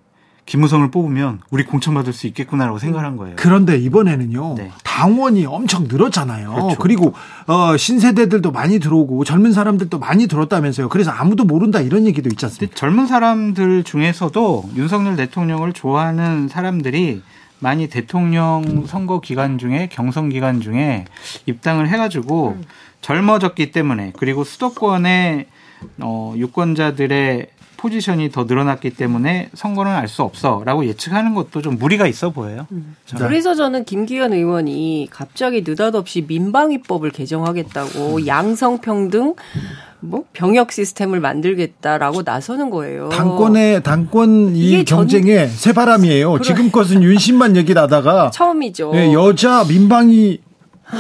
김무성을 뽑으면 우리 공천받을 수 있겠구나라고 생각한 거예요. 그런데 이번에는요. 네. 당원이 엄청 늘었잖아요. 그렇죠. 그리고 어, 신세대들도 많이 들어오고 젊은 사람들도 많이 들었다면서요. 그래서 아무도 모른다 이런 얘기도 있지 않습니까? 젊은 사람들 중에서도 윤석열 대통령을 좋아하는 사람들이 많이 대통령 선거 기간 중에 경선 기간 중에 입당을 해가지고 음. 젊어졌기 때문에 그리고 수도권의 어, 유권자들의 포지션이 더 늘어났기 때문에 선거는 알 수 없어라고 예측하는 것도 좀 무리가 있어 보여요. 음. 그래서 저는 김기현 의원이 갑자기 느닷없이 민방위법을 개정하겠다고 음. 양성평등 뭐 병역 시스템을 만들겠다라고 나서는 거예요. 당권의 당권 이 경쟁의 전... 새바람이에요. 그래. 지금 것은 윤심만 얘기 나다가 처음이죠. 네, 여자 민방위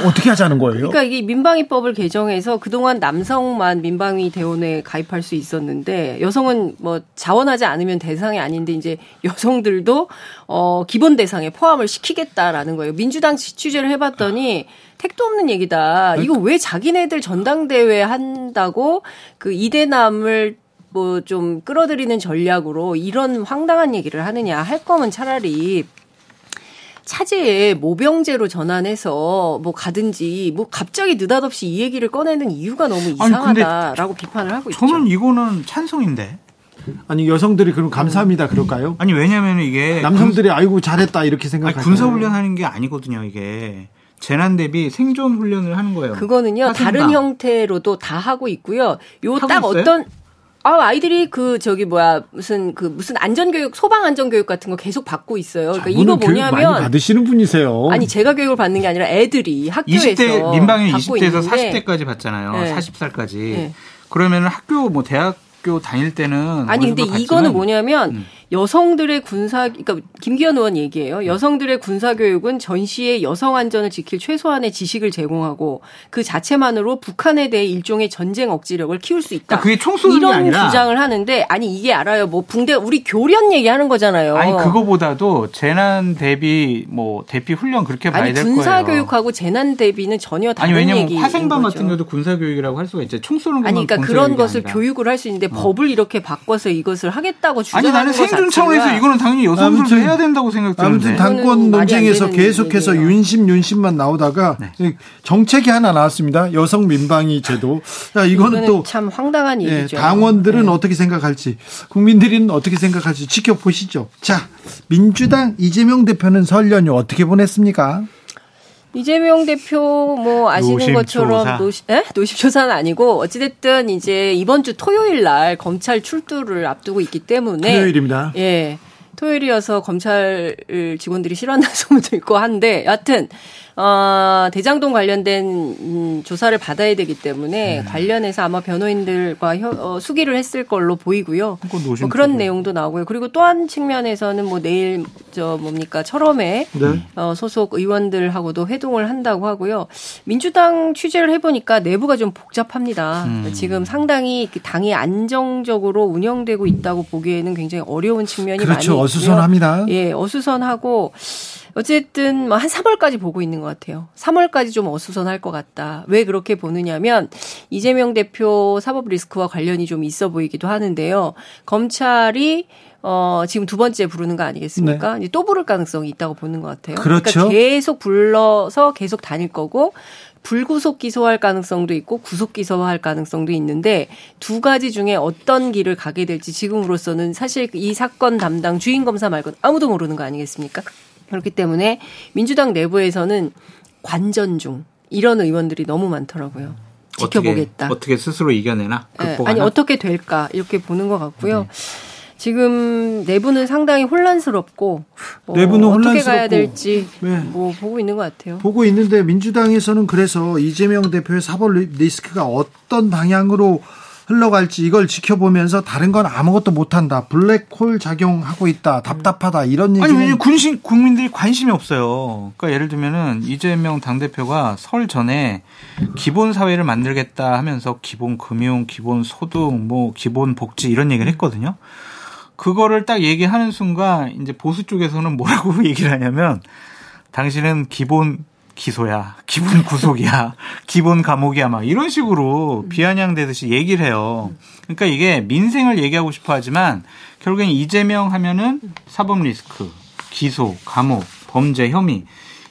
어떻게 하자는 거예요? 그러니까 이게 민방위법을 개정해서 그동안 남성만 민방위 대원에 가입할 수 있었는데 여성은 뭐 자원하지 않으면 대상이 아닌데 이제 여성들도 어 기본 대상에 포함을 시키겠다라는 거예요. 민주당 취재를 해봤더니 택도 없는 얘기다. 이거 왜 자기네들 전당대회 한다고 그 이대남을 뭐좀 끌어들이는 전략으로 이런 황당한 얘기를 하느냐 할 거면 차라리 차제에 모병제로 전환해서 뭐 가든지 뭐 갑자기 느닷없이 이 얘기를 꺼내는 이유가 너무 이상하다라고 비판을 하고 있죠. 저는 이거는 찬성인데. 아니 여성들이 그럼 감사합니다 그럴까요? 아니 왜냐면 이게 남성들이 아이고 잘했다 이렇게 생각하죠. 군사 훈련하는 게 아니거든요 이게. 재난 대비 생존 훈련을 하는 거예요. 그거는요. 다른 형태로도 다 하고 있고요. 요 딱 어떤 아, 아이들이 그 저기 뭐야 무슨 그 무슨 안전 교육 소방 안전 교육 같은 거 계속 받고 있어요. 그러니까 이거 뭐냐면 많이 받으시는 분이세요. 아니 제가 교육을 받는 게 아니라 애들이 학교에서 20대 민방위 20대에서 40대까지 받잖아요. 네. 40살까지. 네. 그러면 학교 뭐 대학교 다닐 때는 아니 근데 이거는 뭐냐면 음. 여성들의 군사 그러니까 김기현 의원 얘기예요. 여성들의 군사 교육은 전시의 여성 안전을 지킬 최소한의 지식을 제공하고 그 자체만으로 북한에 대해 일종의 전쟁 억지력을 키울 수 있다. 그러니까 이런 아니라. 주장을 하는데 아니 이게 알아요. 뭐 붕대 우리 교련 얘기하는 거잖아요. 아니 그거보다도 재난 대비 뭐 대피 훈련 그렇게 봐야 될 거예요. 군사 교육하고 재난 대비는 전혀 다른 아니 왜냐면 얘기 화생방 같은 경우도 군사 교육이라고 할 수가 있죠. 총 쏘는 아니 그러니까 그런 것을 아니라. 교육을 할 수 있는데 어. 법을 이렇게 바꿔서 이것을 하겠다고 주장하는 아니 나는 생존 차원에서 이거는 당연히 여성들도 해야 된다고 생각되는데. 아무튼 당권 논쟁에서 계속해서 윤심 윤심만 나오다가 네. 정책이 하나 나왔습니다. 여성 민방위 제도. 자, 이거는 또 참 황당한 예, 얘기죠. 네, 당원들은 네. 어떻게 생각할지, 국민들은 어떻게 생각할지 지켜보시죠. 자, 민주당 이재명 대표는 설 연휴 어떻게 보냈습니까? 이재명 대표 뭐 아시는 노심초사. 것처럼 노심, 에? 노심초사는 아니고 어찌됐든 이제 이번 주 토요일 날 검찰 출두를 앞두고 있기 때문에 토요일입니다. 예. 토요일이어서 검찰 직원들이 싫어한다는 소문도 있고 한데 여하튼 어, 대장동 관련된 음, 조사를 받아야 되기 때문에 음. 관련해서 아마 변호인들과 혀, 어, 수기를 했을 걸로 보이고요. 뭐 그런 내용도 나오고요. 그리고 또 한 측면에서는 뭐 내일 저 뭡니까 철험에 네. 어, 소속 의원들하고도 회동을 한다고 하고요. 민주당 취재를 해보니까 내부가 좀 복잡합니다. 음. 지금 상당히 그 당이 안정적으로 운영되고 있다고 보기에는 굉장히 어려운 측면이 그렇죠. 많이 있고요. 어수선합니다. 예, 어수선하고 어쨌든 뭐 한 3월까지 보고 있는 것 같아요. 3월까지 좀 어수선할 것 같다. 왜 그렇게 보느냐면 이재명 대표 사법 리스크와 관련이 좀 있어 보이기도 하는데요. 검찰이 어, 지금 두 번째 부르는 거 아니겠습니까? 네. 이제 또 부를 가능성이 있다고 보는 것 같아요. 그렇죠. 그러니까 계속 불러서 계속 다닐 거고 불구속 기소할 가능성도 있고 구속 기소할 가능성도 있는데 두 가지 중에 어떤 길을 가게 될지 지금으로서는 사실 이 사건 담당 주인 검사 말고 아무도 모르는 거 아니겠습니까? 그렇기 때문에 민주당 내부에서는 관전 중 이런 의원들이 너무 많더라고요. 지켜보겠다. 어떻게, 어떻게 스스로 이겨내나? 네, 아니 어떻게 될까 이렇게 보는 것 같고요. 네. 지금 내부는 상당히 혼란스럽고 어, 내부는 어, 어떻게 혼란스럽고. 가야 될지 네. 뭐 보고 있는 것 같아요. 보고 있는데 민주당에서는 그래서 이재명 대표의 사법 리스크가 어떤 방향으로 흘러갈지 이걸 지켜보면서 다른 건 아무것도 못한다. 블랙홀 작용하고 있다. 답답하다. 이런 얘기. 아니, 왜냐 군신, 국민들이 관심이 없어요. 그러니까 예를 들면은 이재명 당대표가 설 전에 기본 사회를 만들겠다 하면서 기본 금융, 기본 소득, 뭐 기본 복지 이런 얘기를 했거든요. 그거를 딱 얘기하는 순간 이제 보수 쪽에서는 뭐라고 얘기를 하냐면 당신은 기본 기소야, 기본 구속이야, 기본 감옥이야, 막 이런 식으로 비아냥대듯이 얘기를 해요. 그러니까 이게 민생을 얘기하고 싶어 하지만 결국엔 이재명 하면은 사법 리스크, 기소, 감옥, 범죄 혐의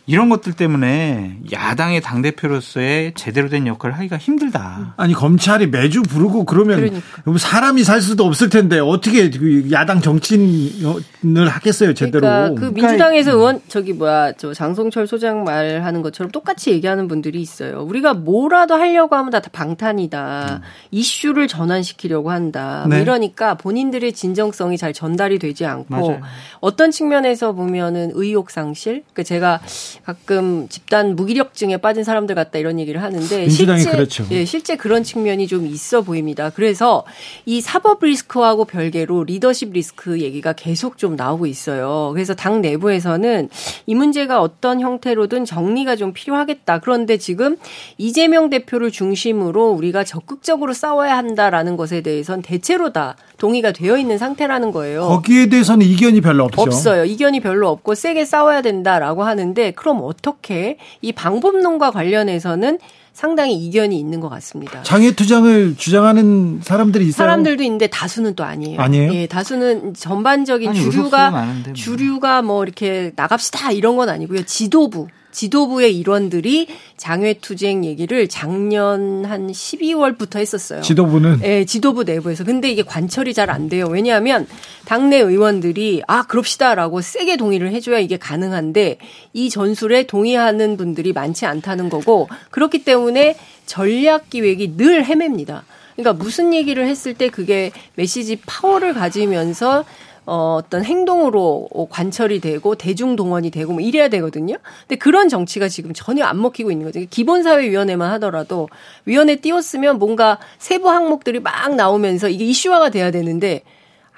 이런 것들 때문에 야당의 당 대표로서의 제대로 된 역할을 하기가 힘들다. 아니 검찰이 매주 부르고 그러면 그러니까. 사람이 살 수도 없을 텐데 어떻게 그 야당 정치인을 하겠어요 제대로? 그러니까 그 민주당에서 의원 저기 뭐야 저 장성철 소장 말하는 것처럼 똑같이 얘기하는 분들이 있어요. 우리가 뭐라도 하려고 하면 다 방탄이다. 음. 이슈를 전환시키려고 한다. 뭐 네. 이러니까 본인들의 진정성이 잘 전달이 되지 않고 맞아요. 어떤 측면에서 보면은 의욕 상실. 그러니까 제가 가끔 집단 무기력증에 빠진 사람들 같다 이런 얘기를 하는데 실제 그렇죠. 예, 실제 그런 측면이 좀 있어 보입니다. 그래서 이 사법 리스크하고 별개로 리더십 리스크 얘기가 계속 좀 나오고 있어요. 그래서 당 내부에서는 이 문제가 어떤 형태로든 정리가 좀 필요하겠다. 그런데 지금 이재명 대표를 중심으로 우리가 적극적으로 싸워야 한다라는 것에 대해선 대체로 다 동의가 되어 있는 상태라는 거예요. 거기에 대해서는 이견이 별로 없죠. 없어요. 이견이 별로 없고 세게 싸워야 된다라고 하는데 그럼 어떻게 이 방법론과 관련해서는 상당히 이견이 있는 것 같습니다. 장애 투쟁을 주장하는 사람들이 있어요. 사람들도 있는데 다수는 또 아니에요. 아니에요? 예, 다수는 전반적인 아니, 주류가 뭐. 주류가 뭐 이렇게 나갑시다 이런 건 아니고요. 지도부 지도부의 일원들이 장외투쟁 얘기를 작년 한 12월부터 했었어요. 지도부는? 네, 지도부 내부에서. 근데 이게 관철이 잘 안 돼요. 왜냐하면 당내 의원들이 아, 그럽시다라고 세게 동의를 해줘야 이게 가능한데 이 전술에 동의하는 분들이 많지 않다는 거고 그렇기 때문에 전략 기획이 늘 헤맵니다. 그러니까 무슨 얘기를 했을 때 그게 메시지 파워를 가지면서 어, 어떤 행동으로 관철이 되고 대중 동원이 되고 뭐 이래야 되거든요. 근데 그런 정치가 지금 전혀 안 먹히고 있는 거죠. 기본사회위원회만 하더라도 위원회 띄웠으면 뭔가 세부 항목들이 막 나오면서 이게 이슈화가 돼야 되는데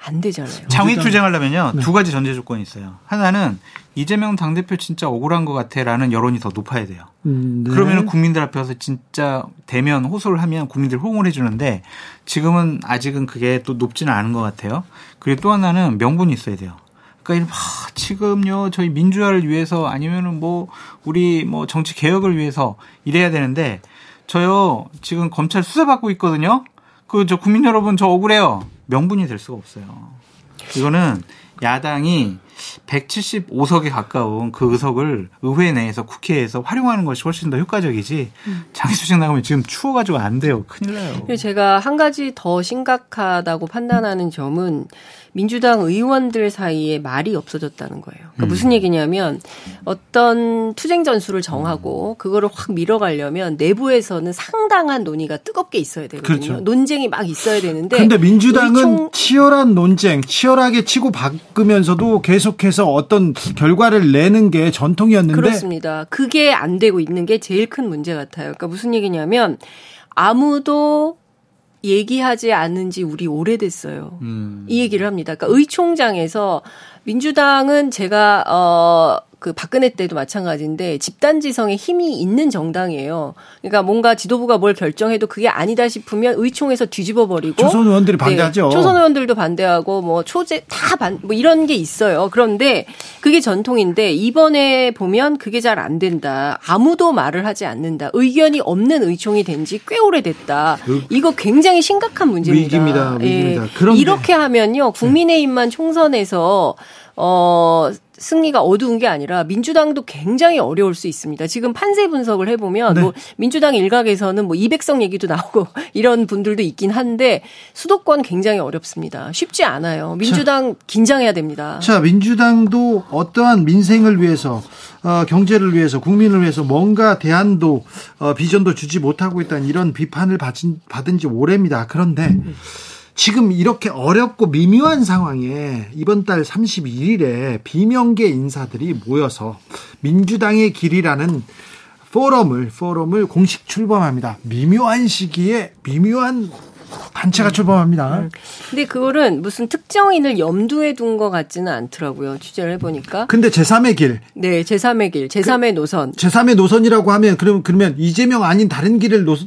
안 되잖아요. 장외 투쟁하려면요 네. 두 가지 전제 조건이 있어요. 하나는 이재명 당 대표 진짜 억울한 것 같아라는 여론이 더 높아야 돼요. 음, 네. 그러면 국민들 앞에서 진짜 대면 호소를 하면 국민들 호응을 해주는데 지금은 아직은 그게 또 높지는 않은 것 같아요. 그리고 또 하나는 명분이 있어야 돼요. 그러니까 아, 지금요 저희 민주화를 위해서 아니면은 뭐 우리 뭐 정치 개혁을 위해서 이래야 되는데 저요 지금 검찰 수사받고 있거든요. 그 저 국민 여러분 저 억울해요. 명분이 될 수가 없어요. 이거는 야당이 175석에 가까운 그 의석을 의회 내에서 국회에서 활용하는 것이 훨씬 더 효과적이지 음. 장애수직 나가면 지금 추워가지고 안 돼요. 큰일 나요. 제가 한 가지 더 심각하다고 판단하는 점은 민주당 의원들 사이에 말이 없어졌다는 거예요. 그러니까 음. 무슨 얘기냐면 어떤 투쟁 전술을 정하고 그거를 확 밀어가려면 내부에서는 상당한 논의가 뜨겁게 있어야 되거든요. 그렇죠. 논쟁이 막 있어야 되는데. 근데 민주당은. 치열한 논쟁, 치열하게 치고 바꾸면서도 계속 해서 어떤 결과를 내는 게 전통이었는데. 그렇습니다. 그게 안 되고 있는 게 제일 큰 문제 같아요. 그러니까 무슨 얘기냐면 아무도 얘기하지 않은 지 우리 오래됐어요. 음. 이 얘기를 합니다. 그러니까 의총장에서 민주당은 제가 어 그 박근혜 때도 마찬가지인데 집단지성에 힘이 있는 정당이에요. 그러니까 뭔가 지도부가 뭘 결정해도 그게 아니다 싶으면 의총에서 뒤집어 버리고 초선 의원들이 네, 반대하죠. 네, 초선 의원들도 반대하고 뭐 초재 다 반 뭐 이런 게 있어요. 그런데 그게 전통인데 이번에 보면 그게 잘 안 된다. 아무도 말을 하지 않는다. 의견이 없는 의총이 된 지 꽤 오래됐다. 이거 굉장히 심각한 문제입니다. 위기입니다. 위기입니다. 예. 이렇게 하면요. 국민의힘만 총선에서 어 승리가 어두운 게 아니라 민주당도 굉장히 어려울 수 있습니다. 지금 판세 분석을 해보면 네. 뭐 민주당 일각에서는 뭐 200석 얘기도 나오고 이런 분들도 있긴 한데 수도권 굉장히 어렵습니다. 쉽지 않아요. 민주당 자, 긴장해야 됩니다. 자, 민주당도 어떠한 민생을 위해서 어, 경제를 위해서 국민을 위해서 뭔가 대안도 어, 비전도 주지 못하고 있다는 이런 비판을 받은, 받은 지 오래입니다. 그런데 음. 지금 이렇게 어렵고 미묘한 상황에 이번 달 31일에 비명계 인사들이 모여서 민주당의 길이라는 포럼을 포럼을 공식 출범합니다. 미묘한 시기에 미묘한 단체가 출범합니다. 근데 그거는 무슨 특정인을 염두에 둔 것 같지는 않더라고요. 취재를 해보니까. 근데 제3의 길. 네, 제3의 길, 제3의 그, 노선. 제3의 노선이라고 하면 그러면 그러면 이재명 아닌 다른 길을 노,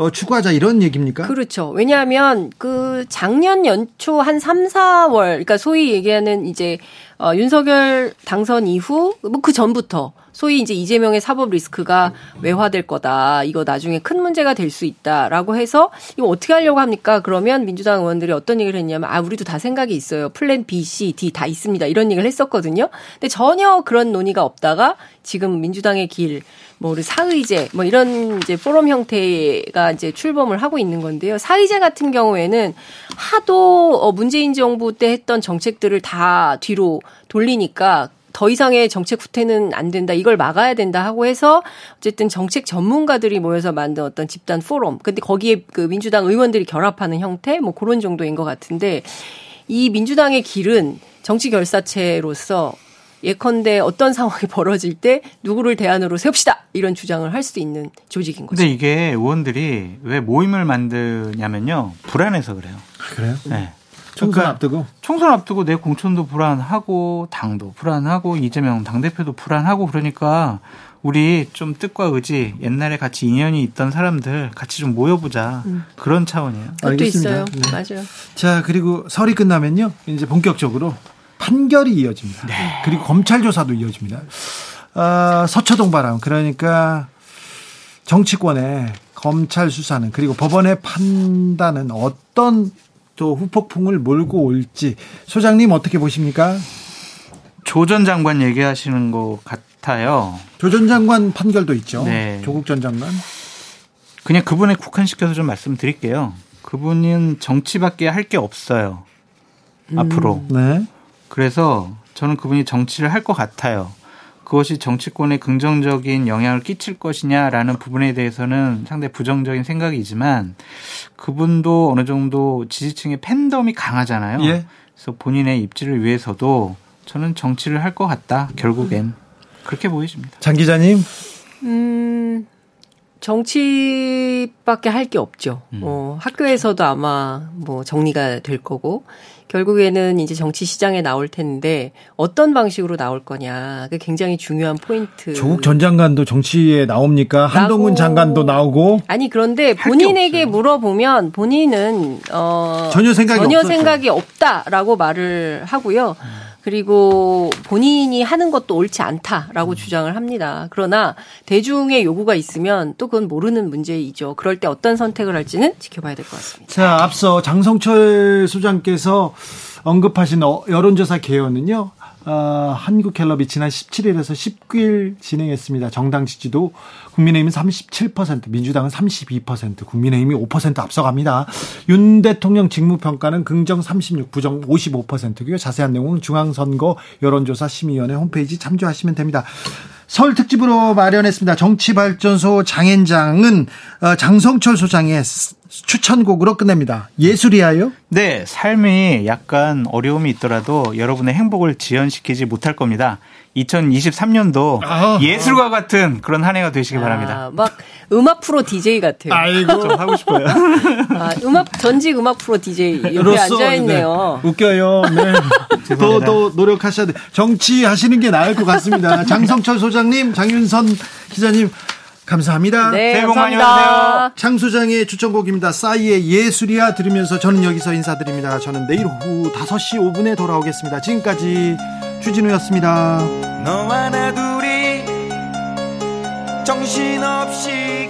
어, 추구하자 이런 얘기입니까? 그렇죠. 왜냐하면 그 작년 연초 한 3, 4월 그러니까 소위 얘기하는 이제 어, 윤석열 당선 이후 뭐 그 전부터 소위 이제 이재명의 사법 리스크가 외화될 거다. 이거 나중에 큰 문제가 될 수 있다라고 해서 이거 어떻게 하려고 합니까? 그러면 민주당 의원들이 어떤 얘기를 했냐면 아 우리도 다 생각이 있어요. 플랜 B, C, D 다 있습니다. 이런 얘기를 했었거든요. 근데 전혀 그런 논의가 없다가 지금 민주당의 길, 뭐 우리 사의제, 뭐 이런 이제 포럼 형태가 이제 출범을 하고 있는 건데요. 사의제 같은 경우에는 하도 어, 문재인 정부 때 했던 정책들을 다 뒤로 돌리니까 더 이상의 정책 후퇴는 안 된다. 이걸 막아야 된다 하고 해서 어쨌든 정책 전문가들이 모여서 만든 어떤 집단 포럼. 근데 거기에 그 민주당 의원들이 결합하는 형태 뭐 그런 정도인 것 같은데 이 민주당의 길은 정치 결사체로서 예컨대 어떤 상황이 벌어질 때 누구를 대안으로 세웁시다 이런 주장을 할 수 있는 조직인 거죠. 근데 이게 의원들이 왜 모임을 만드냐면요 불안해서 그래요. 아, 그래요? 네. 총선 그러니까 앞두고 총선 앞두고 내 공천도 불안하고 당도 불안하고 이재명 당 대표도 불안하고 그러니까 우리 좀 뜻과 의지 옛날에 같이 인연이 있던 사람들 같이 좀 모여보자 음. 그런 차원이에요. 알겠습니다. 있어요. 네. 맞아요. 자 그리고 설이 끝나면요 이제 본격적으로 판결이 이어집니다. 네. 그리고 검찰 조사도 이어집니다. 어, 서초동 바람 그러니까 정치권의 검찰 수사는 그리고 법원의 판단은 어떤 또 후폭풍을 몰고 올지 소장님 어떻게 보십니까? 조 전 장관 얘기하시는 것 같아요. 조 전 장관 판결도 있죠. 네. 조국 전 장관. 그냥 그분에 국한시켜서 좀 말씀드릴게요. 그분은 정치밖에 할 게 없어요. 음. 앞으로. 네. 그래서 저는 그분이 정치를 할 것 같아요. 그것이 정치권에 긍정적인 영향을 끼칠 것이냐라는 부분에 대해서는 상당히 부정적인 생각이지만 그분도 어느 정도 지지층의 팬덤이 강하잖아요. 예. 그래서 본인의 입지를 위해서도 저는 정치를 할 것 같다. 결국엔 그렇게 보여집니다. 장 기자님. 음. 정치밖에 할 게 없죠. 음. 어, 학교에서도 아마 뭐 정리가 될 거고 결국에는 이제 정치 시장에 나올 텐데 어떤 방식으로 나올 거냐. 그 굉장히 중요한 포인트. 조국 전 장관도 정치에 나옵니까? 한동훈 장관도 나오고. 아니 그런데 본인에게 물어보면 본인은 어 전혀 생각이 전혀 없었죠. 생각이 없다라고 말을 하고요. 음. 그리고 본인이 하는 것도 옳지 않다라고 음. 주장을 합니다. 그러나 대중의 요구가 있으면 또 그건 모르는 문제이죠. 그럴 때 어떤 선택을 할지는 지켜봐야 될 것 같습니다. 자, 앞서 장성철 소장께서 언급하신 어, 여론조사 개요는요. 어, 한국갤럽이 지난 17일에서 19일 진행했습니다. 정당 지지도 국민의힘은 37%, 민주당은 32%, 국민의힘이 5% 앞서갑니다. 윤 대통령 직무평가는 긍정 36, 부정 55%고요. 자세한 내용은 중앙선거 여론조사 심의위원회 홈페이지 참조하시면 됩니다. 서울 특집으로 마련했습니다. 정치발전소 장현장은 어, 장성철 소장의 추천곡으로 끝냅니다. 예술이야요? 네, 삶이 약간 어려움이 있더라도 여러분의 행복을 지연시키지 못할 겁니다. 2023년도 아, 예술과 같은 그런 한 해가 되시기 아, 바랍니다. 막 음악 프로 DJ 같아요. 아이고 좀 하고 싶어요. 아, 음악 전직 음악 프로 DJ 옆에 앉아 있네요. 네, 웃겨요. 네. 더 더 노력하셔야 돼. 정치 하시는 게 나을 것 같습니다. 장성철 소장님, 장윤선 기자님 감사합니다. 네, 새해 복 많이 받으세요. 장 소장의 추천곡입니다. 싸이의 예술이야 들으면서 저는 여기서 인사드립니다. 저는 내일 오후 5시 5분에 돌아오겠습니다. 지금까지 주진우였습니다. 너와 나 둘이 정신없이 가